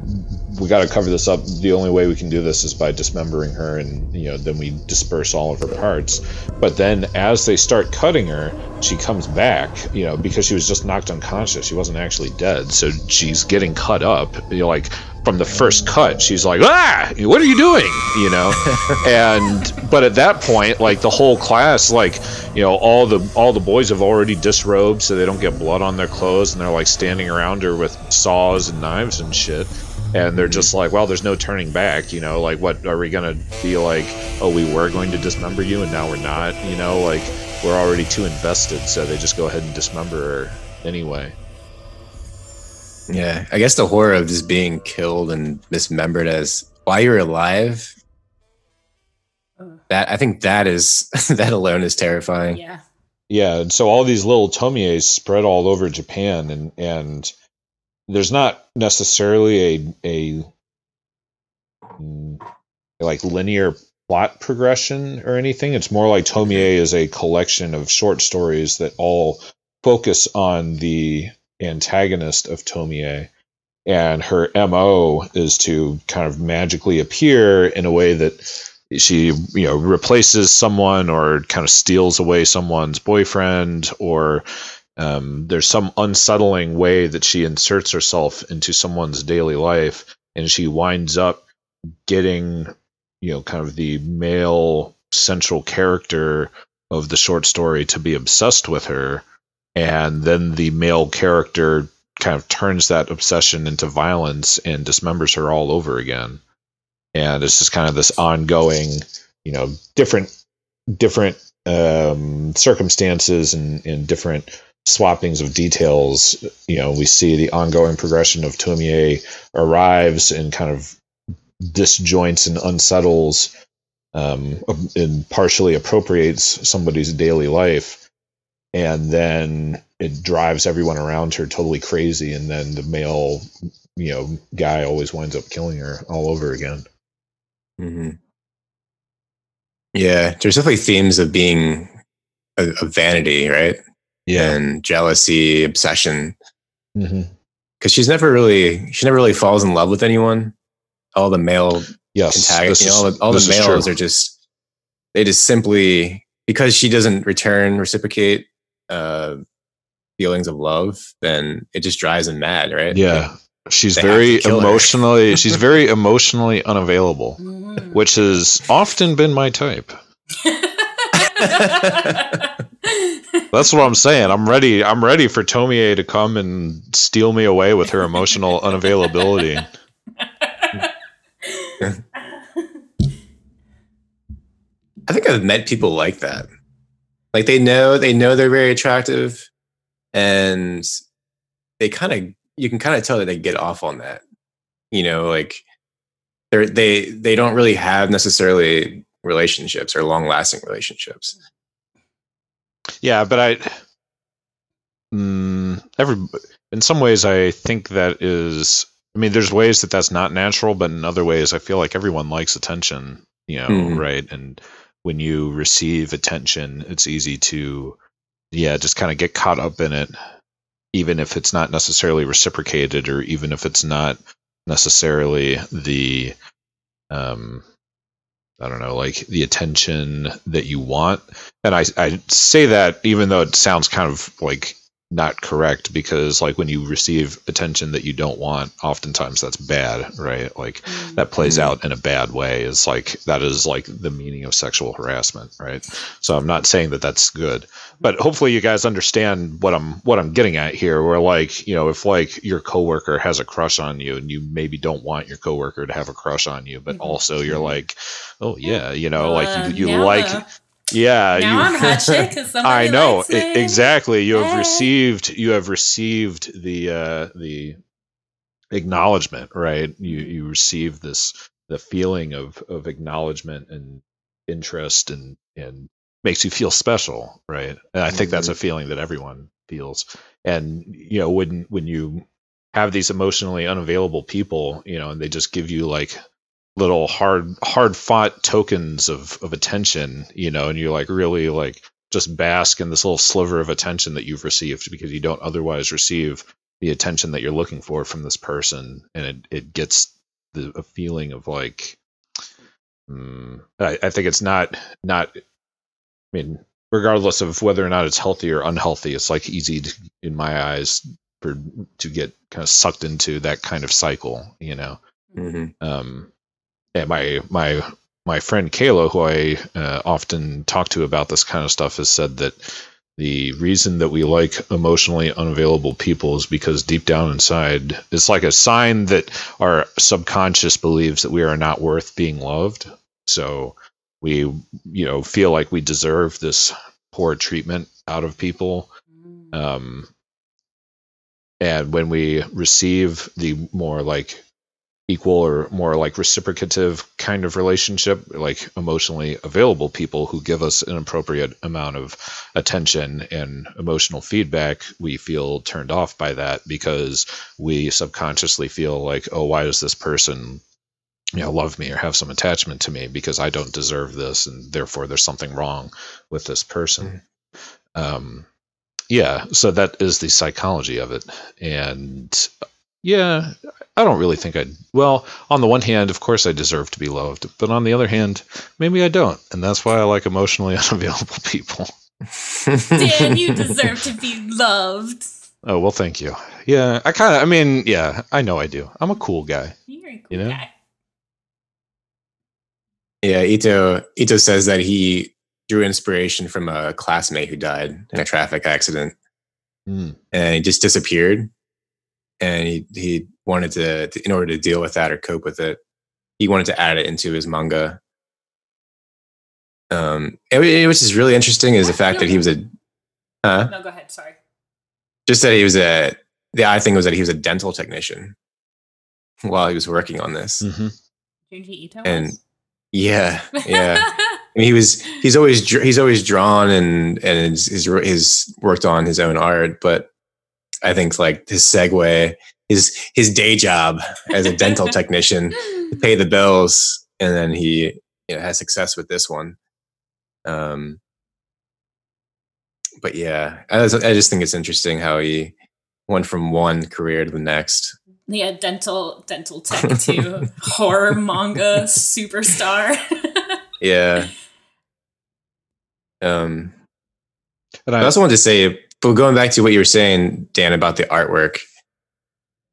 we got to cover this up. The only way we can do this is by dismembering her, and you know, then we disperse all of her parts. But then, as they start cutting her, she comes back. You know, because she was just knocked unconscious. She wasn't actually dead, so she's getting cut up. You know, like from the first cut, she's like, "Ah, what are you doing?" You know, and but at that point, like the whole class, like you know, all the all the boys have already disrobed, so they don't get blood on their clothes, and they're like standing around her with saws and knives and shit and they're just like, well, there's no turning back, you know, like what are we gonna be like? Oh, we were going to dismember you, and now we're not, you know, like we're already too invested, so they just go ahead and dismember her anyway. Yeah, I guess the horror of just being killed and dismembered as while you're alive. That I think that is that alone is terrifying. Yeah. Yeah, and so all these little tomies spread all over Japan, and and there's not necessarily a a mm, like linear plot progression or anything. It's more like Tomie is a collection of short stories that all focus on the antagonist of Tomie, and her mo is to kind of magically appear in a way that she you know replaces someone or kind of steals away someone's boyfriend or um, there's some unsettling way that she inserts herself into someone's daily life and she winds up getting you know kind of the male central character of the short story to be obsessed with her and then the male character kind of turns that obsession into violence and dismembers her all over again. And it's just kind of this ongoing you know different different um, circumstances and, and different swappings of details. You know we see the ongoing progression of Tomie arrives and kind of disjoints and unsettles um, and partially appropriates somebody's daily life and then it drives everyone around her totally crazy, and then the male, you know, guy always winds up killing her all over again. hmm Yeah, there's definitely themes of being a, a vanity, right? Yeah, and jealousy, obsession. Because she's never really, she never really falls in love with anyone. All the male yes, you know, all the, all the males are just, they just simply because she doesn't return, reciprocate uh, feelings of love, then it just drives them mad, right? Yeah, she's very to kill her. emotionally. she's very emotionally unavailable, which has often been my type. That's what I'm saying. I'm ready. I'm ready for Tomie to come and steal me away with her emotional unavailability. I think I've met people like that. Like they know they know they're very attractive, and they kind of you can kind of tell that they get off on that. You know, like they're they they don't really have necessarily relationships or long lasting relationships. Yeah, but I, mm, every in some ways, I think that is. I mean, there's ways that that's not natural, but in other ways, I feel like everyone likes attention. You know, Mhm. right? And when you receive attention, it's easy to, yeah, just kind of get caught up in it, even if it's not necessarily reciprocated, or even if it's not necessarily the, um, I don't know, like the attention that you want. And I, I say that even though it sounds kind of like not correct because like when you receive attention that you don't want, oftentimes that's bad, right? Like mm. that plays mm. out in a bad way. It's like that is like the meaning of sexual harassment, right? So I'm not saying that that's good, but hopefully you guys understand what I'm what I'm getting at here. Where like you know if like your coworker has a crush on you and you maybe don't want your coworker to have a crush on you, but mm-hmm. also you're like, oh yeah, you know, like Uh, you, you now, like. Yeah, now you, I'm hot shit 'cause somebody I know me. exactly. You have received you have received the uh, the acknowledgement, right? You you receive this the feeling of of acknowledgement and interest and and makes you feel special, right? And I think that's a feeling that everyone feels. And you know when when you have these emotionally unavailable people, you know, and they just give you like little hard hard fought tokens of of attention, you know, and you're like really like just bask in this little sliver of attention that you've received because you don't otherwise receive the attention that you're looking for from this person and it, it gets the a feeling of like mm, I, I think it's not not i mean regardless of whether or not it's healthy or unhealthy it's like easy to, in my eyes for to get kind of sucked into that kind of cycle you know Mm-hmm. um, and my my my friend Kayla, who I uh, often talk to about this kind of stuff, has said that the reason that we like emotionally unavailable people is because deep down inside, it's like a sign that our subconscious believes that we are not worth being loved. So we, you know, feel like we deserve this poor treatment out of people. Um, and when we receive the more like equal or more like reciprocative kind of relationship, like emotionally available people who give us an appropriate amount of attention and emotional feedback, we feel turned off by that because we subconsciously feel like, oh, why does this person you know love me or have some attachment to me because I don't deserve this and therefore there's something wrong with this person. Um yeah, so that is the psychology of it. And yeah, I don't really think I. Well, on the one hand, of course, I deserve to be loved, but on the other hand, maybe I don't, and that's why I like emotionally unavailable people. Dan, you deserve to be loved. Oh well, thank you. Yeah, I kind of. I mean, yeah, I know I do. I'm a cool guy. You're a cool You know? guy. Yeah, Ito Ito says that he drew inspiration from a classmate who died in a traffic accident, Hmm. and he just disappeared. And he he wanted to, to- in order to deal with that or cope with it, he wanted to add it into his manga. Um, and wh- which is really interesting is the fact that he was a, huh? No, go ahead. Sorry. Just that he was a. The odd thing was that he was a dental technician while he was working on this. Mm-hmm. Junji Ito. And was? yeah, yeah. mean, he was he's always he's always drawn and and he's, he's he's worked on his own art, but I think like his segue, his his day job as a dental technician to pay the bills, and then he you know has success with this one. Um, but yeah, I, was- I just think it's interesting how he went from one career to the next. Yeah, dental dental tech to horror manga superstar. Yeah. Um, And I I, also wanted to say, but going back to what you were saying, Dan, about the artwork,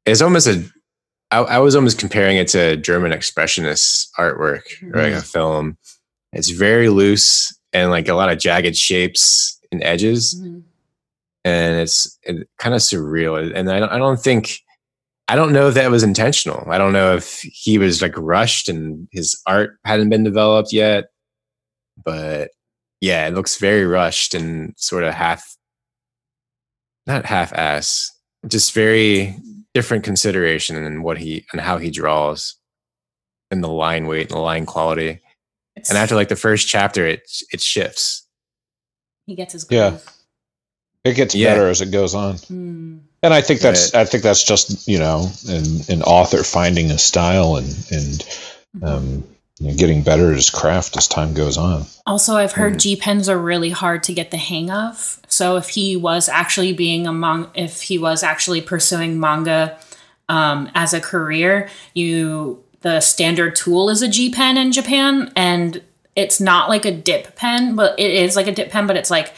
it's almost a. I, I was almost comparing it to German expressionist artwork or like a film. It's very loose and like a lot of jagged shapes and edges, Mhm. and it's it, kind of surreal. And I don't, I don't think, I don't know if that was intentional. I don't know if he was like rushed and his art hadn't been developed yet, but yeah, it looks very rushed and sort of half, not half ass, just very different consideration in what he and how he draws and the line weight and the line quality. It's- And after like the first chapter, it it shifts. he gets his Yeah. it gets Yeah. better as it goes on. Mm. And I think that's I think that's just you know an, an author finding a style and and um, you know, getting better at his craft as time goes on. Also, I've heard Mm. G pens are really hard to get the hang of. So if he was actually being a mon- if he was actually pursuing manga um, as a career, you the standard tool is a G pen in Japan, and it's not like a dip pen, but it is like a dip pen, but it's like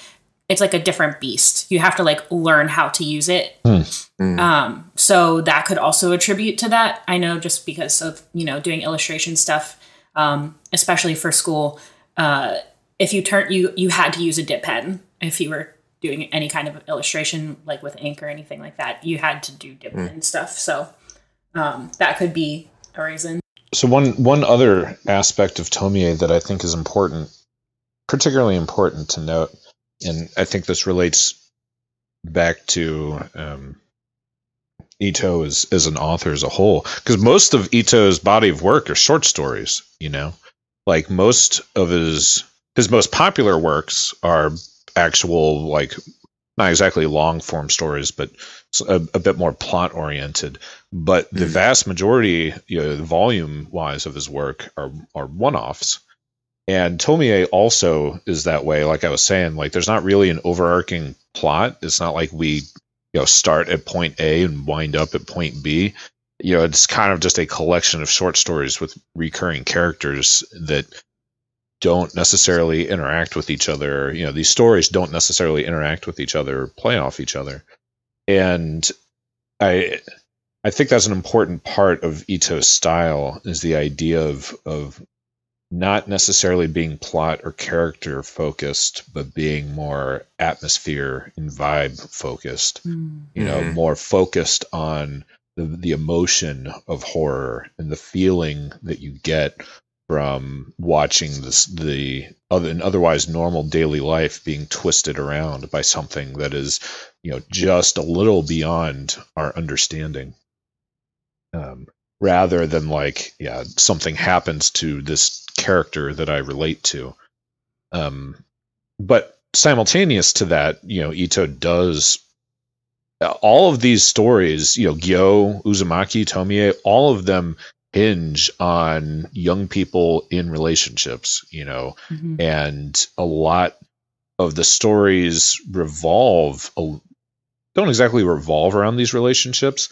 it's like a different beast. You have to like learn how to use it. Mm. Um, so that could also attribute to that. I know just because of you know doing illustration stuff, um, especially for school. Uh, if you turn you you had to use a dip pen if you were doing any kind of illustration like with ink or anything like that. You had to do dip pen stuff. So um, that could be a reason. So one one other aspect of Tomie that I think is important, particularly important to note, and I think this relates back to um, Ito as as an author as a whole, because most of Ito's body of work are short stories. You know, like most of his his most popular works are actual like not exactly long form stories, but a bit more plot oriented. But the Mhm. vast majority, you know, volume wise of his work are are one offs. And Tomie also is that way. Like I was saying, like there's not really an overarching plot. It's not like we, you know, start at point A and wind up at point B. You know, it's kind of just a collection of short stories with recurring characters that don't necessarily interact with each other. You know, these stories don't necessarily interact with each other, or play off each other. And I I think that's an important part of Ito's style is the idea of of not necessarily being plot or character focused, but being more atmosphere and vibe focused. You know, Mhm. more focused on the the emotion of horror and the feeling that you get from watching this the other an otherwise normal daily life being twisted around by something that is you know just a little beyond our understanding um, rather than like yeah something happens to this character that i relate to um, but simultaneous to that you know ito does all of these stories you know gyo uzumaki tomie all of them hinge on young people in relationships you know Mhm. and a lot of the stories revolve don't exactly revolve around these relationships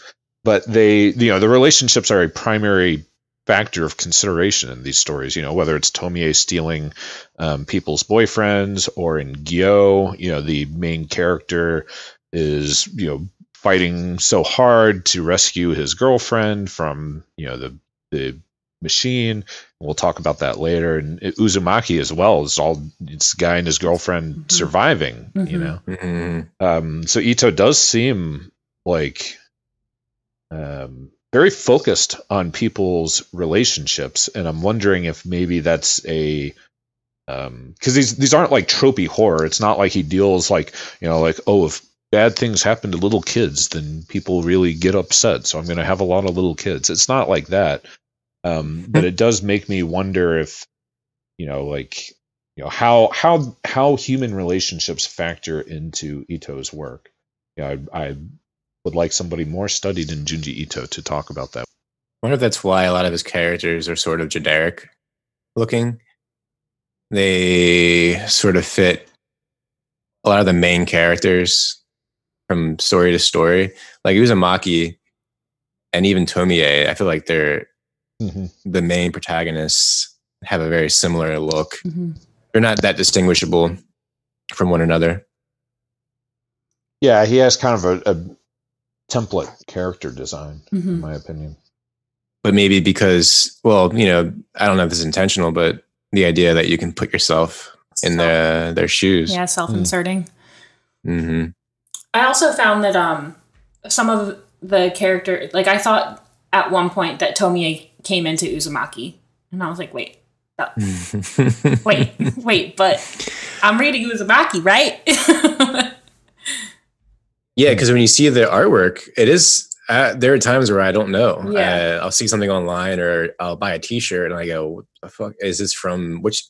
but they you know the relationships are a primary factor of consideration in these stories you know whether it's tomie stealing um, people's boyfriends or in gyo you know the main character is you know fighting so hard to rescue his girlfriend from you know the the machine we'll talk about that later and uzumaki as well is all it's guy and his girlfriend Mhm. surviving you Mhm. know Mhm. um, so Ito does seem like um, very focused on people's relationships, and I'm wondering if maybe that's a um because these these aren't like tropey horror. It's not like he deals like you know like oh if bad things happen to little kids, then people really get upset. So I'm going to have a lot of little kids. It's not like that, um, but it does make me wonder if you know like you know how how how human relationships factor into Ito's work. Yeah, I, I would like somebody more studied in Junji Ito to talk about that. I wonder if that's why a lot of his characters are sort of generic looking. They sort of fit a lot of the main characters from story to story. Like Uzumaki and even Tomie, I feel like they're mm-hmm. the main protagonists have a very similar look. Mm-hmm. They're not that distinguishable from one another. Yeah, he has kind of a, a template character design, mm-hmm. in my opinion. But maybe because, well, you know, I don't know if it's intentional, but the idea that you can put yourself in their their shoes. Yeah, self-inserting. Mm-hmm. I also found that um some of the character, like I thought at one point that Tomie came into Uzumaki, and I was like, wait, that, wait, wait, but I'm reading Uzumaki, right? yeah, because when you see the artwork, it is. Uh, there are times where I don't know. Yeah. Uh, I'll see something online or I'll buy a T-shirt and I go, "What the fuck is this from? Which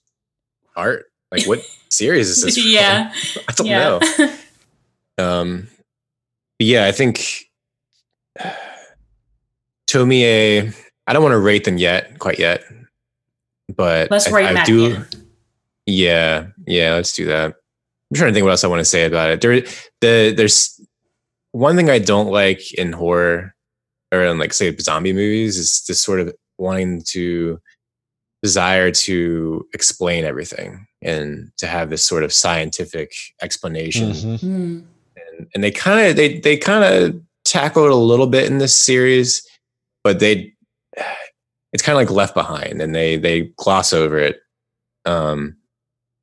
art? Like what series is this?" From? yeah, I don't yeah. know. Um, yeah, I think Tomie. I don't want to rate them yet, quite yet, but let's I, rate I Matt do. Yeah, yeah, let's do that. I'm trying to think what else I want to say about it. There, the there's one thing I don't like in horror or in like say zombie movies is this sort of wanting to desire to explain everything and to have this sort of scientific explanation. Mm. And, and they kind of they they kind of tackle it a little bit in this series, but they it's kind of like left behind and they they gloss over it. Um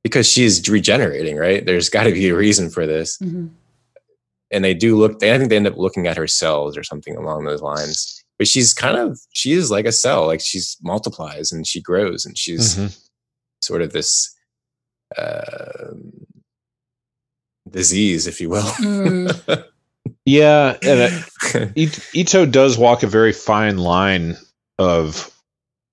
because she's regenerating, right? There's got to be a reason for this. Mm-hmm. And they do look, they, I think they end up looking at her cells or something along those lines. But she's kind of, she is like a cell, like she's multiplies and she grows and she's mm-hmm. sort of this uh, disease, if you will. Mm. yeah. And it, Ito does walk a very fine line of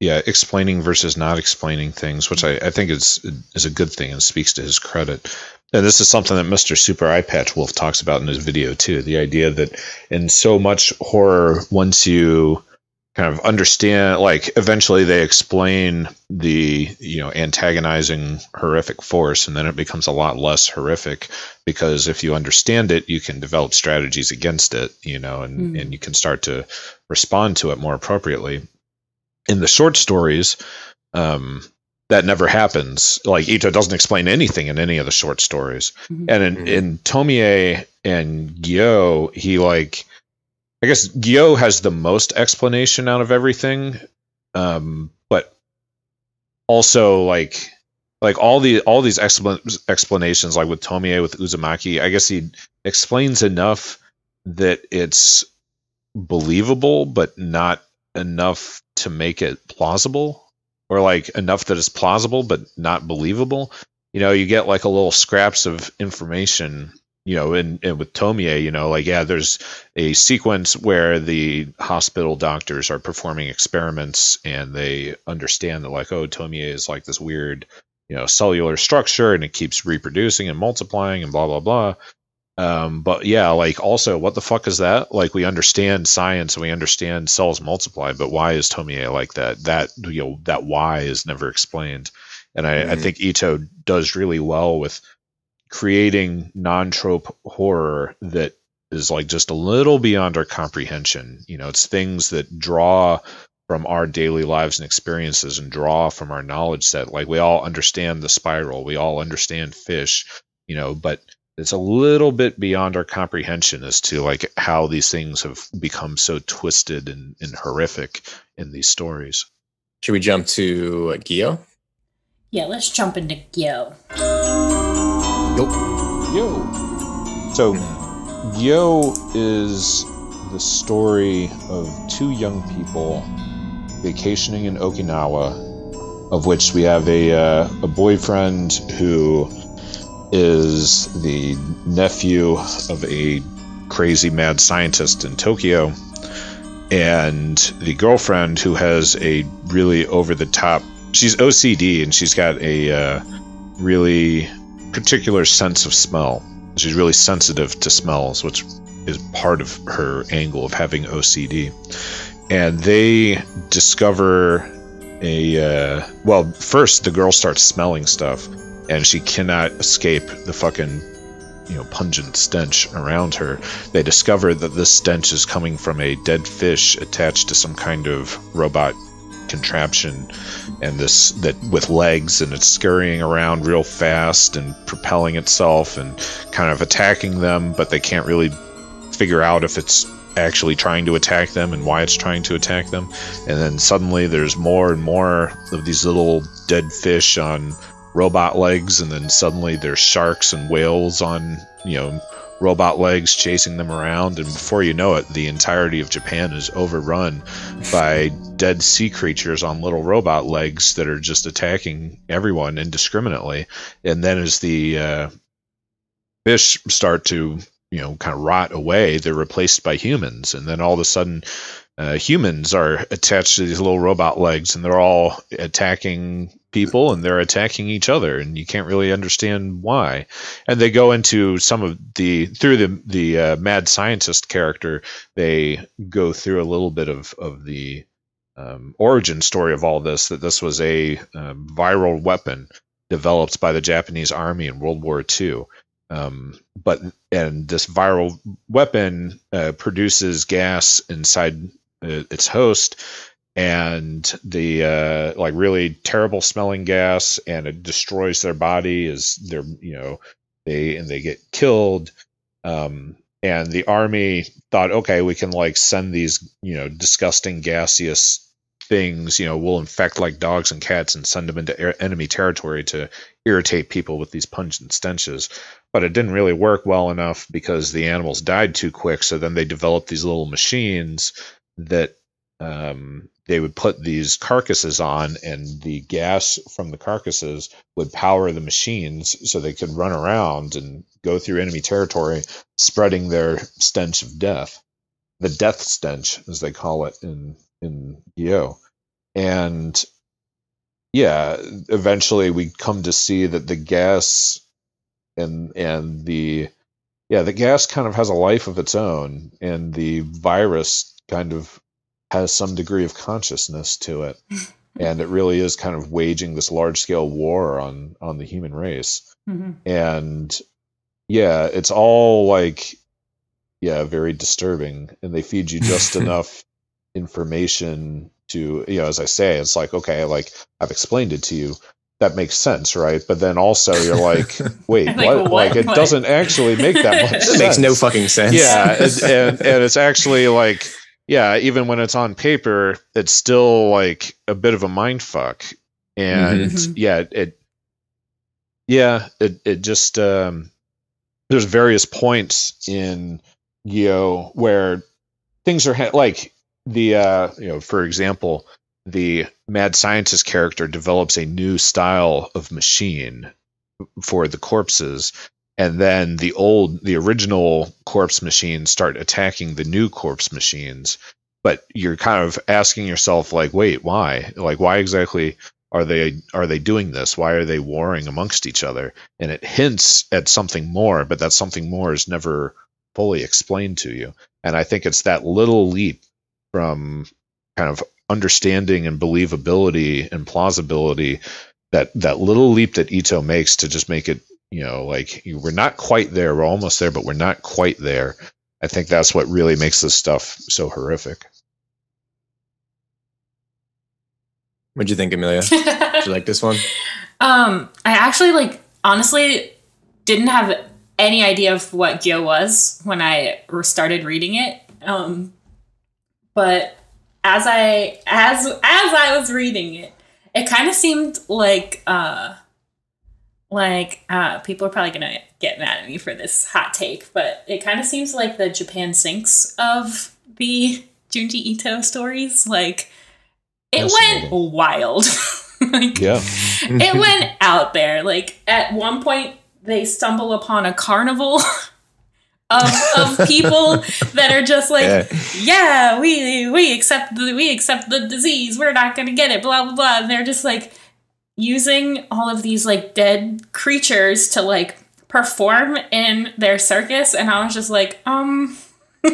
yeah, explaining versus not explaining things, which I, I, think is is a good thing and speaks to his credit. And this is something that Mr. Super Eyepatch Wolf talks about in his video too. The idea that in so much horror, once you kind of understand, like eventually they explain the you know antagonizing horrific force, and then it becomes a lot less horrific because if you understand it, you can develop strategies against it, you know, and Mm. and you can start to respond to it more appropriately in the short stories, um, that never happens. Like Ito doesn't explain anything in any of the short stories, Mhm. and in, in Tomie and Gyo, he like, I guess Gyo has the most explanation out of everything, um, but also like, like all the all these explan- explanations, like with Tomie with Uzumaki, I guess he explains enough that it's believable, but not enough to make it plausible or like enough that it's plausible but not believable you know you get like a little scraps of information you know and, and with tomie you know like yeah there's a sequence where the hospital doctors are performing experiments and they understand that like oh tomie is like this weird you know cellular structure and it keeps reproducing and multiplying and blah blah blah um, but yeah, like also, what the fuck is that? Like, we understand science and we understand cells multiply, but why is Tomie like that? That you know, that why is never explained. And I, I Mhm. think Ito does really well with creating non-trope horror that is like just a little beyond our comprehension. You know, it's things that draw from our daily lives and experiences and draw from our knowledge set. Like we all understand the spiral, we all understand fish, you know, but it's a little bit beyond our comprehension as to like how these things have become so twisted and, and horrific in these stories. Should we jump to uh, Gyo? Yeah, let's jump into Gyo. Yo. Yo. So, Gyo is the story of two young people vacationing in Okinawa, of which we have a uh, a boyfriend who is the nephew of a crazy mad scientist in Tokyo, and the girlfriend who has a really over the top. She's OCD and she's got a uh, really particular sense of smell. She's really sensitive to smells, which is part of her angle of having OCD. And they discover a uh, well, first the girl starts smelling stuff, and she cannot escape the fucking you know pungent stench around her. They discover that this stench is coming from a dead fish attached to some kind of robot contraption and this that with legs and it's scurrying around real fast and propelling itself and kind of attacking them but they can't really figure out if it's actually trying to attack them and why it's trying to attack them and then suddenly there's more and more of these little dead fish on robot legs and then suddenly there's sharks and whales on you know robot legs chasing them around. And before you know it the entirety of japan is overrun by dead sea creatures on little robot legs that are just attacking everyone indiscriminately. And then as the uh, fish start to you know kind of rot away they're replaced by humans. And then all of a sudden uh, humans are attached to these little robot legs and they're all attacking people and they're attacking each other and you can't really understand why. And they go into some of the through the the uh, mad scientist character they go through a little bit of of the um, origin story of all this that this was a um, viral weapon developed by the Japanese army in World War II um, but and this viral weapon uh, produces gas inside its host and the uh, like really terrible smelling gas and it destroys their body as they're you know they and they get killed. Um, and the army thought okay we can like send these you know disgusting gaseous things you know we'll infect like dogs and cats and send them into enemy territory to irritate people with these pungent stenches. But it didn't really work well enough because the animals died too quick so then they developed these little machines that um, they would put these carcasses on, and the gas from the carcasses would power the machines so they could run around and go through enemy territory, spreading their stench of death, the death stench, as they call it in in Gyo. And yeah, eventually we come to see that the gas and and the yeah the gas kind of has a life of its own, and the virus kind of has some degree of consciousness to it. and it really is kind of waging this large scale war on on the human race. Mm-hmm. And yeah, it's all like yeah, very disturbing and they feed you just enough information to you know as I say, it's like okay, like I've explained it to you. That makes sense, right? But then also you're like, wait, like, what? what? Like it what? doesn't actually make that much. it makes no fucking sense. Yeah, and, and, and it's actually like yeah, even when it's on paper, it's still like a bit of a mind fuck. And mm-hmm. yeah, it yeah, it it just um there's various points in Gyo where things are ha- like the uh you know, for example, the mad scientist character develops a new style of machine for the corpses and then the old the original corpse machines start attacking the new corpse machines. But you're kind of asking yourself like wait why? Like why exactly are they are they doing this? Why are they warring amongst each other? And it hints at something more but that something more is never fully explained to you. And i think it's that little leap from kind of understanding and believability and plausibility that that little leap that ito makes to just make it you know, like we're not quite there. We're almost there, but we're not quite there. I think that's what really makes this stuff so horrific. What'd you think, Amelia? Did you like this one? Um, I actually like honestly didn't have any idea of what Gyo was when I started reading it. Um, but as I as as I was reading it, it kind of seemed like uh like uh, people are probably gonna get mad at me for this hot take, but it kind of seems like the Japan sinks of the Junji Ito stories. Like it went wild. like, yeah, it went out there. Like at one point, they stumble upon a carnival. of, of people that are just like, yeah. yeah, we we accept the we accept the disease. We're not gonna get it. Blah blah blah. And they're just like, using all of these like dead creatures to like perform in their circus and I was just like, um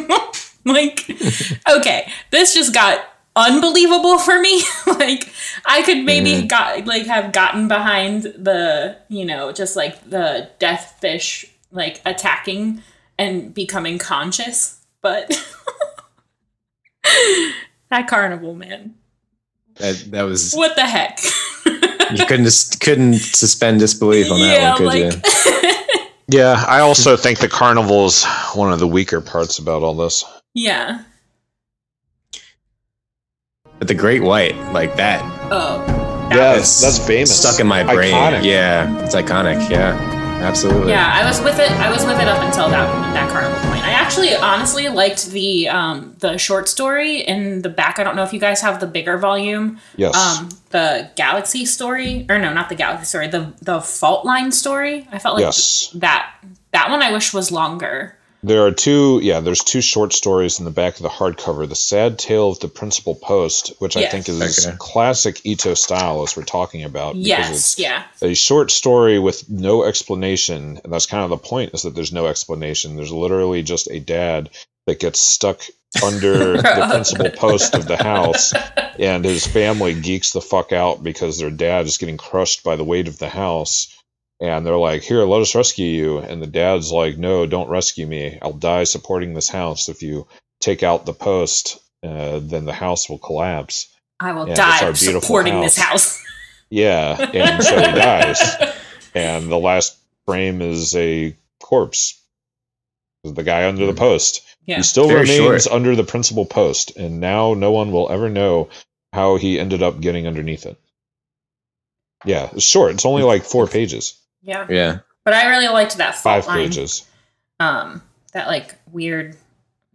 like okay, this just got unbelievable for me. like I could maybe Mhm. got like have gotten behind the, you know, just like the death fish like attacking and becoming conscious, but that carnival man. That that was What the heck? You couldn't just couldn't suspend disbelief on that Yeah, one, could like- you? Yeah, I also think the carnival is one of the weaker parts about all this. yeah. But the Great White, like that, Oh. Yes, that's famous. stuck in my brain. Iconic. Yeah, it's iconic. Yeah, absolutely. Yeah, I was with it. I was with it up until that that carnival point. I actually, honestly, liked the um, the short story in the back. I don't know if you guys have the bigger volume. Yes. Um, the Galaxy story, or no, not the Galaxy story. The the Fault Line story. I felt like Yes. that that one I wish was longer. There are two, yeah, there's two short stories in the back of the hardcover. The Sad Tale of the Principal Post, which I think is Okay. classic Ito style as we're talking about. Yes, it's yeah, a short story with no explanation, and that's kind of the point is that there's no explanation. There's literally just a dad that gets stuck under the principal post of the house, and his family geeks the fuck out because their dad is getting crushed by the weight of the house. And they're like, "Here, let us rescue you." And the dad's like, "No, don't rescue me. I'll die supporting this house. If you take out the post, uh, then the house will collapse." I will Yeah, that's die our beautiful supporting this house. house. Yeah, and so he dies. And the last frame is a corpse. The guy under the post. Yeah. He still Very remains short. under the principal post, and now no one will ever know how he ended up getting underneath it. Yeah, it's short. It's only like four pages, Yeah, yeah. but I really liked that Fault five Line. pages. Um, that like weird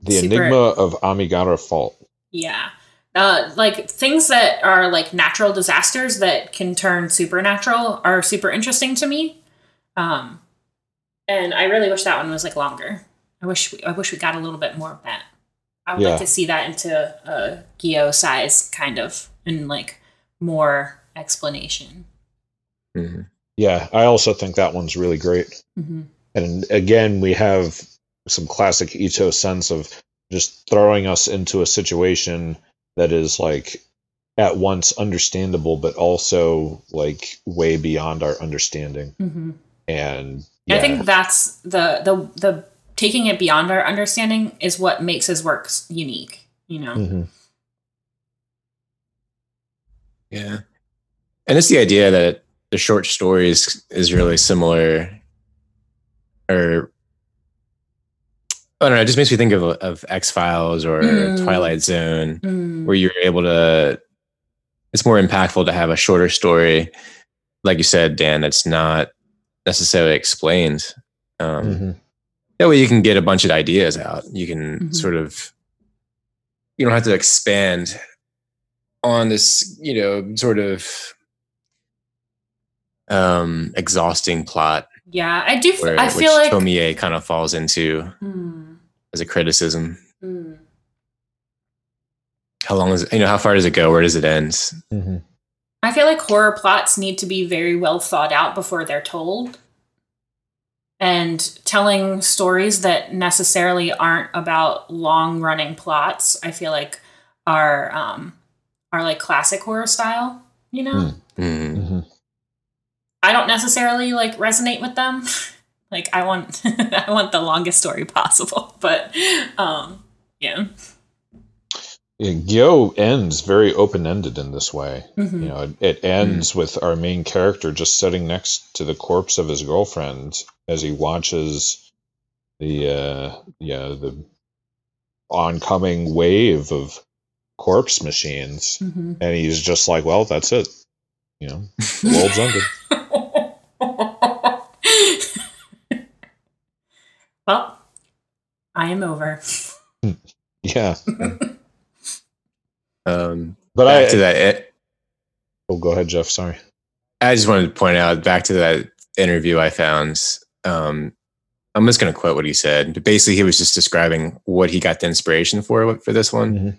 The Super- Enigma of Amigara Fault. Yeah. Uh, like things that are like natural disasters that can turn supernatural are super interesting to me. Um, and I really wish that one was like longer. I wish we, I wish we got a little bit more of that. I would Yeah. like to see that into a Gyo size kind of and like more explanation. hmm Yeah, I also think that one's really great. hmm And again, we have some classic Ito sense of just throwing us into a situation that is like at once understandable, but also like way beyond our understanding. hmm And I think that's the the the taking it beyond our understanding is what makes his works unique. You know. Mhm. Yeah. And it's the idea that the short stories is really similar or I don't know, it just makes me think of of X Files or Mm. Twilight Zone, Mm. where you're able to it's more impactful to have a shorter story, like you said, Dan, that's not necessarily explained. Um Mhm. that way you can get a bunch of ideas out. You can Mhm. sort of you don't have to expand on this, you know, sort of um exhausting plot Yeah, I do. f- where I feel like. Tomie kind of falls into Hmm, as a criticism. hmm. How long is it, you know, how far does it go? Where does it end? Mhm. I feel like horror plots need to be very well thought out before they're told. And telling stories that necessarily aren't about long running plots, I feel like are um are like classic horror style, you know? Mm. Mhm. I don't necessarily like resonate with them. like I want I want the longest story possible, but um yeah. Yeah, Gyo ends very open ended in this way. Mhm. You know, it, it ends with our main character just sitting next to the corpse of his girlfriend as he watches the uh yeah, the oncoming wave of corpse machines. Mhm. And he's just like, Well, that's it. You know, the world's ended. Well, I am over. Yeah. Um But back I to that it, Oh go ahead, Jeff, sorry. I just wanted to point out back to that interview I found. Um, I'm just going to quote what he said. But basically, he was just describing what he got the inspiration for for this one.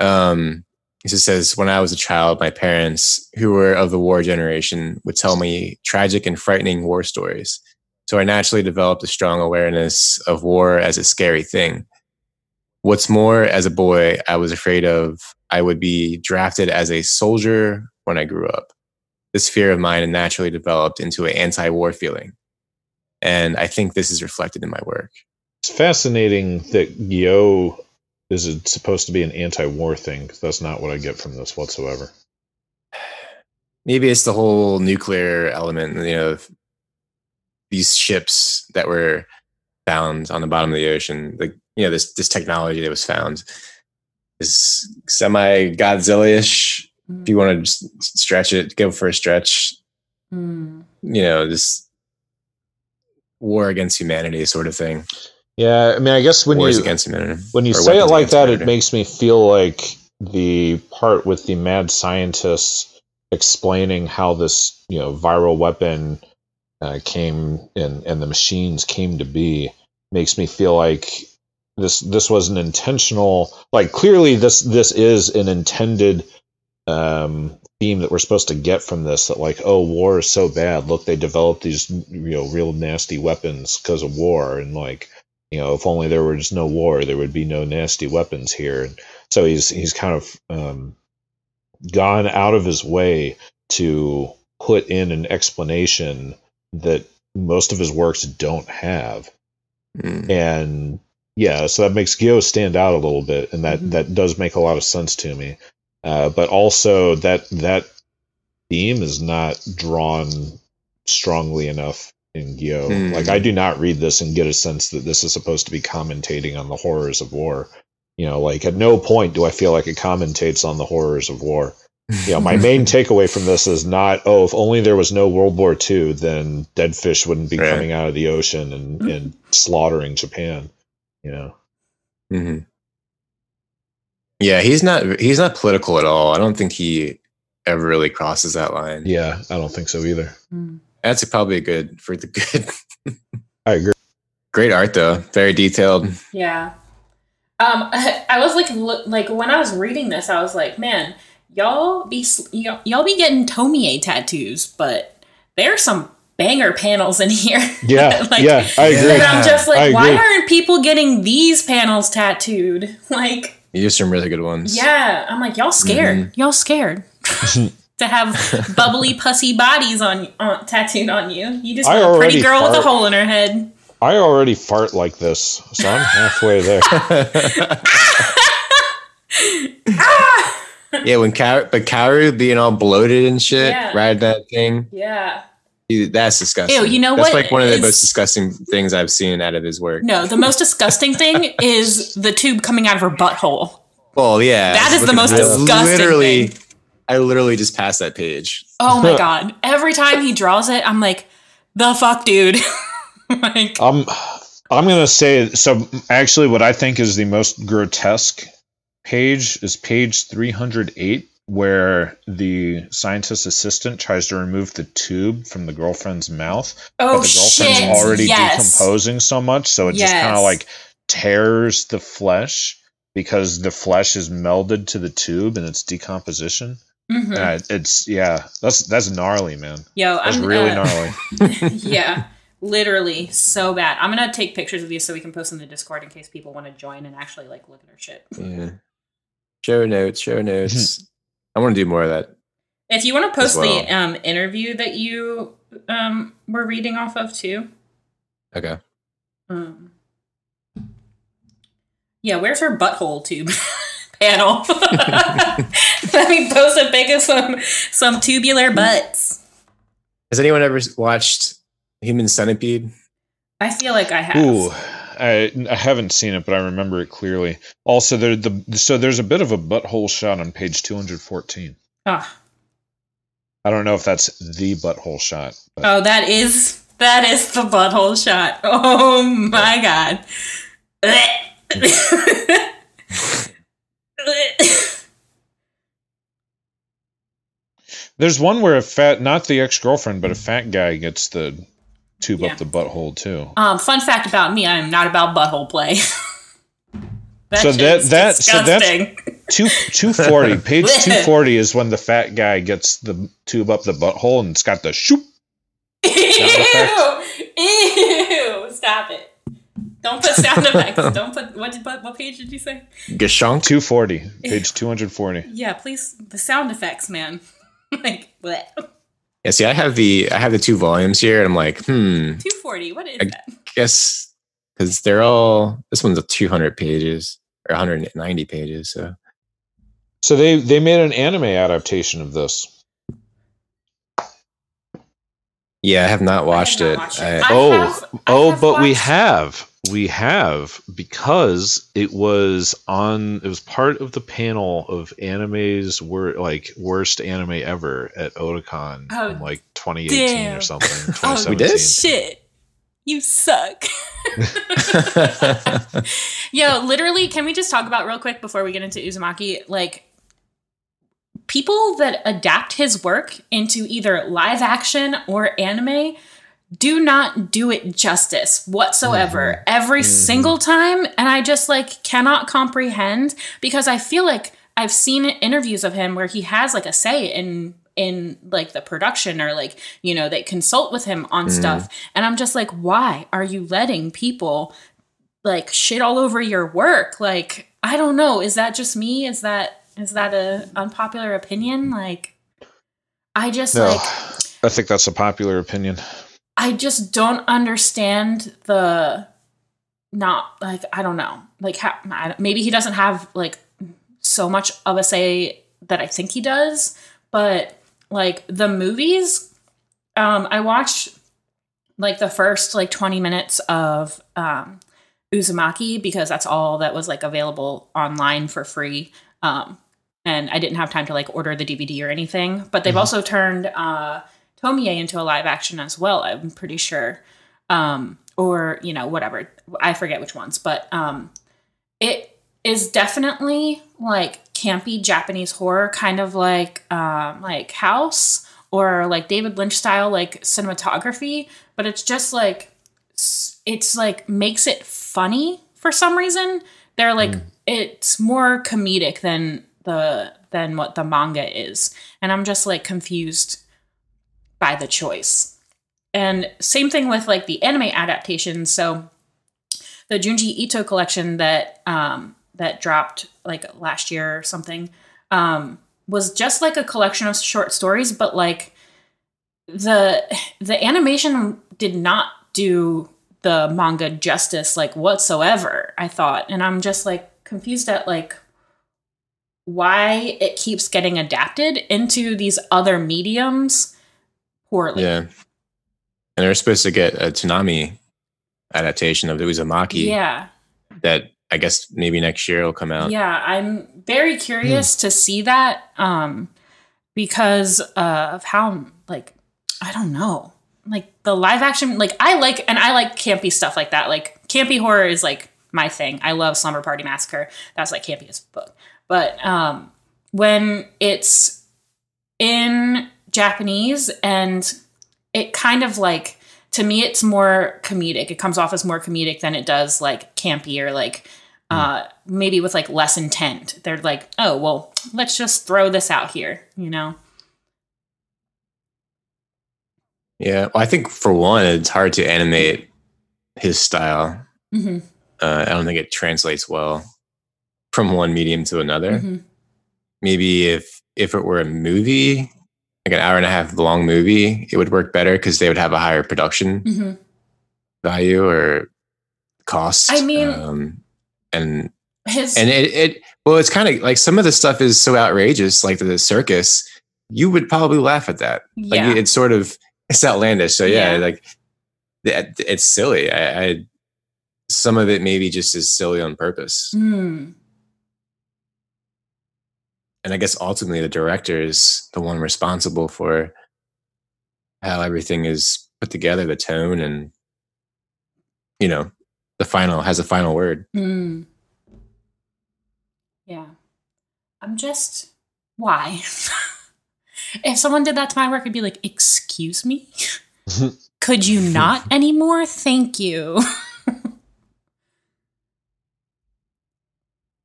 Mhm. Um, he just says, when I was a child, my parents, who were of the war generation, would tell me tragic and frightening war stories. So I naturally developed a strong awareness of war as a scary thing. What's more, as a boy, I was afraid of I would be drafted as a soldier when I grew up. This fear of mine naturally developed into an anti war feeling. And I think this is reflected in my work. It's fascinating that Yo is it supposed to be an anti-war thing? 'Cause that's not what I get from this whatsoever. maybe it's the whole nuclear element you know these ships that were found on the bottom of the ocean like you know this this technology that was found is semi godzilla-ish if you want to just stretch it go for a stretch Hmm. you know this war against humanity sort of thing Yeah, I mean, I guess when wars you against humanity when you say it like that, humanity. it makes me feel like the part with the mad scientists explaining how this you know viral weapon uh, came and and the machines came to be makes me feel like this this was an intentional like clearly this this is an intended um theme that we're supposed to get from this that like oh war is so bad. Look they developed these you know real nasty weapons because of war. And like you know if only there was no war there would be no nasty weapons here. And so he's he's kind of um, gone out of his way to put in an explanation that most of his works don't have Mm. and yeah so that makes Gyo stand out a little bit and that that does make a lot of sense to me uh, but also that that theme is not drawn strongly enough in Gyo. Hmm. Like I do not read this and get a sense that this is supposed to be commentating on the horrors of war. You know, like at no point do I feel like it commentates on the horrors of war. You know, my main takeaway from this is not, oh, if only there was no World War II, then dead fish wouldn't be Right. coming out of the ocean and, and slaughtering Japan. You know. hmm Yeah, he's not he's not political at all. I don't think he ever really crosses that line. Yeah, I don't think so either. That's probably a good for the good. I agree. Great art though, very detailed. Yeah. Um, I was like, look, like when I was reading this, I was like, man, y'all be s- y'all, y'all be getting Tomie tattoos, but there are some banger panels in here. Yeah, Like, yeah, I agree. And I'm just like, why aren't people getting these panels tattooed? Like, There's some really good ones. yeah, I'm like, y'all scared. Mm-hmm. Y'all scared to have bubbly pussy bodies on, on tattooed on you. You just I want a pretty already girl with a hole in her head. I already fart like this, so I'm halfway there. Yeah, when Kaori, but Kaori being all bloated and shit, Yeah. riding that thing, Yeah. he- that's disgusting. Ew, you know that's what like one of the is- most disgusting things I've seen out of his work. No, the most disgusting thing is the tube coming out of her butthole. Well, yeah, That is the most this. disgusting Literally, thing. I literally just passed that page. Oh my god. Every time he draws it, I'm like, the fuck, dude. like, I'm I'm gonna say so. Actually, what I think is the most grotesque page is page 308, where the scientist assistant tries to remove the tube from the girlfriend's mouth, Oh, but the girlfriend's shit, already yes. decomposing so much, so it just kind of like tears the flesh because the flesh is melded to the tube and its decomposition. Mhm. Uh, it's yeah, that's that's gnarly, man. Yo, that's I'm, really uh, gnarly. yeah, literally so bad. I'm gonna take pictures of these so we can post in the Discord in case people want to join and actually like look at our shit. Yeah. Show notes, show notes. I want to do more of that. If you want to post well. the um, interview that you um, were reading off of too. Okay. Um, yeah, where's her butthole tube panel? Let me post a pic of some some tubular butts. Has anyone ever watched Human Centipede? I feel like I have. Ooh, I, I haven't seen it, but I remember it clearly. Also, there the so there's a bit of a butthole shot on page 214. Ah. I don't know if that's the butthole shot. But Oh, that is that is the butthole shot. Oh my god. there's one where a fat, not the ex girlfriend, but a fat guy gets the tube Yeah. up the butthole too. um, fun fact about me: I am not about butthole play. that So that- shit's that- so that's- disgusting. Two two forty. Page two forty is when the fat guy gets the tube up the butthole and it's got the shoop. Ew! Ew! Stop it. Don't put sound effects. Don't put what, what what page did you say? Gashonk. Two forty. Page two hundred forty. Yeah, please the sound effects, man. like what? Yeah, see, I have the I have the two volumes here, and I'm like, hmm, 240. What is that? I that? guess because they're all this one's a 200 pages or 190 pages, so So they they made an anime adaptation of this. yeah, I have not watched not it. watched it. I- I oh, have- I oh, have but we have, we have because it was on. It was part of the panel of animes were like worst anime ever at Otakon Oh, in like 2018 damn. or something. Oh, 2017. did? shit. You suck. Yo, literally, can we just talk about real quick before we get into Uzumaki? Like, people that adapt his work into either live action or anime do not do it justice whatsoever mm-hmm. every mm-hmm. single time. And I just like cannot comprehend because I feel like I've seen interviews of him where he has like a say in in like the production or like you know they consult with him on mm-hmm. stuff. And i'm just like why are you letting people like shit all over your work? Like i don't know. Is that just me? Is that is that a unpopular opinion? Like i just No, like I think that's a popular opinion. I just don't understand the not like I don't know like how, maybe he doesn't have like so much of a say that I think he does, but like the movies, um, I watched like the first like twenty minutes of um, Uzumaki because that's all that was like available online for free. Um, and I didn't have time to like order the DVD or anything. But they've also turned uh, Tomie into a live action as well. I'm pretty sure, um, or you know whatever. I forget which ones, but um, it is definitely like campy Japanese horror, kind of like um, like House or like David Lynch style like cinematography. But it's just like it's like makes it funny for some reason. They're like it's more comedic than the than what the manga is, and I'm just like confused by the choice. And same thing with like the anime adaptations. So the Junji Ito collection that um, that dropped like last year or something um, was just like a collection of short stories, but like the the animation did not do the manga justice like whatsoever. I thought, and I'm just like confused at like why it keeps getting adapted into these other mediums poorly. yeah, and they're supposed to get a Toonami adaptation of the Uzumaki Yeah. that I guess maybe next year will come out. Yeah, I'm very curious to see that um because uh, of how like I don't know. Like the live action like I like and I like campy stuff like that. Like campy horror is like my thing. I love Slumber Party Massacre. That's like campy as book. But um when it's in Japanese and it kind of like to me it's more comedic. It comes off as more comedic than it does like campy or like uh maybe with like less intent. They're like, "Oh, well, let's just throw this out here," you know. Yeah, well, I think for one, it's hard to animate his style. Mhm. Uh, I don't think it translates well from one medium to another. Mhm. Maybe if if it were a movie, like an hour and a half long movie, it would work better because they would have a higher production Mhm. value or cost. I mean- um, and His and it, it well, it's kind of like some of the stuff is so outrageous, like the circus. You would probably laugh at that. Yeah. Like it's sort of it's outlandish. So yeah, Yeah. like it- it's silly. I, I some of it maybe just is silly on purpose. Hmm. And I guess ultimately the director is the one responsible for how everything is put together, the tone, and you know, the final has a final word. Hmm. Yeah. I'm just why? if someone did that to my work, I'd be like, "Excuse me? Could you not anymore? Thank you."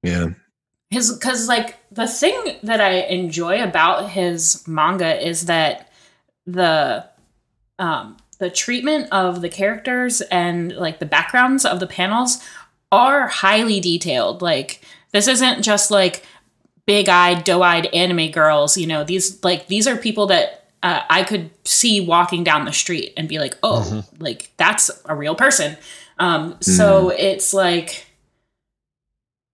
Yeah. His because like the thing that I enjoy about his manga is that the um the treatment of the characters and like the backgrounds of the panels are highly detailed. Like this isn't just like big-eyed, doe-eyed anime girls. You know, these like these are people that uh, I could see walking down the street and be like, oh, like that's a real person. Um, so it's like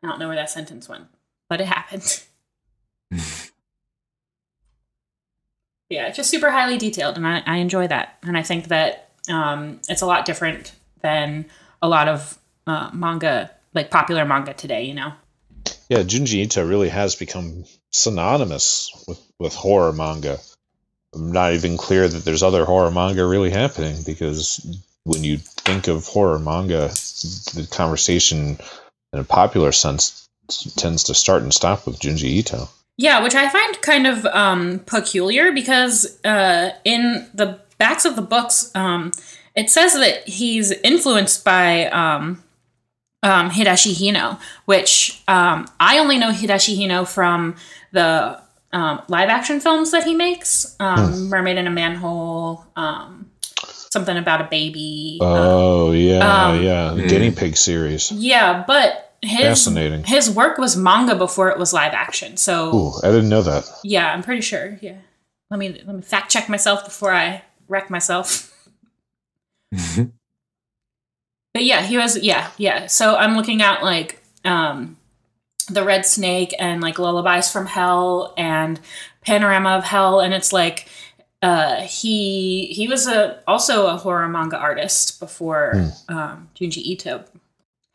I don't know where that sentence went, but it happened. yeah, it's just super highly detailed, and I, I enjoy that. And I think that um, it's a lot different than a lot of uh, manga, like popular manga today. You know. Yeah, Junji Ito really has become synonymous with, with horror manga. I'm not even clear that there's other horror manga really happening because when you think of horror manga, the conversation in a popular sense tends to start and stop with Junji Ito. Yeah, which I find kind of um, peculiar because uh, in the backs of the books, um, it says that he's influenced by um, um, Hideshi Hino, which um, I only know Hideshi Hino from the um, live action films that he makes um, Mermaid in a Manhole, um, something about a baby. Oh yeah, Um, yeah, the guinea pig series. yeah, but his, Fascinating. his work was manga before it was live action. So Ooh, I didn't know that. Yeah, I'm pretty sure. Yeah. Let me let me fact check myself before I wreck myself. but yeah, he was yeah, yeah. So I'm looking at like um The Red Snake and like Lullabies from Hell and Panorama of Hell and it's like uh he he was a also a horror manga artist before um Junji Ito.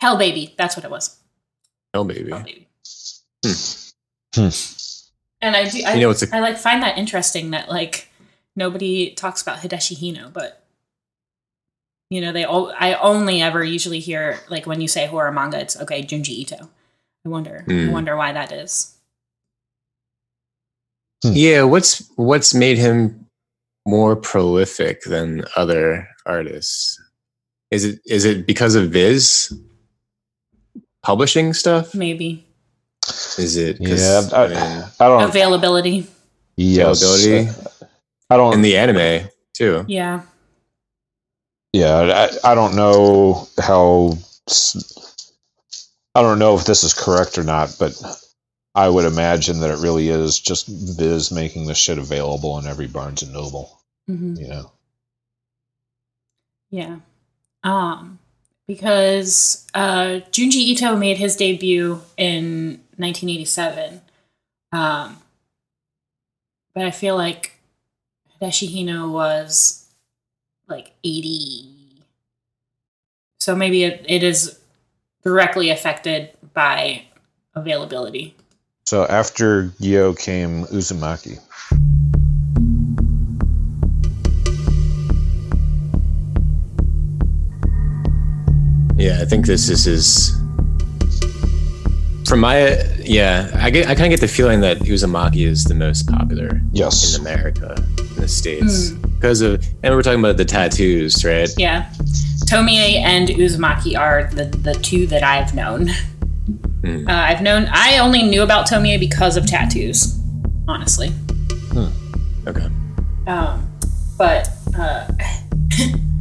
Hell Baby, that's what it was. Hell baby. Baby. Hmm. And I do I, You know, it's a- I like find that interesting that like nobody talks about Hideshi Hino, but you know, they all I only ever usually hear like when you say horror manga, it's okay, Junji Ito. I wonder I Hmm. wonder why that is. Yeah, what's what's made him more prolific than other artists? Is it is it because of Viz publishing stuff? Maybe. Is it 'cause, Yeah, I, I mean, I don't. Availability. Yes, availability I don't. in the anime too? Yeah. Yeah, I, I don't know how. I don't know if this is correct or not, but I would imagine that it really is just Viz making the shit available in every Barnes and Noble. hmm You know. Yeah. Um because uh Junji Ito made his debut in 1987. Um but I feel like Hideshi Hino was like 80. So maybe it, it is directly affected by availability. So after Gyo came Uzumaki. Yeah, I think this is his. From my yeah, I get I kind of get the feeling that Uzumaki is the most popular Yes. in America, in the states, because of and we're talking about the tattoos, right? Yeah. Tomie and Uzumaki are the, the two that I've known. Hmm. Uh, I've known, I only knew about Tomie because of tattoos, honestly. Okay. Um, but uh,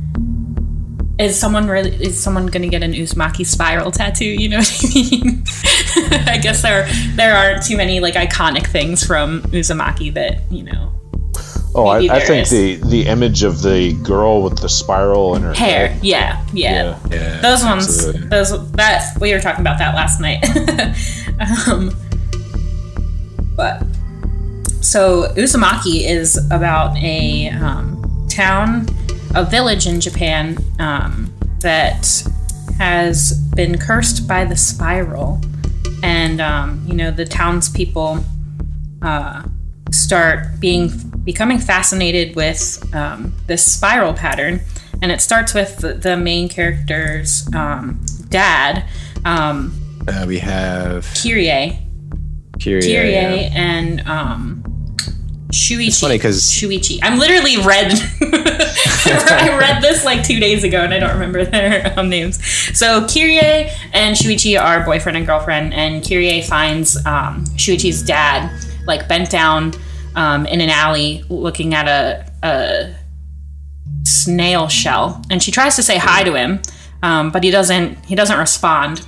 is someone really, is someone going to get an Uzumaki spiral tattoo? You know what I mean? I guess there, there aren't too many like iconic things from Uzumaki that, you know, Oh, I, I think is. the the image of the girl with the spiral in her hair. head. Yeah. Yeah. Yeah. those ones absolutely. those that we were talking about that last night um, but so uzumaki is about a um, town a village in japan um, that has been cursed by the spiral and um, you know the townspeople uh, start being becoming fascinated with um, this spiral pattern and it starts with the, the main character's um, dad um, Uh, we have Kirie Kirie. Kirie yeah. and Shuichi. funny 'cause- Shuichi. I'm literally read. I read this like two days ago, and I don't remember their um, names. So Kirie and Shuichi are boyfriend and girlfriend, and Kirie finds um, Shuichi's dad like bent down um, in an alley, looking at a, a snail shell, and she tries to say hi to him, um, but he doesn't. He doesn't respond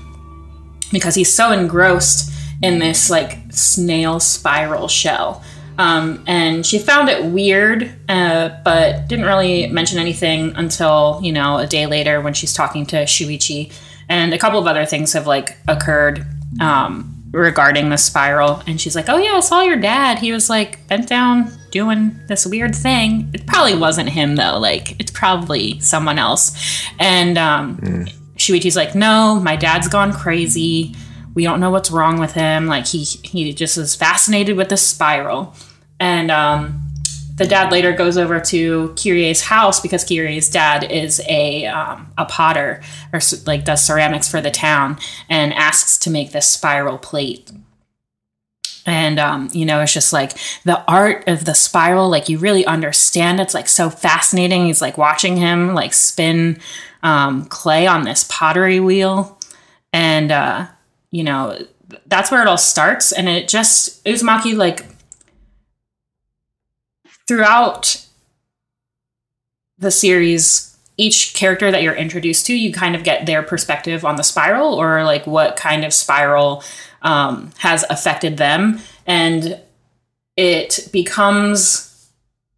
because he's so engrossed in this like snail spiral shell. Um, and she found it weird, uh, but didn't really mention anything until you know a day later when she's talking to Shuichi, and a couple of other things have like occurred um, regarding the spiral. And she's like, "Oh yeah, I saw your dad. He was like bent down doing this weird thing. It probably wasn't him though. Like it's probably someone else." And um, Shuichi's like, no, my dad's gone crazy. We don't know what's wrong with him. Like he he just is fascinated with the spiral. And um, the dad later goes over to Kirie's house because Kirie's dad is a um, a potter or like does ceramics for the town and asks to make this spiral plate. And um, you know, it's just like the art of the spiral, like you really understand. It's like so fascinating. He's like watching him like spin um, clay on this pottery wheel, and uh, you know that's where it all starts. And it just Uzumaki like throughout the series, each character that you're introduced to, you kind of get their perspective on the spiral or like what kind of spiral um, has affected them, and it becomes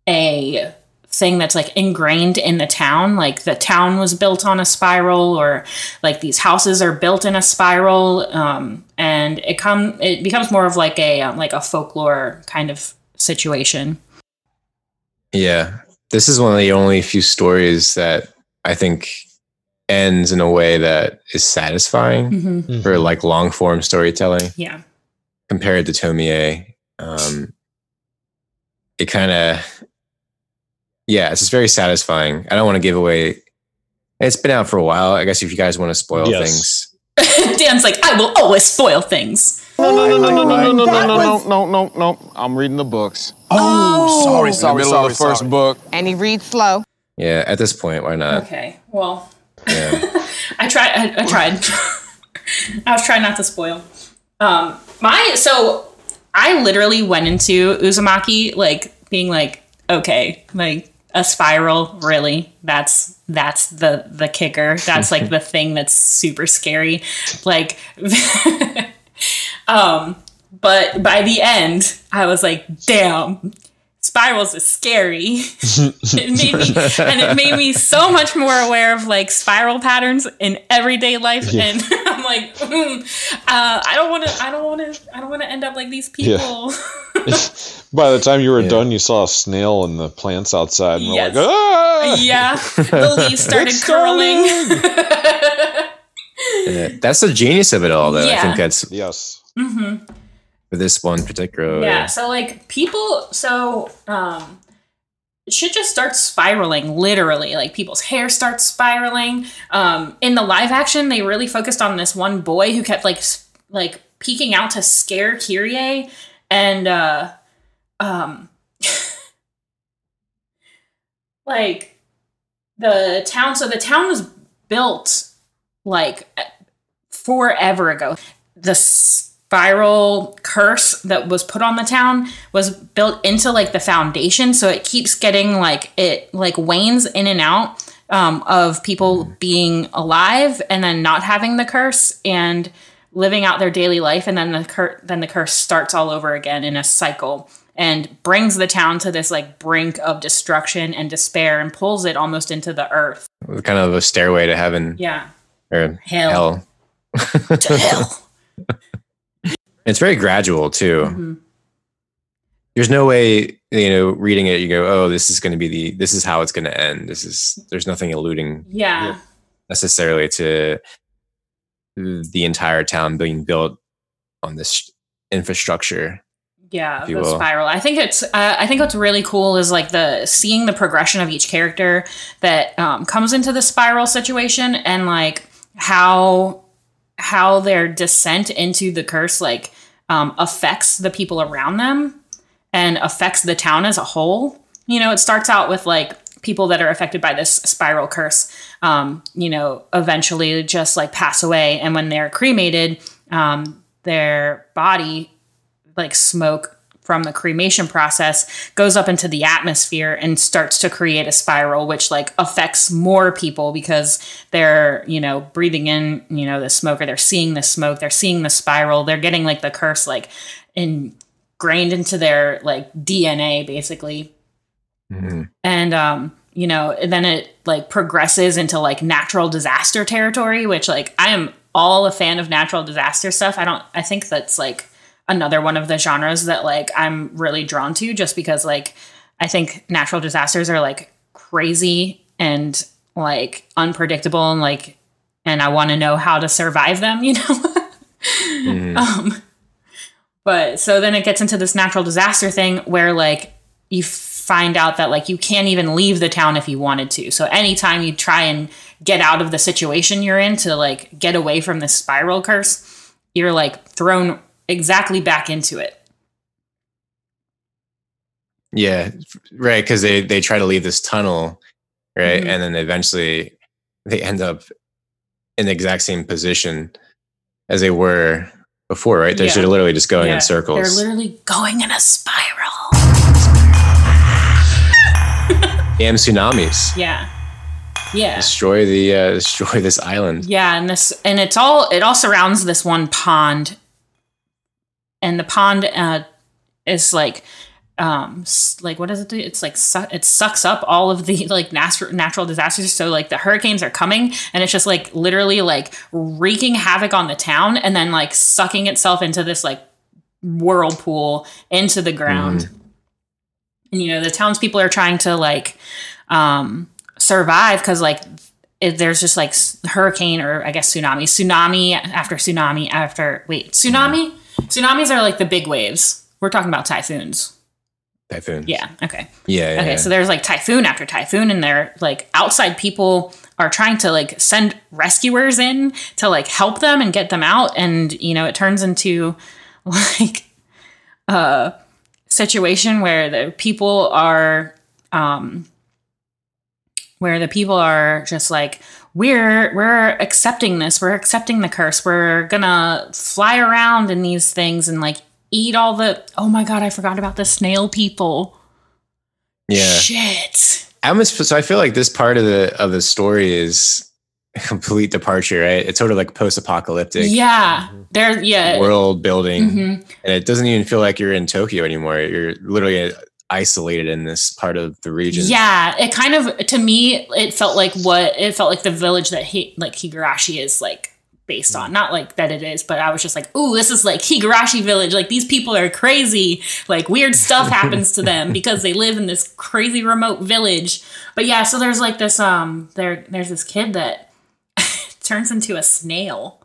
a thing that's like ingrained in the town like the town was built on a spiral or like these houses are built in a spiral um, and it come it becomes more of like a um, like a folklore kind of situation Yeah. This is one of the only few stories that I think ends in a way that is satisfying Mhm. for like long form storytelling yeah compared to Tomie. Um, it kind of, yeah, it's just very satisfying. I don't want to give away. It's been out for a while. I guess if you guys want to spoil Yes. things, dan's like i will always spoil things No, no, no, no, no, no, no, no, no, no, no, no, no. I'm reading the books. Oh, sorry, sorry, In sorry, the first sorry. book. And he reads slow. yeah, at this point, why not? okay well Yeah. I tried. I, I tried. I was trying not to spoil. Um, my so I literally went into Uzumaki like being like, okay, like a spiral, really? That's that's the the kicker. That's like the thing that's super scary. Like, um, but by the end, I was like, damn. Spirals is scary. it made me, and it made me so much more aware of like spiral patterns in everyday life. Yeah. And I'm like, mm, uh, I don't want to, I don't want to, I don't want to end up like these people. By the time you were done, you saw a snail in the plants outside, and we're like, ah! yeah, the leaves started It's curling. Yeah, That's the genius of it all, though. I think that's yes. hmm for this one particular. Yeah, so like people, so um, shit just starts spiraling literally. Like people's hair starts spiraling. Um, in the live action, they really focused on this one boy who kept like s- like peeking out to scare Kirie, and uh, um, like the town. So the town was built like forever ago. The spiral curse that was put on the town was built into like the foundation, so it keeps getting like it like wanes in and out um, of people being alive and then not having the curse and living out their daily life, and then the cur- then the curse starts all over again in a cycle and brings the town to this like brink of destruction and despair and pulls it almost into the earth. kind of a stairway to heaven Yeah. or Hell. hell. To hell. It's very gradual too. Mhm. There's no way you know reading it. You go, oh, this is going to be the this is how it's going to end. This is there's nothing alluding Yeah. necessarily to the entire town being built on this infrastructure. Yeah, if you the will. spiral. I think it's. Uh, I think what's really cool is like the seeing the progression of each character that um, comes into the spiral situation and like how how their descent into the curse like um, affects the people around them and affects the town as a whole. You know, it starts out with like people that are affected by this spiral curse, um, you know, eventually just like pass away. And when they're cremated, um, their body, like smoke from the cremation process, goes up into the atmosphere and starts to create a spiral, which like affects more people because they're, you know, breathing in, you know, the smoke or they're seeing the smoke, they're seeing the spiral, they're getting like the curse like ingrained into their like DNA basically. And um you know then it like progresses into like natural disaster territory which like i am all a fan of natural disaster stuff. I don't i think that's like another one of the genres that like i'm really drawn to just because like i think natural disasters are like crazy and like unpredictable and like and i want to know how to survive them you know um but so then it gets into this natural disaster thing where like you find out that like you can't even leave the town if you wanted to. So anytime you try and get out of the situation you're in to like get away from this spiral curse, you're like thrown exactly back into it. Yeah, right. Because they they try to leave this tunnel, right, Mhm. and then eventually they end up in the exact same position as they were before, right? They're Yeah. literally just going Yeah, in circles. They're literally going in a spiral. Damn tsunamis Yeah. Yeah. destroy the uh, destroy this island. Yeah, and this and it's all it all surrounds this one pond, and the pond uh, is like um like what does it do? It's like su- it sucks up all of the like natural natural disasters. So like the hurricanes are coming, and it's just like literally like wreaking havoc on the town, and then like sucking itself into this like whirlpool into the ground. And you know the townspeople are trying to like um survive because like it, there's just like hurricane or I guess tsunami, tsunami after tsunami after wait tsunami. Tsunamis are like the big waves. We're talking about typhoons. Typhoon. Yeah. Okay. Yeah. yeah, Okay. yeah. So there's like typhoon after typhoon, and they're like outside people are trying to like send rescuers in to like help them and get them out, and you know it turns into like a situation where the people are um where the people are just like we're we're accepting this we're accepting the curse we're gonna fly around in these things and like eat all the oh my god i forgot about the snail people yeah. shit I almost so I feel like this part of the of the story is a complete departure, right? It's sort of like post-apocalyptic yeah there yeah world building, Mhm. and it doesn't even feel like you're in Tokyo anymore. You're literally isolated in this part of the region. yeah it kind of to me it felt like what it felt like the village that he like higurashi is like based on. Not like that it is but i was just like ooh this is like higurashi village. Like these people are crazy. Like weird stuff happens to them because they live in this crazy remote village. But yeah so there's like this um there there's this kid that turns into a snail.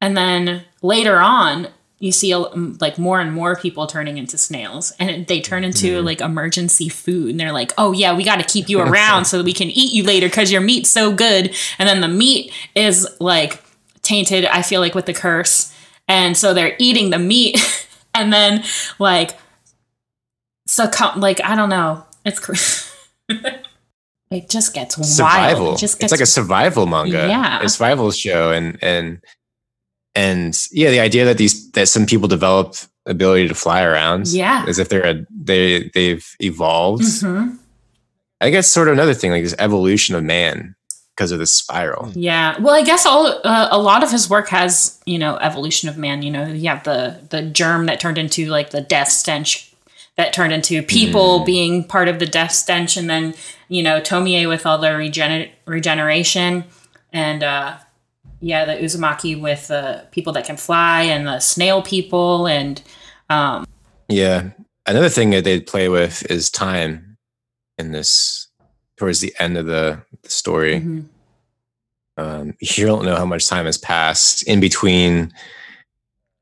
And then later on you see like more and more people turning into snails and they turn into like emergency food and they're like oh yeah we got to keep you around so that we can eat you later because your meat's so good. And then the meat is like tainted i feel like with the curse and so they're eating the meat and then like succumb like i don't know. It's cr- it just gets survival. wild it just gets it's like a survival manga, Yeah. a survival show, and and and yeah, the idea that these that some people develop ability to fly around, Yeah. as if they're a they they've evolved. Mhm. I guess sort of another thing like this evolution of man because of this spiral. Yeah. Well, I guess all uh, a lot of his work has you know evolution of man. You know, you have the the germ that turned into like the death stench that turned into people being part of the death stench, and then you know Tomie with all the regener- regeneration, and uh, yeah, the Uzumaki with the people that can fly, and the snail people, and um, Yeah. Another thing that they play with is time in this towards the end of the, the story. mhm. um, you don't know how much time has passed in between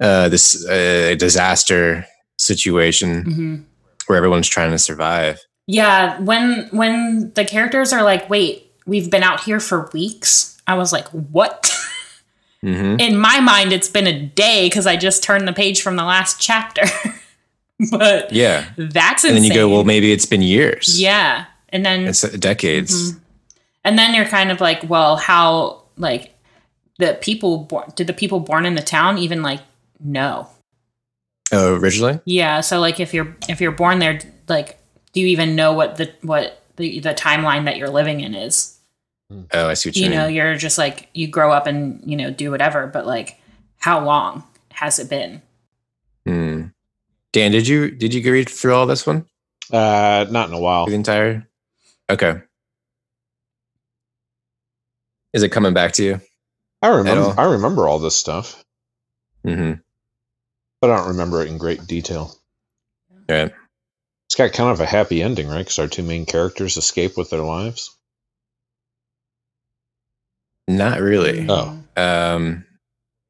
uh, this uh, disaster situation Mhm. where everyone's trying to survive. Yeah, when when the characters are like, "Wait, we've been out here for weeks," I was like, "What?" hmm In my mind, it's been a day because I just turned the page from the last chapter. but Yeah. that's and then you go, well, maybe it's been years. yeah, and then It's decades. Mhm. and then you're kind of like, well, how like the people born did the people born in the town even like know? Oh, originally? Yeah, so like if you're if you're born there, like do you even know what the what the the timeline that you're living in is? Oh, I see what you, You mean. know, you're just like you grow up and you know do whatever, but like how long has it been? Hmm. Dan, did you did you read through all this one? Uh, not in a while. The entire. Okay. Is it coming back to you? I remember. I remember all this stuff, Mm-hmm. but I don't remember it in great detail. Right. It's got kind of a happy ending, right? Because our two main characters escape with their lives. Not really. Oh, Um.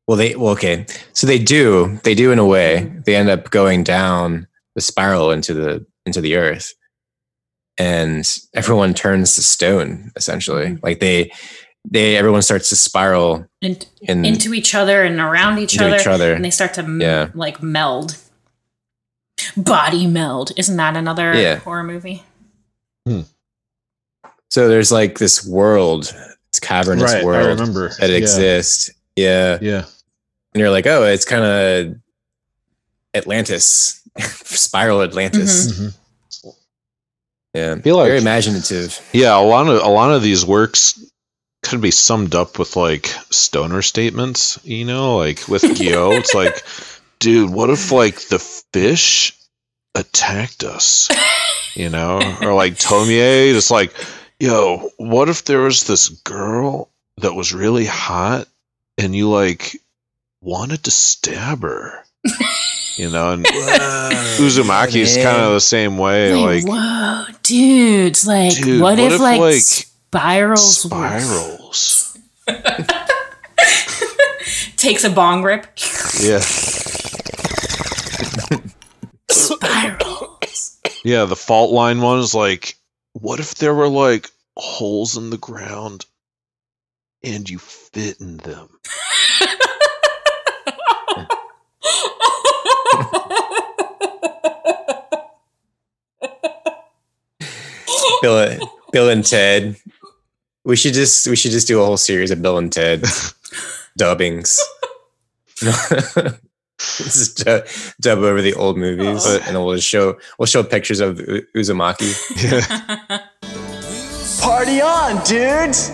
Well, they well okay. So they do they do in a way. They end up going down the spiral into the into the earth, and everyone turns to stone. Essentially, like they they everyone starts to spiral In, in into each other and around each Into other, each other. and they start to m- Yeah. like meld. Body meld. Isn't that another Yeah. horror movie? Hmm. So there's like this world, this cavernous Right, I world remember. that Yeah. exists. Yeah. yeah. And you're like, oh, it's kind of Atlantis, spiral Atlantis. Mhm. Yeah. I feel like- Very imaginative. Yeah, a lot of a lot of these works could be summed up with like stoner statements. You know, like with Gyo, it's like, dude, what if like the fish attacked us? You know, or like Tomie, just like, yo, what if there was this girl that was really hot and you like wanted to stab her? You know, and Uzumaki is kind of the same way. Like, Like, whoa, dude! It's like, Dude, what, what if, if, like, like, spirals? spirals. Takes a bong rip. Yeah. Spirals. Yeah, the fault line one is like, what if there were like holes in the ground and you fit in them? Bill, Bill and Ted. We should just we should just do a whole series of Bill and Ted dubbings. just dub, dub over the old movies, Oh. and we'll just show we'll show pictures of U- Uzumaki. Party on, dudes!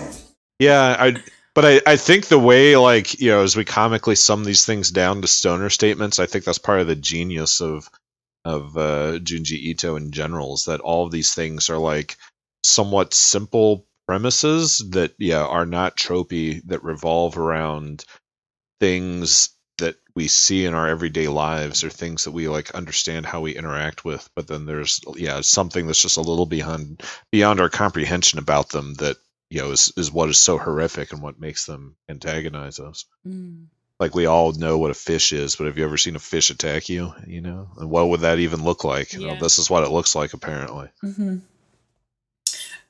Yeah, I but I, I think the way like, you know, as we comically sum these things down to stoner statements, I think that's part of the genius of of uh Junji Ito in general is that all of these things are like somewhat simple premises that yeah are not tropey that revolve around things that we see in our everyday lives or things that we like understand how we interact with but then there's yeah something that's just a little beyond beyond our comprehension about them that you know is, is what is so horrific and what makes them antagonize us. Mm. like we all know what a fish is but have you ever seen a fish attack you you know? And what would that even look like? You know, this is what it looks like apparently. Hmm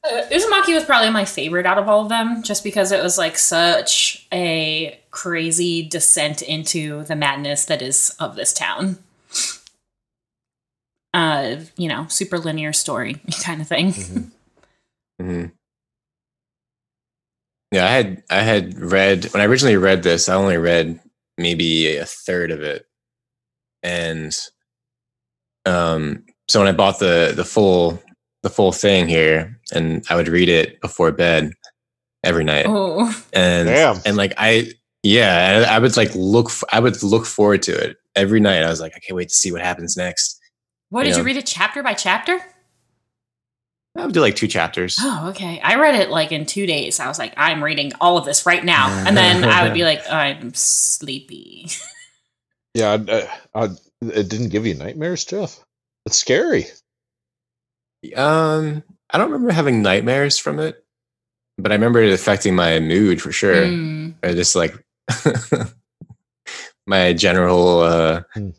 Uh, Uzumaki was probably my favorite out of all of them, just because it was like such a crazy descent into the madness that is of this town. Uh, you know, super linear story kind of thing. hmm Yeah, I had I had read when I originally read this. I only read maybe a third of it, and um, so when I bought the the full the full thing here, and I would read it before bed every night, Oh, and Damn. and like I yeah, I, I would like look f- I would look forward to it every night. I was like, I can't wait to see what happens next. what did Yeah. you read it chapter by chapter? I would do like two chapters. Oh, okay. I read it like in two days. I was like, I'm reading all of this right now, and then I would be like, I'm sleepy. yeah I, uh, I, it didn't give you nightmares jeff it's scary Um, I don't remember having nightmares from it, but I remember it affecting my mood for sure. Mm. Or just like my general uh, Hmm.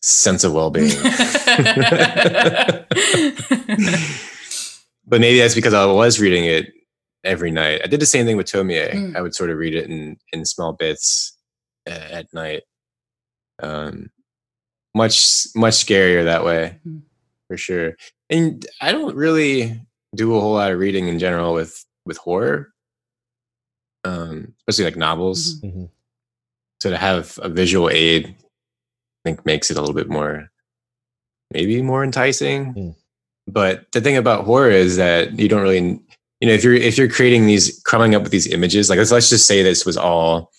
sense of well-being. but maybe that's because I was reading it every night. I did the same thing with Tomie. Mm. I would sort of read it in in small bits uh, at night. Um, much much scarier that way Mhm. For sure. And I don't really do a whole lot of reading in general with with horror, um, especially like novels. Mhm. So to have a visual aid, I think makes it a little bit more, maybe more enticing. Mm. But the thing about horror is that you don't really, you know, if you're if you're creating these, coming up with these images, like let's let's just say this was all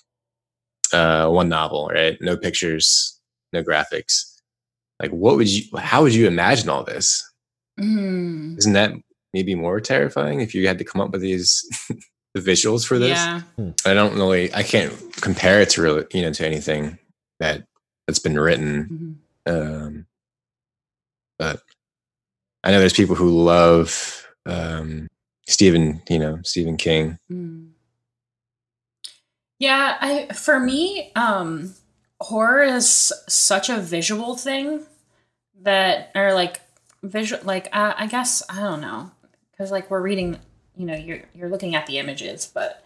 uh, one novel, right? No pictures, no graphics. Like, what would you? How would you imagine all this? Mm. Isn't that maybe more terrifying if you had to come up with these the visuals for this? Yeah. I don't really. I can't compare it to really, you know, to anything that that's been written. Mhm. Um, but I know there's people who love um, Stephen, you know, Stephen King. Mm. Yeah, I for me, um horror is such a visual thing that are like visual like uh, I guess I don't know cuz like we're reading, you know, you're you're looking at the images, but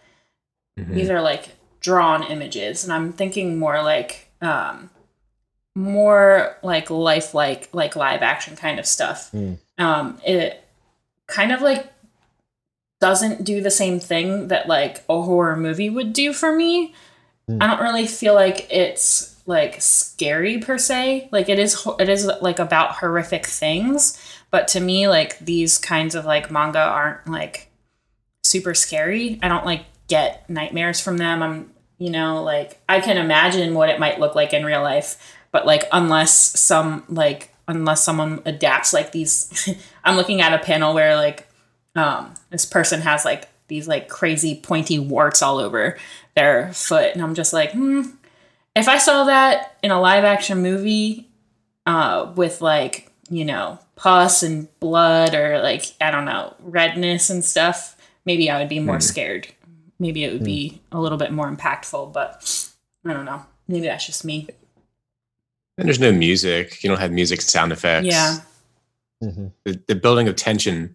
these are like drawn images and I'm thinking more like um more like lifelike like live action kind of stuff. Mm. Um it kind of like doesn't do the same thing that like a horror movie would do for me. Hmm. I don't really feel like it's like scary per se. Like it is it is like about horrific things, but to me like these kinds of like manga aren't like super scary. I don't like get nightmares from them. I'm you know like I can imagine what it might look like in real life, but like unless some like unless someone adapts like these I'm looking at a panel where like um this person has like these like crazy pointy warts all over their foot and i'm just like hmm if i saw that in a live action movie uh with like you know pus and blood or like i don't know redness and stuff maybe i would be more scared maybe it would be a little bit more impactful but i don't know maybe that's just me And there's no music. You don't have music sound effects. yeah Mhm. The, the building of tension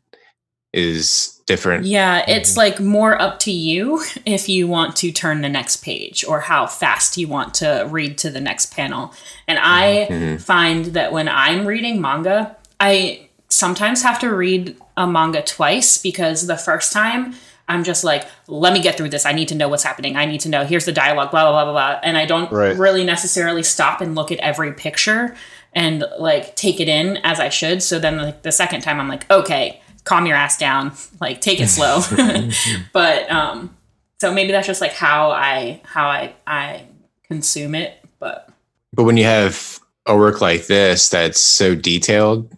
is different. Yeah, it's like more up to you if you want to turn the next page or how fast you want to read to the next panel. And I Mhm. find that when I'm reading manga, I sometimes have to read a manga twice because the first time I'm just like, let me get through this. I need to know what's happening. I need to know. Here's the dialogue, blah, blah, blah, blah, blah. And I don't Right. really necessarily stop and look at every picture and like take it in as I should. So then like the second time I'm like, okay, calm your ass down. Like take it slow. but um so maybe that's just like how I how I I consume it. But But when you have a work like this that's so detailed,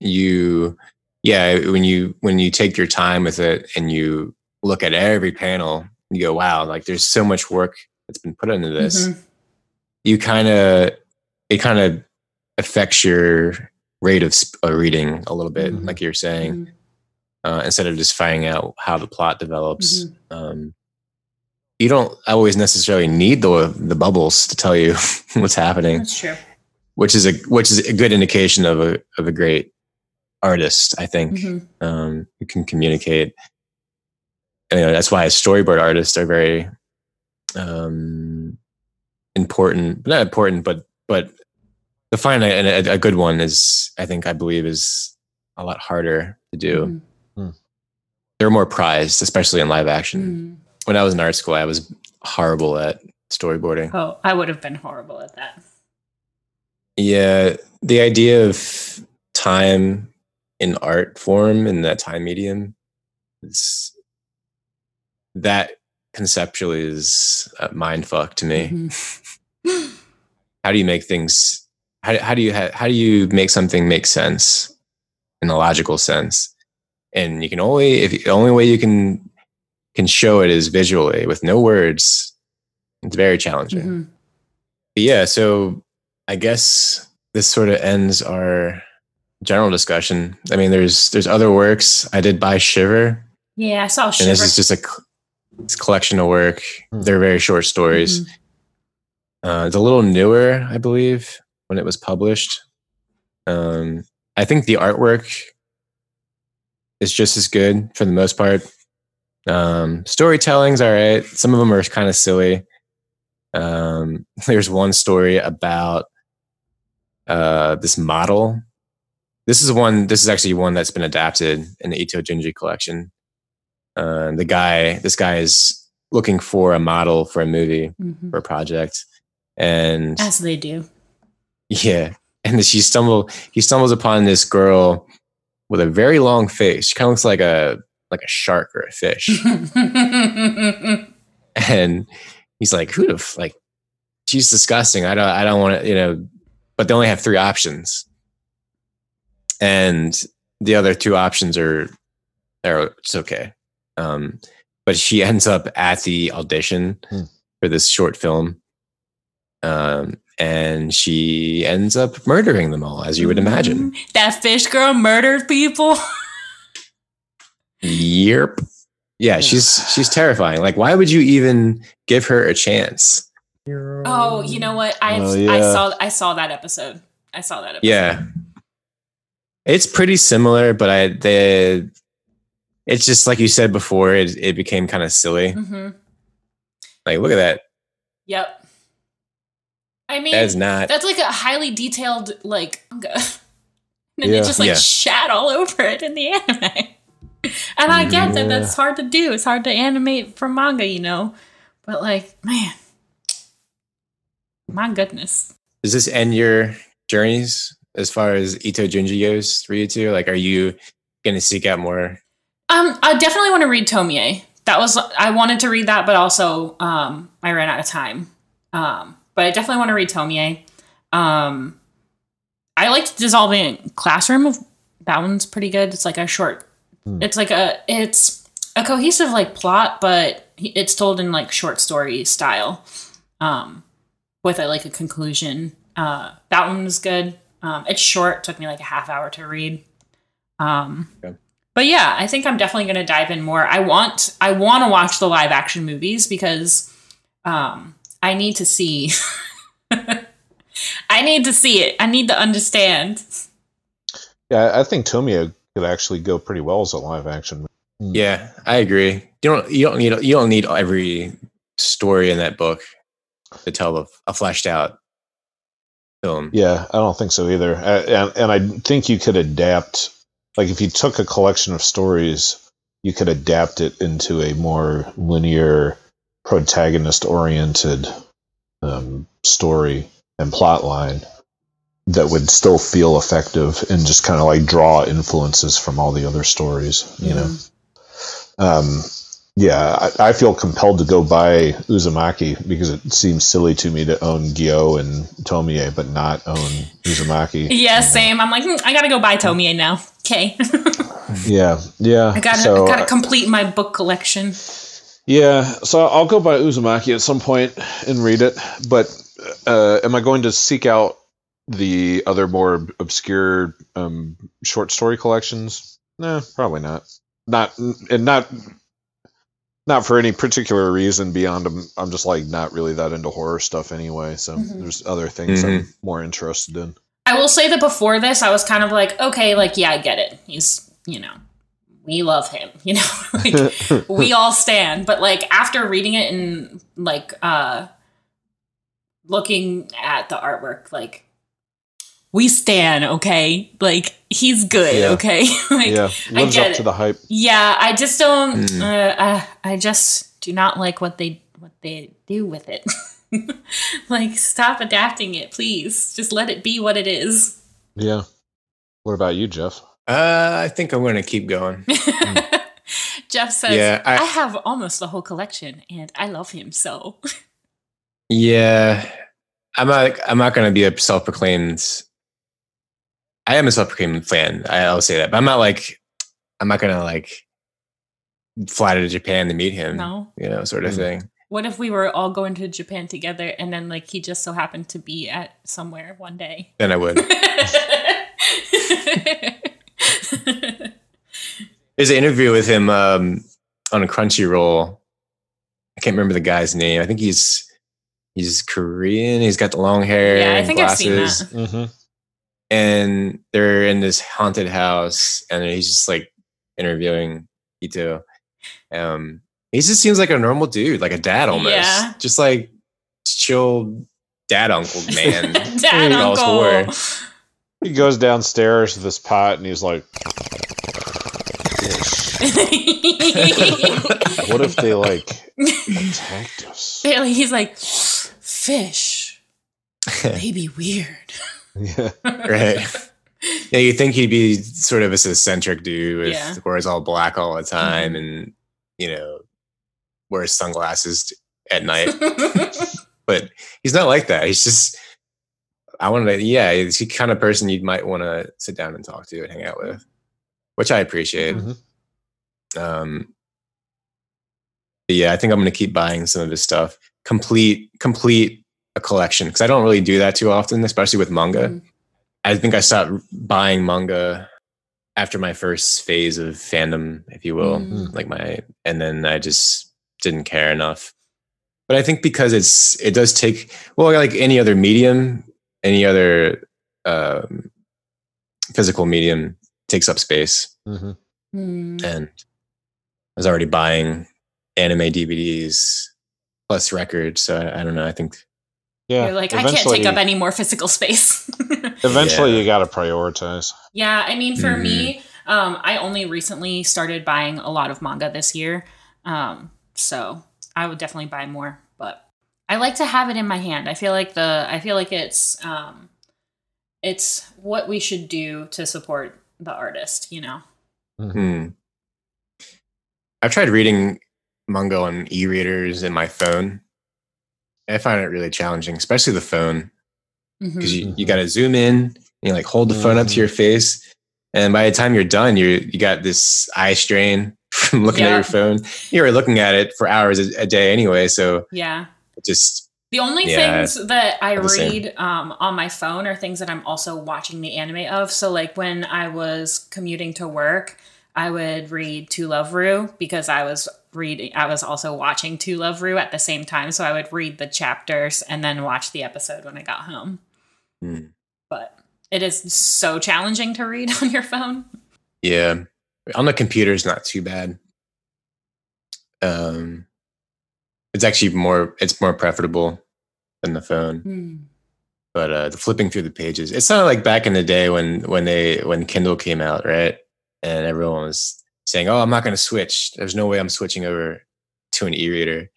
you yeah, when you when you take your time with it and you look at every panel, you go, wow, like there's so much work that's been put into this. Mhm. You kind of it kind of affects your rate of sp- uh, reading a little bit, Mhm. like you're saying, Mhm. uh, instead of just finding out how the plot develops. Mhm. Um, you don't always necessarily need the the bubbles to tell you what's happening that's true. which is a which is a good indication of a of a great artist i think Mhm. um who can communicate And, you know that's why storyboard artists are very um important not important but but to find a, a, a good one is i think i believe is a lot harder to do Mhm. they're more prized especially in live action Mhm. when i was in art school i was horrible at storyboarding Oh, I would have been horrible at that. Yeah, the idea of time in art form in that time medium is that conceptually is a mind fuck to me. Mhm. How do you make things? How, how do you ha, how do you make something make sense in a logical sense? And you can only if the only way you can can show it is visually with no words. It's very challenging. Mhm. But yeah, so I guess this sort of ends our general discussion. I mean, there's there's other works. I did buy Shiver, Yeah, I saw shiver and this is just a c- it's a collection of work. Hmm. They're very short stories. Mhm. Uh, it's a little newer, I believe, when it was published. Um, I think the artwork is just as good for the most part. Um, storytelling's all right. Some of them are kind of silly. Um, there's one story about uh, this model. This is one. This is actually one that's been adapted in the Ito Junji collection. Uh, the guy, this guy is looking for a model for a movie Mhm. for a project, and As they do. Yeah, and then she stumble. He stumbles upon this girl with a very long face. She kind of looks like a like a shark or a fish, and he's like, "Who the f- like?" She's disgusting. I don't. I don't want to. You know, but they only have three options, and the other two options are are it's okay. Um, but she ends up at the audition Hmm. for this short film, um, and she ends up murdering them all, as you would imagine. that fish girl murdered people. Yep. Yeah, she's she's terrifying. Like, why would you even give her a chance? Oh, you know what? I Oh, I saw I saw that episode. I saw that episode. Yeah, it's pretty similar, but I the it's just like you said before. It it became kind of silly. hmm Like, look at that. Yep. I mean, That is not- That's like a highly detailed like manga, and Yeah. it just like Yeah. shat all over it in the anime. And I get that that's hard to do. It's hard to animate from manga, you know. But like, man, my goodness. Does this end your journeys as far as Ito Junji goes for you two? Like, are you going to seek out more? Um, I definitely want to read Tomie. That was I wanted to read that, but also um, I ran out of time. Um, but I definitely want to read Tomie. Um, I liked Dissolving Classroom. That one's pretty good. It's like a short. It's like a it's a cohesive like plot, but it's told in like short story style, um, with a like a conclusion. Uh, that one was good. Um, it's short. Took me like a half hour to read. Um, but yeah, I think I'm definitely going to dive in more. I want I want to watch the live action movies because um, I need to see. I need to see it. I need to understand. Yeah, I think Tomie could actually go pretty well as a live action. Yeah, I agree. You don't you don't need you don't need every story in that book to tell a, a fleshed out film. Yeah, I don't think so either. Uh, and and I think you could adapt, like if you took a collection of stories, you could adapt it into a more linear, protagonist oriented um, story and plot line that would still feel effective and just kind of like draw influences from all the other stories. You know. Um, yeah, I, I feel compelled to go buy Uzumaki because it seems silly to me to own Gyo and Tomie, but not own Uzumaki. Yeah, same. I'm like, hmm, I gotta go buy Tomie now. Okay, Yeah, yeah. I gotta so, I gotta complete my book collection. Yeah, so I'll go by Uzumaki at some point and read it. But uh, am I going to seek out the other more obscure um, short story collections? No, probably not. Not and not not for any particular reason beyond I'm, I'm just like not really that into horror stuff anyway. So Mhm. there's other things I'm Mhm. more interested in. I will say that before this, I was kind of like, okay, like yeah, I get it. He's you know, we love him. You know, like, we all stand. But like after reading it and like uh looking at the artwork, like we stand, okay? Like he's good, Yeah. okay? like yeah, I lives get up to the hype. Yeah, I just don't. Mm. Uh, uh, I just do not like what they what they do with it. like, stop adapting it, please. Just let it be what it is. Yeah. What about you, Jeff? Uh, I think I'm going to keep going. Jeff says, Yeah, I, I- have almost the whole collection, and I love him so." Yeah, I'm not. I'm not going to be a self-proclaimed. I am a self-proclaimed fan. I'll say that, but I'm not like. I'm not going to like fly to Japan to meet him. No. you know, sort of thing. what if we were all going to Japan together, and then like he just so happened to be at somewhere one day? Then I would. There's an interview with him um, on a Crunchyroll. I can't remember the guy's name. I think he's he's Korean. He's got the long hair. Yeah, I and think I've seen glasses. that. Mm-hmm. And they're in this haunted house, and he's just like interviewing Ito. Um, he just seems like a normal dude, like a dad almost. Yeah. Just like chill dad uncle man. Dad uncle. he goes downstairs to this pot and he's like, "What if they like attacked us?" Bailey, he's like, fish. They be weird. Yeah. right. Yeah, you think he'd be sort of this eccentric dude with Yeah. wears all black all the mm-hmm. time and you know wears sunglasses at night. but he's not like that. He's just I want to yeah, he's the kind of person you might want to sit down and talk to and hang out with, which I appreciate. Um yeah, I think I'm going to keep buying some of his stuff. Complete complete a collection because I don't really do that too often, especially with manga. I think I stopped buying manga after my first phase of fandom, if you will, Mm. like my, and then I just didn't care enough. But I think because it's it does take well, like any other medium, any other um, physical medium takes up space, Mhm. Hmm. and I was already buying anime DVDs plus records. So I, I don't know. I think Yeah. You're like, I can't take up any more physical space. Eventually, you got to prioritize. Yeah, I mean, for Mhm. me, um, I only recently started buying a lot of manga this year, um, so I would definitely buy more. But I like to have it in my hand. I feel like the I feel like it's um, it's what we should do to support the artist. You know. Mm-hmm. Hmm. I've tried reading manga on e-readers in my phone. I find it really challenging, especially the phone, mm-hmm. because you, you got to zoom in and you like hold the phone up to your mm-hmm. face, and by the time you're done, you you got this eye strain from looking at your phone. You're looking at it for hours a, a day anyway, so Yeah. it just The only Yeah, things that I not the same. read um, on my phone are things that I'm also watching the anime of. So, like when I was commuting to work, I would read To Love Ru because I was reading. I was also watching To Love Ru at the same time. So I would read the chapters and then watch the episode when I got home. Hmm. But it is so challenging to read on your phone. yeah. On the computer is not too bad. Um, it's actually more it's more preferable than the phone. Hmm. but uh the flipping through the pages it's not like back in the day when when they when kindle came out right and everyone was saying oh i'm not going to switch there's no way i'm switching over to an e-reader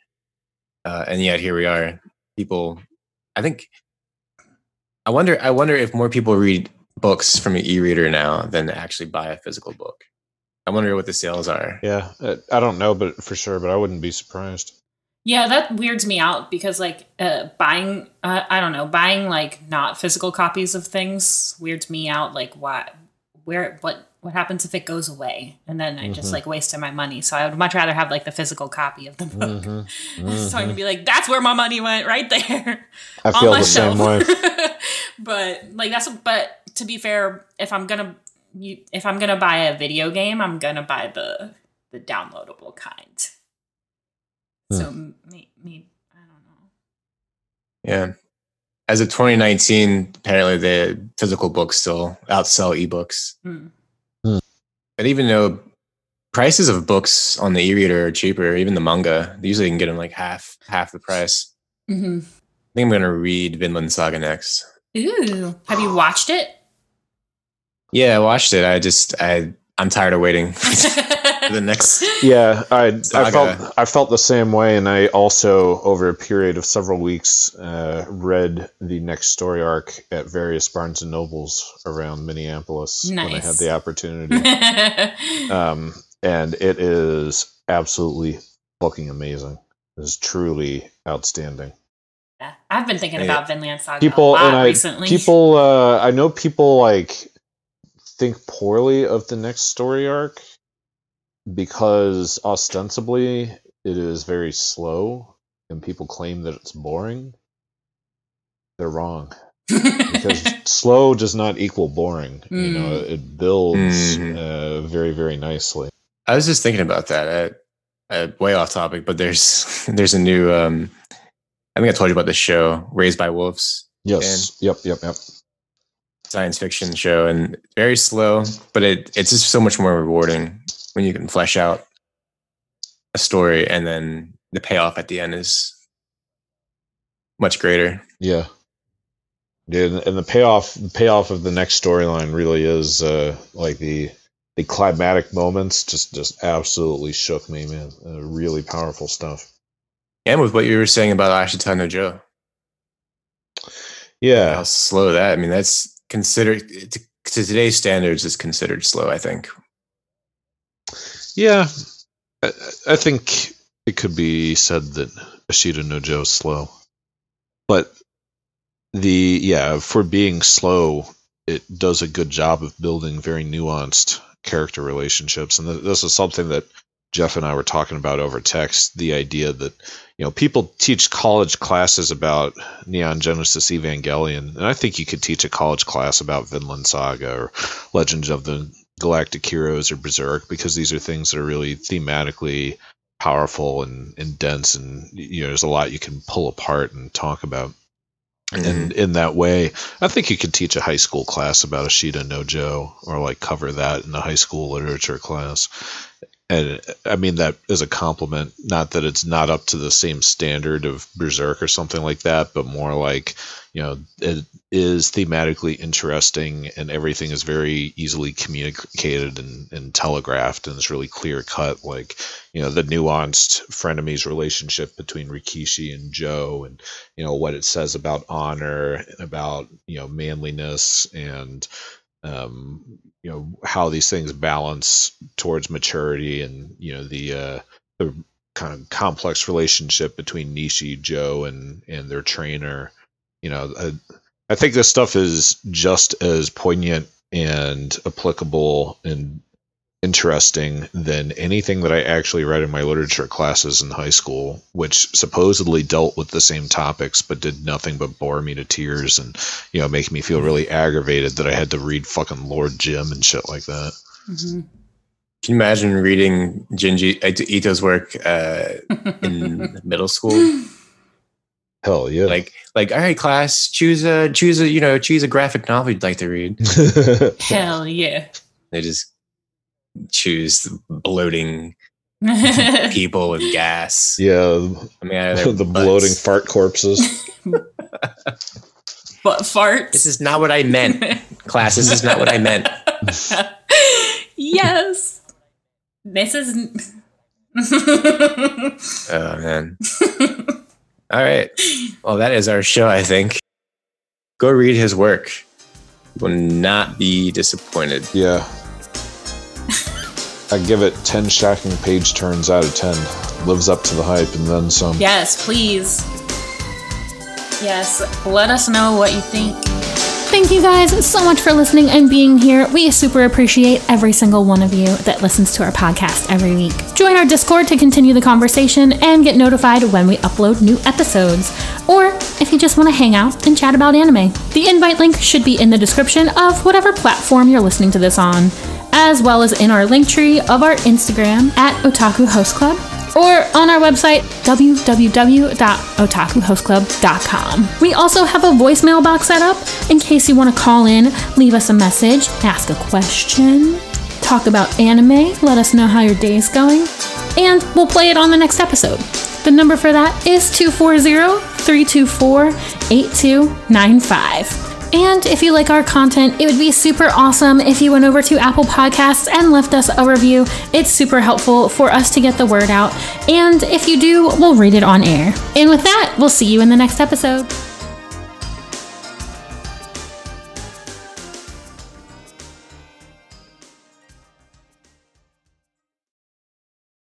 uh and yet here we are people i think i wonder i wonder if more people read books from an e-reader now than actually buy a physical book i wonder what the sales are Yeah, I don't know, but for sure, but I wouldn't be surprised. Yeah, that weirds me out because like uh, buying, uh, I don't know, buying like not physical copies of things weirds me out. Like, what, where, what, what happens if it goes away? And then I just Mhm. like wasted my money. So I would much rather have like the physical copy of the book. Mhm, So I can mhm. be like, that's where my money went, right there. I on feel my the same way. but like that's, but to be fair, if I'm gonna, you, if I'm gonna buy a video game, I'm gonna buy the the downloadable kind. Hmm. So me, me, I don't know. Yeah. As of 2019, apparently the physical books still outsell ebooks. Hmm. Hmm. But even though prices of books on the e-reader are cheaper, even the manga, usually you can get them like half half the price. hmm I think I'm gonna read Vinland Saga next. Ooh, have you watched it? Yeah, I watched it. I just I I'm tired of waiting for the next. Yeah, I I felt I felt the same way, and I also over a period of several weeks uh, read the next story arc at various Barnes and Nobles around Minneapolis when I had the opportunity. um, and it is absolutely fucking amazing. It is truly outstanding. Yeah, I've been thinking Hey, about Vinland Saga People a lot and I recently. people uh, I know people like think poorly of the next story arc because ostensibly it is very slow and people claim that it's boring. They're wrong. because slow does not equal boring. You know, Mm. it builds Mhm. uh, very, very nicely. I was just thinking about that. I, I, way off topic, but there's there's a new. um I think I told you about this show, Raised by Wolves. Yes. Yep. Yep. Yep. science fiction show and very slow, but it it's just so much more rewarding when you can flesh out a story and then the payoff at the end is much greater. Yeah. Yeah, and, the payoff the payoff of the next storyline really is uh, like the the climatic moments just just absolutely shook me, man. Uh, really powerful stuff. And with what you were saying about Ashita no Joe. Yeah. How slow that. I mean, that's considered to, to today's standards is considered slow, I think. Yeah. I, I think it could be said that Ashita no Joe is slow. But the yeah, for being slow, it does a good job of building very nuanced character relationships, and th- this is something that Jeff and I were talking about over text. The idea that you know people teach college classes about Neon Genesis Evangelion, and I think you could teach a college class about Vinland Saga or Legends of the Galactic Heroes or Berserk because these are things that are really thematically powerful and, and dense, and you know there's a lot you can pull apart and talk about. And mm-hmm. in that way, I think you could teach a high school class about Ashita no Joe or like cover that in a high school literature class. And I mean that as a compliment, not that it's not up to the same standard of Berserk or something like that, but more like, you know, it is thematically interesting and everything is very easily communicated and, and telegraphed and it's really clear cut. Like, you know, the nuanced frenemies relationship between Rikiishi and Joe and, you know, what it says about honor and about, you know, manliness and, um, you know how these things balance towards maturity and you know the uh, the kind of complex relationship between Nishi, Joe, and and their trainer. You know, I, I think this stuff is just as poignant and applicable and interesting than anything that I actually read in my literature classes in high school, which supposedly dealt with the same topics but did nothing but bore me to tears and you know make me feel really aggravated that I had to read fucking Lord Jim and shit like that. Mm-hmm. Can you imagine reading Junji Ito's work uh, in middle school? Hell yeah! Like, like, all right, class, choose a choose a you know choose a graphic novel you'd like to read. Hell yeah! They just choose bloating people with gas. Yeah, I mean, the bloating fart corpses. But farts. This is not what I meant, class. This is not what I meant. yes. This is. oh man. All right. Well, that is our show. I think. Go read his work. You will not be disappointed. Yeah. I give it 10 shocking page turns out of 10. Lives up to the hype and then some. Yes, please. Yes, let us know what you think. Thank you guys so much for listening and being here. We super appreciate every single one of you that listens to our podcast every week. Join our Discord to continue the conversation and get notified when we upload new episodes. Or if you just want to hang out and chat about anime, the invite link should be in the description of whatever platform you're listening to this on, as well as in our link tree of our Instagram at Otaku Host Club or on our website, www.otakuhostclub.com. We also have a voicemail box set up in case you want to call in, leave us a message, ask a question, talk about anime, let us know how your day is going, and we'll play it on the next episode. The number for that is 240 324 8295. And if you like our content, it would be super awesome if you went over to Apple Podcasts and left us a review. It's super helpful for us to get the word out. And if you do, we'll read it on air. And with that, we'll see you in the next episode.